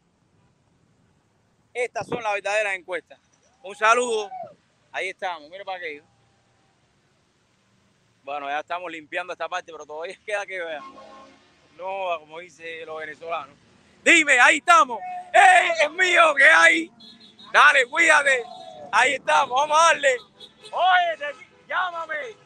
Estas son las verdaderas encuestas. Un saludo. Ahí estamos. Mira para aquello. Bueno, ya estamos limpiando esta parte, pero todavía queda que vean. No, como dice los venezolanos. Dime, ahí estamos. ¡Ey, es mío! ¿Qué hay? Dale, cuídate. Ahí estamos, vamos a darle. Oye, te- llámame.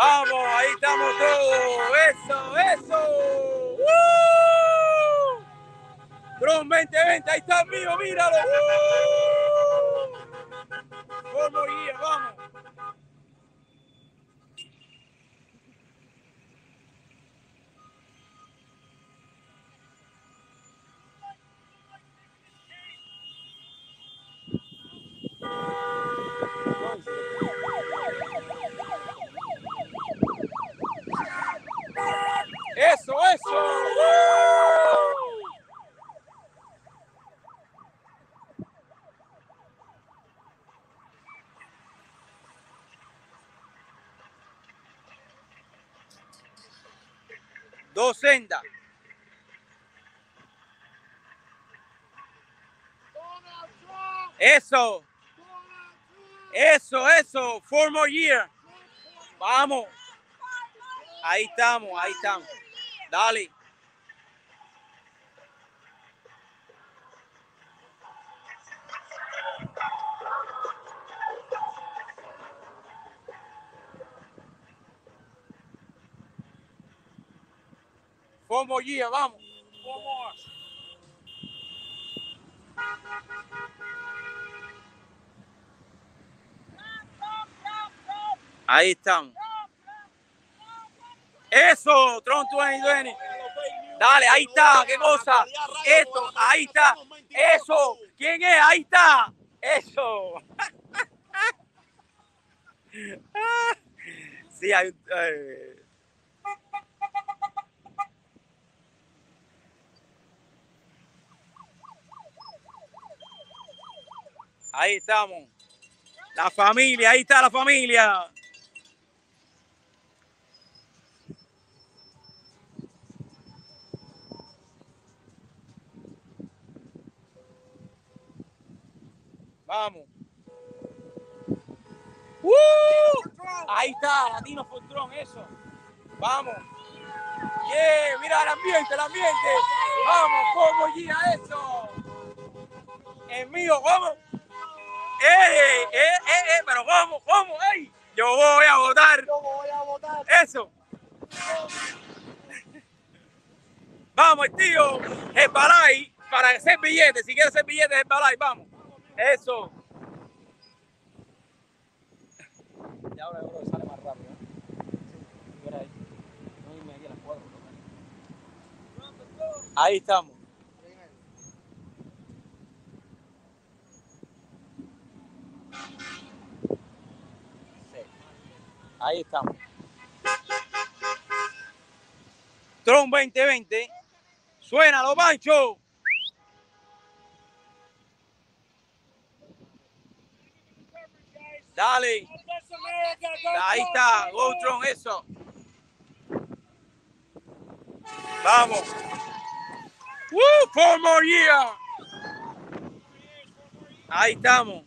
Vamos, ahí estamos todos. Eso, eso. Trump 2020, ahí está el mío, míralo. ¡Woo! Formo guía, vamos. Eso, eso. Dos. Eso. Eso, eso. Four more year. Vamos. Ahí estamos, ahí estamos. Dale. Four more year, vamos. Four more. Ahí estamos. Eso, Trump 2020. Dale, ahí está, qué cosa. Esto, ahí está. Eso, ¿quién es? Ahí está. Eso. Sí, hay, Ahí estamos. La familia, ahí está la familia. Vamos. ¡Uh! Ahí está, Latino Fultron, eso. Vamos. Yeah, mira el ambiente, el ambiente. Vamos, como gira eso. Es mío, vamos. ¡Eh, eh, eh, eh! Pero ¿cómo? ¿Cómo? ¡Ey! Yo voy a votar. Yo voy a votar. Eso. Vamos, tío. El balay para hacer billetes. Si quieres hacer billetes, el balay. Vamos. Eso. Y ahora yo creo que sale más rápido. ¿eh? Mira ahí. No irme aquí a las cuatro. Ahí estamos. Sí. Ahí estamos. Tron 2020. Suena los panchos. Dale. Ahí está, Gotron, eso. Vamos. Woo, four more years. Ahí estamos.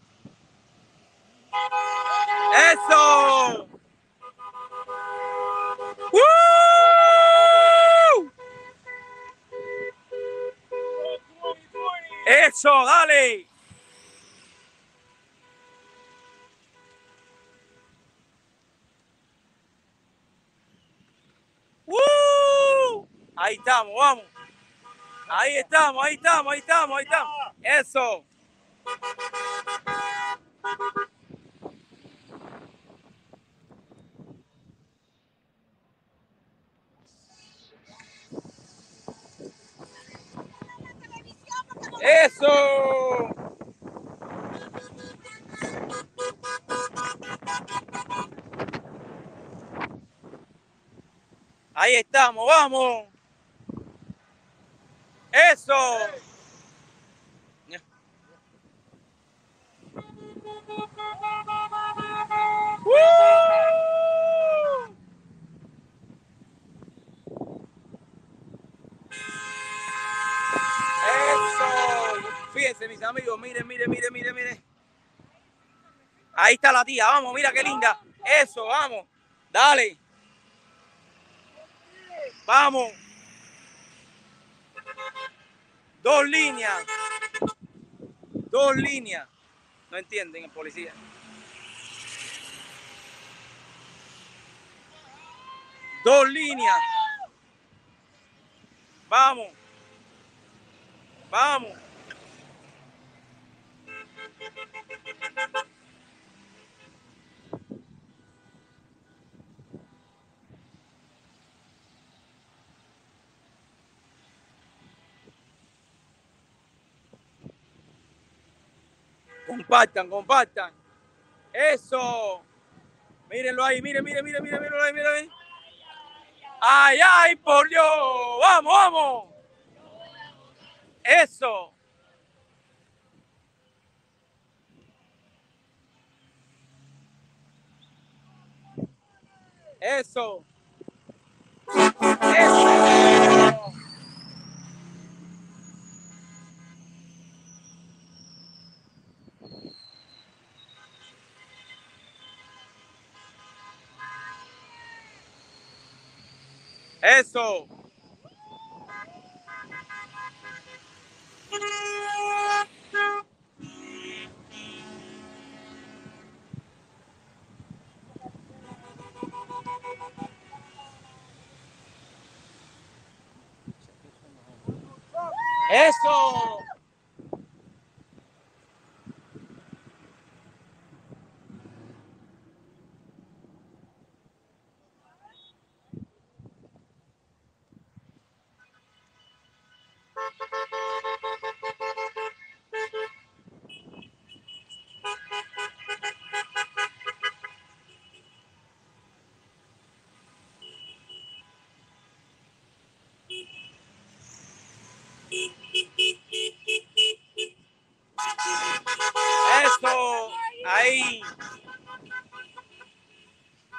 Eso. Woo. Eso, dale. Ahí estamos, vamos. Ahí estamos, ahí estamos, ahí estamos, ahí estamos. Eso. Eso. Ahí estamos, vamos. Eso. ¡Woo! Eso. Fíjense, mis amigos, miren, miren, miren, miren, miren. Ahí está la tía, vamos, mira qué linda. Eso, vamos. Dale. Vamos. Dos líneas. Dos líneas. No entienden el policía. Dos líneas. Vamos. Vamos. Compartan, compartan. Eso. Mírenlo ahí, miren, miren, miren, miren, mírenlo ahí, miren ahí. Ay, ay, por Dios. Vamos, vamos. Eso. Eso. Eso. Eso. Eso. Eso. Ahí.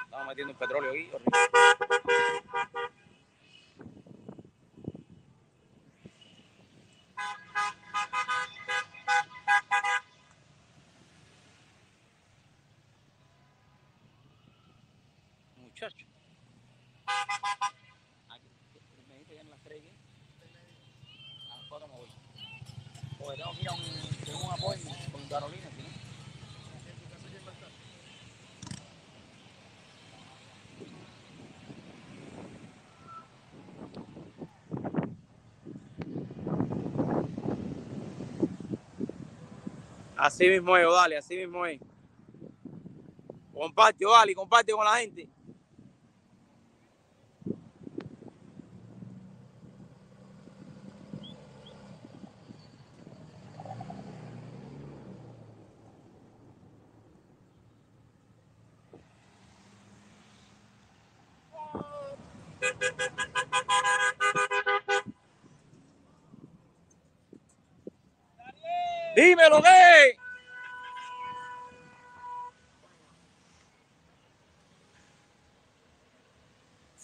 Estamos metiendo un petróleo ahí. horrible. cuatro me voy. Porque tengo que ir un, un apoyo con Carolina, ¿sí? Así mismo es, dale, así mismo es. Comparte, vale, comparte con la gente.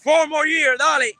Four more years, dale.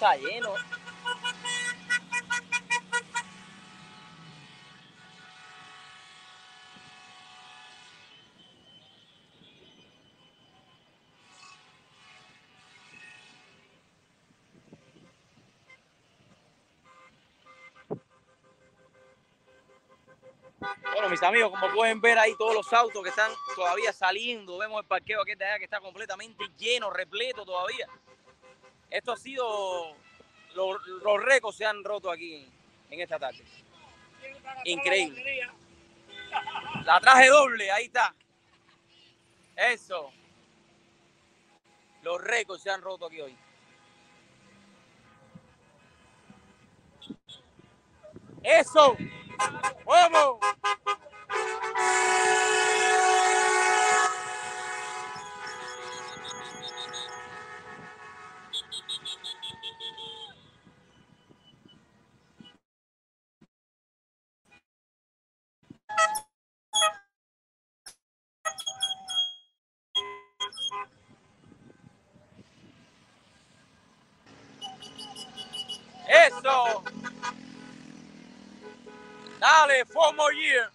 Está lleno. Bueno, mis amigos, como pueden ver ahí todos los autos que están todavía saliendo, vemos el parqueo aquí de allá que está completamente lleno, repleto todavía. Esto ha sido, los, los récords se han roto aquí en esta tarde. Increíble. La traje doble, ahí está. Eso. Los récords se han roto aquí hoy. Eso. ¡Vamos! Four more years.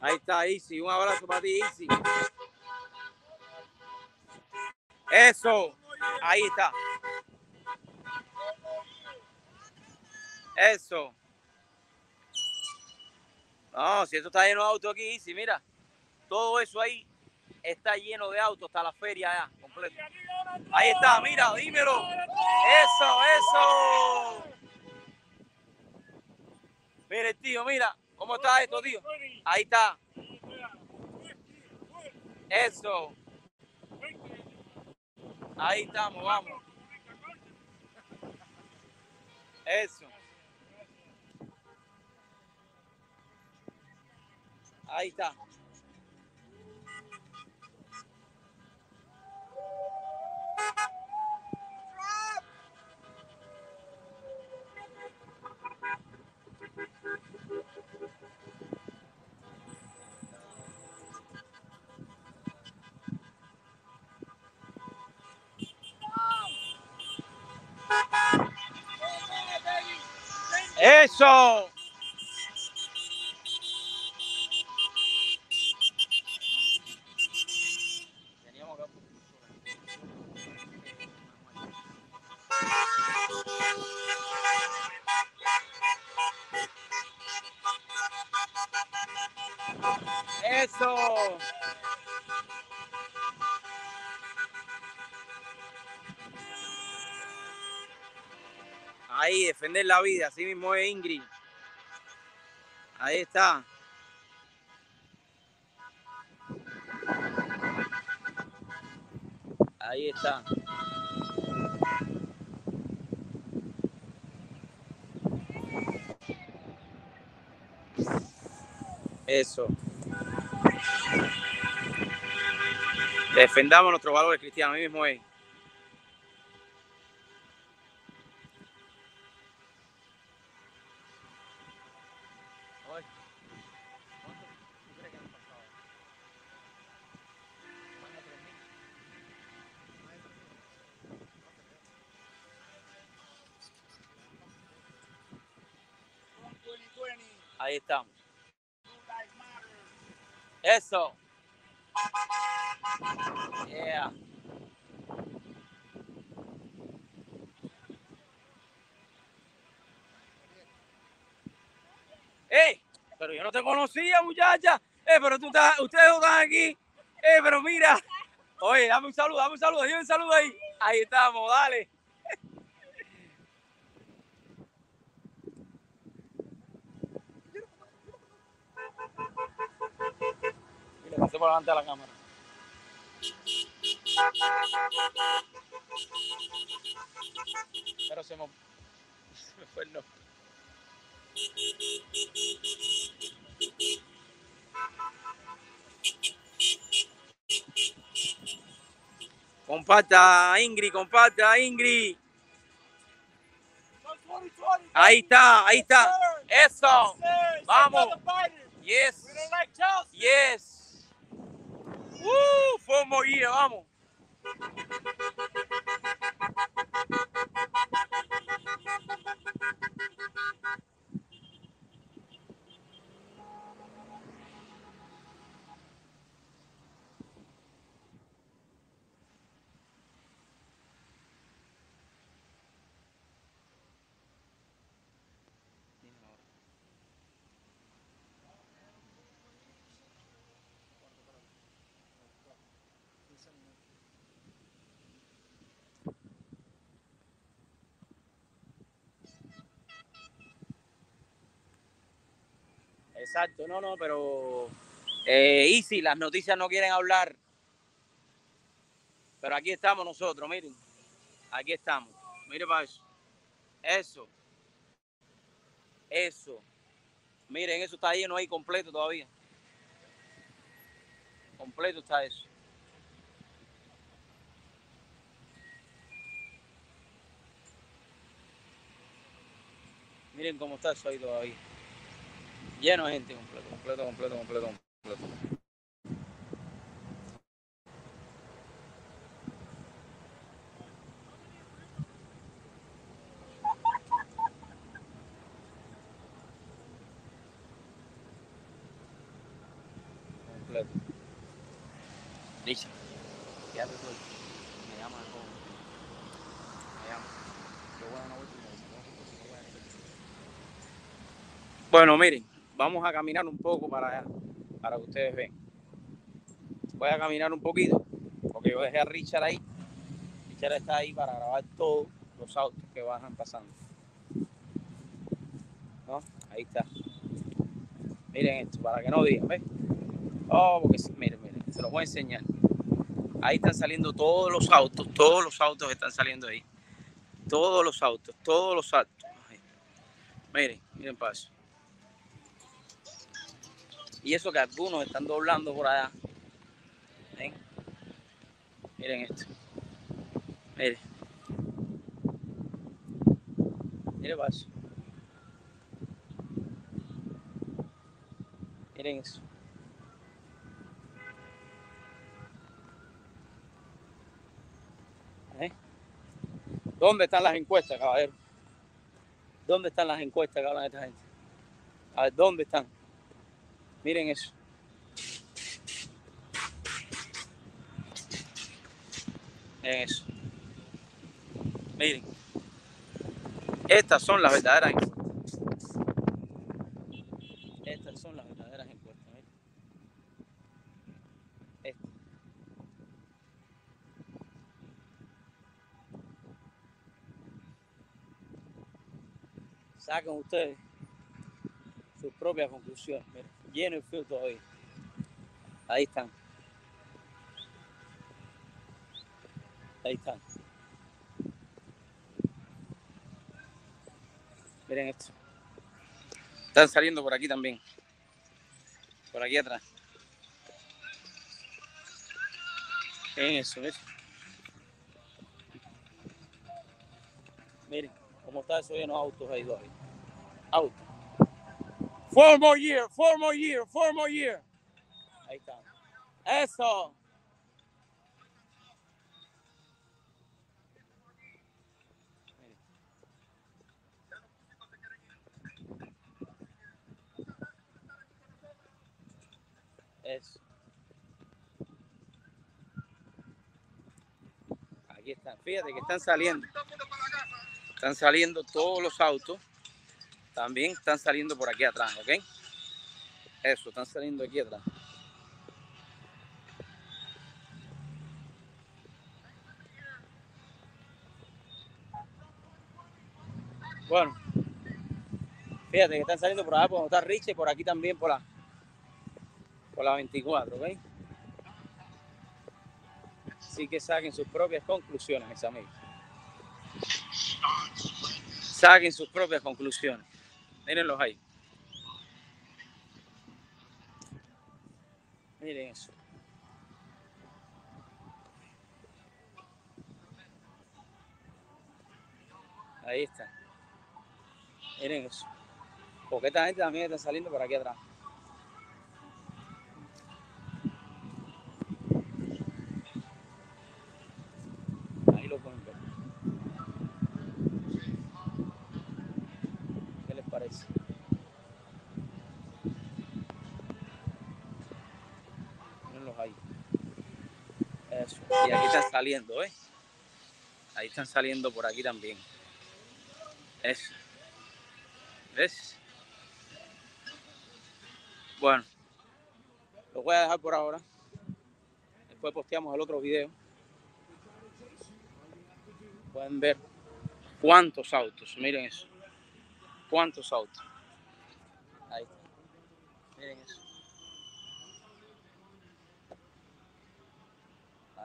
Ahí está, Easy. Un abrazo para ti, Easy. Eso. Ahí está. Eso. No, si esto está lleno de autos aquí, Easy, mira. Todo eso ahí está lleno de autos hasta la feria ya, completo. Ahí está, mira, dímelo. Eso, eso. Mire, tío, mira. ¿Cómo está esto, tío? Ahí está. Eso. Ahí estamos, vamos. Eso. Ahí está. Eso. Defender la vida, así mismo es Ingrid. Ahí está. Ahí está. Eso. Defendamos nuestros valores cristianos, ahí mismo es. Ahí estamos. Eso. Yeah. ¡Ey! Pero yo no te conocía, muchacha. Eh, pero tú estás, ustedes están aquí. Eh, pero mira. Oye, dame un saludo, dame un saludo, dame un saludo ahí. Ahí estamos, dale. Delante de la cámara. Pero se me, se me fue el nombre. Comparta, Ingrid, comparta, Ingrid. Ahí está, ahí está. Eso. Vamos. Yes. Yes. Un moguía, vamos. Exacto, no, no, pero eh, Easy, las noticias no quieren hablar. Pero aquí estamos nosotros, miren. Aquí estamos. Mire para eso. Eso. Eso. Miren, eso está lleno ahí completo todavía. Completo está eso. Miren cómo está eso ahí todavía. Lleno de gente completo, completo, completo, completo, completo. Completo. Listo. Ya te estoy. Me llama joven. Me llama. Yo voy a una vuelta y me dice, "No, no voy a hacer". Bueno, miren, vamos a caminar un poco para para que ustedes vean. Voy a caminar un poquito, porque yo dejé a Richard ahí. Richard está ahí para grabar todos los autos que bajan pasando. ¿No? Ahí está. Miren esto, para que no digan, ¿ves? Oh, porque miren, miren, se los voy a enseñar. Ahí están saliendo todos los autos, todos los autos están saliendo ahí. Todos los autos, todos los autos. Miren, miren paso. Y eso que algunos están doblando por allá. Miren esto. Miren. Miren paso. Miren eso. ¿Eh? ¿Dónde están las encuestas, caballero? ¿Dónde están las encuestas que hablan esta gente? A ver, ¿dónde están? Miren eso. Miren eso. Miren. Estas son las verdaderas encuestas. Estas son las verdaderas encuestas. Miren. Estas. Sacan ustedes sus propias conclusiones. Miren lleno el frío todavía. Ahí están. Ahí están. Miren esto. Están saliendo por aquí también. Por aquí atrás. Miren eso, miren. Miren cómo está eso lleno de autos ahí todavía. Autos. Four more year, four more year, four more year. Ahí está. Eso. Eso. Aquí están. Fíjate que están saliendo. Están saliendo todos los autos. También están saliendo por aquí atrás, ¿ok? Eso, están saliendo aquí atrás. Bueno, fíjate que están saliendo por allá por donde está Richie, por aquí también por la, por la 24, ¿ok? Así que saquen sus propias conclusiones, mis amigos. Saquen sus propias conclusiones. Mírenlos ahí. Miren eso. Ahí está. Miren eso. Porque esta gente también está saliendo por aquí atrás. Y aquí están saliendo, ¿eh? Ahí están saliendo por aquí también. Eso. ¿Ves? Bueno, lo voy a dejar por ahora. Después posteamos el otro video. Pueden ver cuántos autos. Miren eso. Cuántos autos. Ahí está. Miren eso.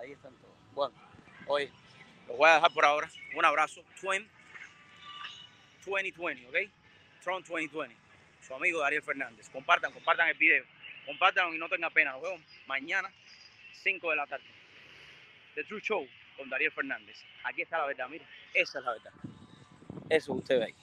Ahí están todos. Bueno, hoy los voy a dejar por ahora. Un abrazo. Twin 2020, ¿ok? Tron 2020. Su amigo Dariel Fernández. Compartan, compartan el video. Compartan y no tengan pena. Nos vemos mañana, 5 de la tarde. The True Show con Dariel Fernández. Aquí está la verdad, mire. Esa es la verdad. Eso usted ve ahí.